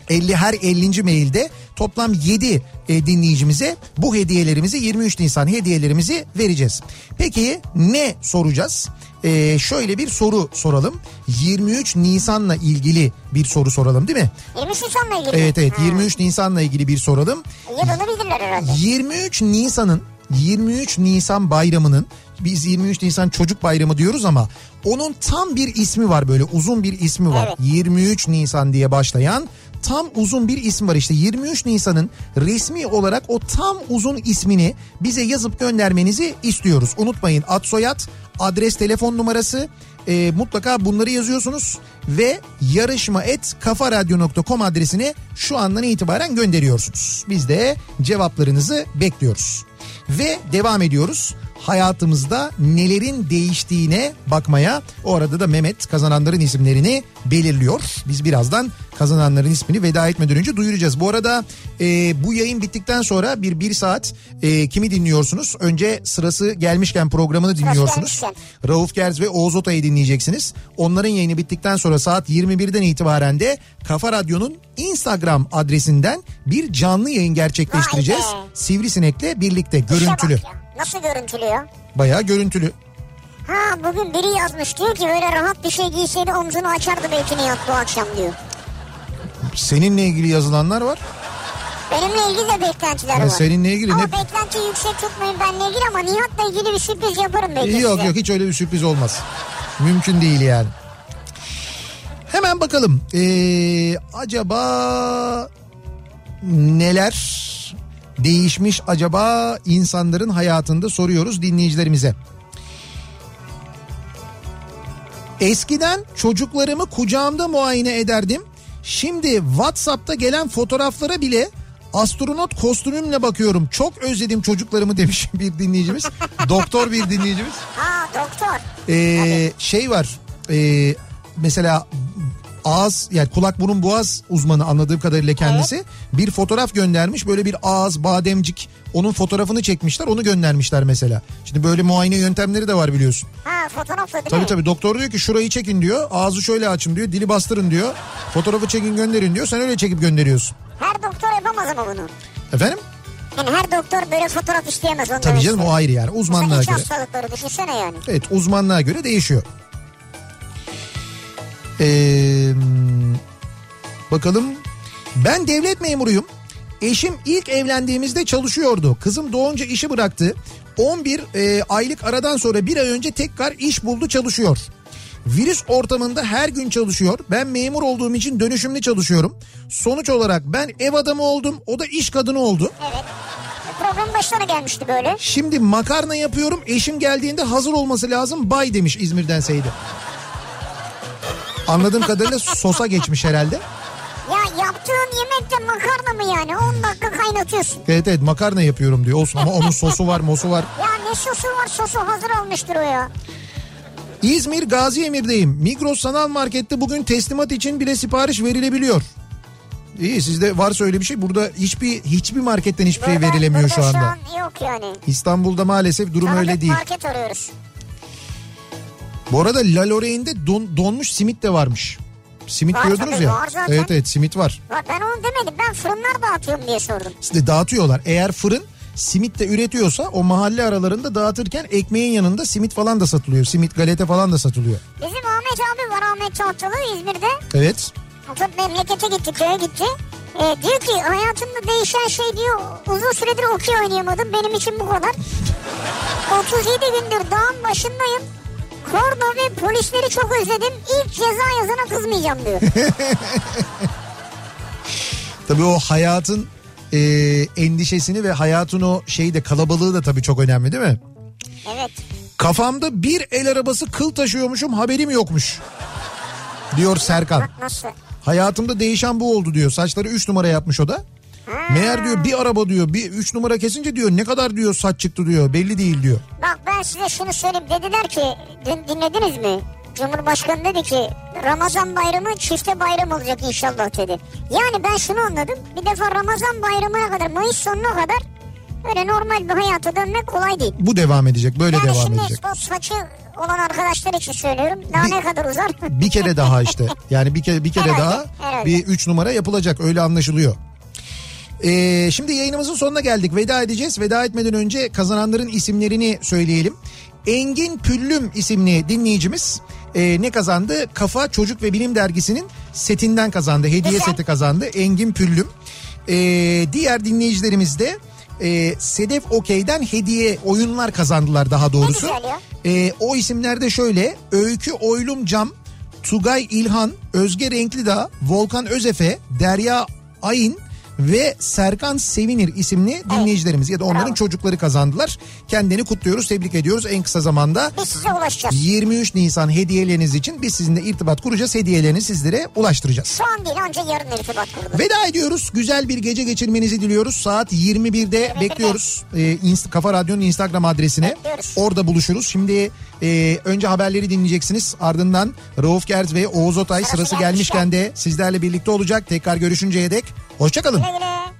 50 her 50. mailde toplam 7 e, dinleyicimize bu hediyelerimizi 23 Nisan hediyelerimizi vereceğiz. Peki ne soracağız? E, şöyle bir soru soralım. 23 Nisan'la ilgili bir soru soralım değil mi?
23 Nisan'la ilgili.
Evet evet
Ha.
23 Nisan'la ilgili bir soralım.
Yılını bilirler herhalde.
23 Nisan'ın 23 Nisan bayramının biz 23 Nisan çocuk bayramı diyoruz ama onun tam bir ismi var böyle uzun bir ismi var.
Evet.
23 Nisan diye başlayan tam uzun bir isim var işte 23 Nisan'ın resmi olarak o tam uzun ismini bize yazıp göndermenizi istiyoruz. Unutmayın ad soyad, adres telefon numarası e, mutlaka bunları yazıyorsunuz ve yarışma et kafaradyo.com adresine şu andan itibaren gönderiyorsunuz. Biz de cevaplarınızı bekliyoruz. Ve devam ediyoruz hayatımızda nelerin değiştiğine bakmaya. O arada da Mehmet kazananların isimlerini belirliyor. Biz birazdan kazananların ismini veda etmeden önce duyuracağız. Bu arada e, bu yayın bittikten sonra bir bir saat e, kimi dinliyorsunuz? Önce sırası gelmişken programını dinliyorsunuz. Rauf Gerz ve Oğuz Otay'ı dinleyeceksiniz. Onların yayını bittikten sonra saat 21'den itibaren de Kafa Radyo'nun Instagram adresinden bir canlı yayın gerçekleştireceğiz. Sivrisinek'le birlikte
İşe bak
görüntülü.
ya. Nasıl?
Bayağı görüntülü.
Ha bugün biri yazmış diyor ki böyle rahat bir şey giyseydi omzunu açardı belki Nihat bu akşam diyor.
Seninle ilgili yazılanlar var.
Benimle ilgili de beklentiler
Ya
var.
seninle ilgili
ama
ne-
beklenti yüksek tutmayın benimle ilgili ama Nihat'la ilgili bir sürpriz yaparım belki
Yok
size.
yok hiç öyle bir sürpriz olmaz. Mümkün değil yani. Hemen bakalım. Ee, acaba neler değişmiş acaba insanların hayatında soruyoruz dinleyicilerimize. Eskiden çocuklarımı kucağımda muayene ederdim. Şimdi WhatsApp'ta gelen fotoğraflara bile astronot kostümümle bakıyorum. Çok özledim çocuklarımı demiş <laughs> bir dinleyicimiz. Doktor bir dinleyicimiz.
Ha doktor.
Ee, şey var. ee, mesela ağız yani kulak burun boğaz uzmanı anladığım kadarıyla kendisi bir fotoğraf göndermiş böyle bir ağız bademcik onun fotoğrafını çekmişler onu göndermişler mesela. Şimdi böyle muayene yöntemleri de var biliyorsun.
Ha fotoğrafla değil
Tabii
mi?
tabii doktor diyor ki şurayı çekin diyor ağzı şöyle açın diyor dili bastırın diyor fotoğrafı çekin gönderin diyor sen öyle çekip gönderiyorsun.
Her doktor yapamaz ama bunu.
Efendim?
Yani her doktor böyle fotoğraf isteyemez.
Tabii canım o ayrı yani
Mesela
uzmanlığa
iç
göre.
hastalıkları düşünsene yani.
Evet uzmanlığa göre değişiyor. Ee, bakalım ben devlet memuruyum. Eşim ilk evlendiğimizde çalışıyordu. Kızım doğunca işi bıraktı. 11 e, aylık aradan sonra bir ay önce tekrar iş buldu çalışıyor. Virüs ortamında her gün çalışıyor. Ben memur olduğum için dönüşümlü çalışıyorum. Sonuç olarak ben ev adamı oldum. O da iş kadını oldu.
Evet. Program başlarına gelmişti böyle.
Şimdi makarna yapıyorum. Eşim geldiğinde hazır olması lazım. Bay demiş İzmir'den Seydi. Anladığım kadarıyla sosa geçmiş herhalde.
Ya yaptığın yemekte makarna mı yani? 10 dakika kaynatıyorsun.
Evet evet makarna yapıyorum diyor. Olsun ama onun sosu var mosu var.
Ya ne sosu var sosu hazır almıştır o ya.
İzmir Gazi Emir'deyim. Migros Sanal Market'te bugün teslimat için bile sipariş verilebiliyor. İyi sizde varsa öyle bir şey. Burada hiçbir hiçbir marketten hiçbir şey
Burada-
verilemiyor
burada
şu anda.
an yok yani.
İstanbul'da maalesef durum
Tanıdık
öyle değil.
market arıyoruz.
Bu arada La Lorraine'de don, donmuş simit de varmış. Simit
Var
diyordunuz ya.
var zaten.
Evet evet simit var.
Ben onu demedim ben fırınlar dağıtıyorum diye sordum.
İşte dağıtıyorlar. Eğer fırın simit de üretiyorsa o mahalle aralarında dağıtırken ekmeğin yanında simit falan da satılıyor. Simit galeta falan da satılıyor.
Bizim Ahmet abi var Ahmet Tahtalı İzmir'de.
Evet.
O memlekete gitti köye gitti. Ee, diyor ki hayatımda değişen şey diyor uzun süredir okey oynayamadım benim için bu kadar. <laughs> 37 gündür dağın başındayım. Korna ve polisleri çok özledim. İlk ceza yazana kızmayacağım diyor. <laughs>
Tabii o hayatın e, endişesini ve hayatın o şeyi de kalabalığı da tabii çok önemli değil mi?
evet.
Kafamda bir el arabası kıl taşıyormuşum haberim yokmuş. Diyor Serkan.
Bak nasıl.
Hayatımda değişen bu oldu diyor. Saçları 3 numara yapmış o da. Meğer diyor bir araba diyor bir 3 numara kesince diyor ne kadar diyor saç çıktı diyor belli değil diyor.
Bak ben size şunu söyleyeyim. Dediler ki dün dinlediniz mi? Cumhurbaşkanı dedi ki Ramazan bayramı çifte bayram olacak inşallah dedi. Yani ben şunu anladım. Bir defa Ramazan bayramına kadar Mayıs sonuna kadar öyle normal bir hayata dönmek kolay değil.
Bu devam edecek böyle
yani
devam
şimdi
edecek.
o saçı olan arkadaşlar için söylüyorum. Daha
Bir-
ne kadar uzar?
Bir kere daha işte. <laughs> Yani bir kere bir kere
Herhalde,
daha
herhalde.
bir 3 numara yapılacak öyle anlaşılıyor. Ee, şimdi yayınımızın sonuna geldik. Veda edeceğiz. Veda etmeden önce kazananların isimlerini söyleyelim. Engin Püllüm isimli dinleyicimiz e, ne kazandı? Kafa Çocuk ve Bilim Dergisi'nin setinden kazandı. Hediye
Güzel.
seti kazandı. Engin Püllüm. Ee, diğer dinleyicilerimiz de e, Sedef Okey'den hediye oyunlar kazandılar daha doğrusu. Ee, o isimler de şöyle. Öykü Oylum Cam, Tugay İlhan, Özge Renklidağ, Volkan Özefe, Derya Ayın ve Serkan Sevinir isimli dinleyicilerimiz ya da onların çocukları kazandılar. Kendini kutluyoruz, tebrik ediyoruz en kısa zamanda.
Biz size ulaşacağız.
23 Nisan hediyeleriniz için biz sizinle irtibat kuracağız. Hediyelerini sizlere ulaştıracağız.
Şu an değil ancak yarın irtibat kurulur.
Veda ediyoruz. Güzel bir gece geçirmenizi diliyoruz. Saat 21'de bekliyoruz. Ee, Inst- Kafa Radyo'nun Instagram adresine.
Bekliyoruz.
Orada buluşuruz. Şimdi e, önce haberleri dinleyeceksiniz. Ardından Rauf Gerz ve Oğuz Otay Sırası
gelmişken.
gelmişken de sizlerle birlikte olacak. Tekrar görüşünceye dek hoşçakalın.
Güle güle.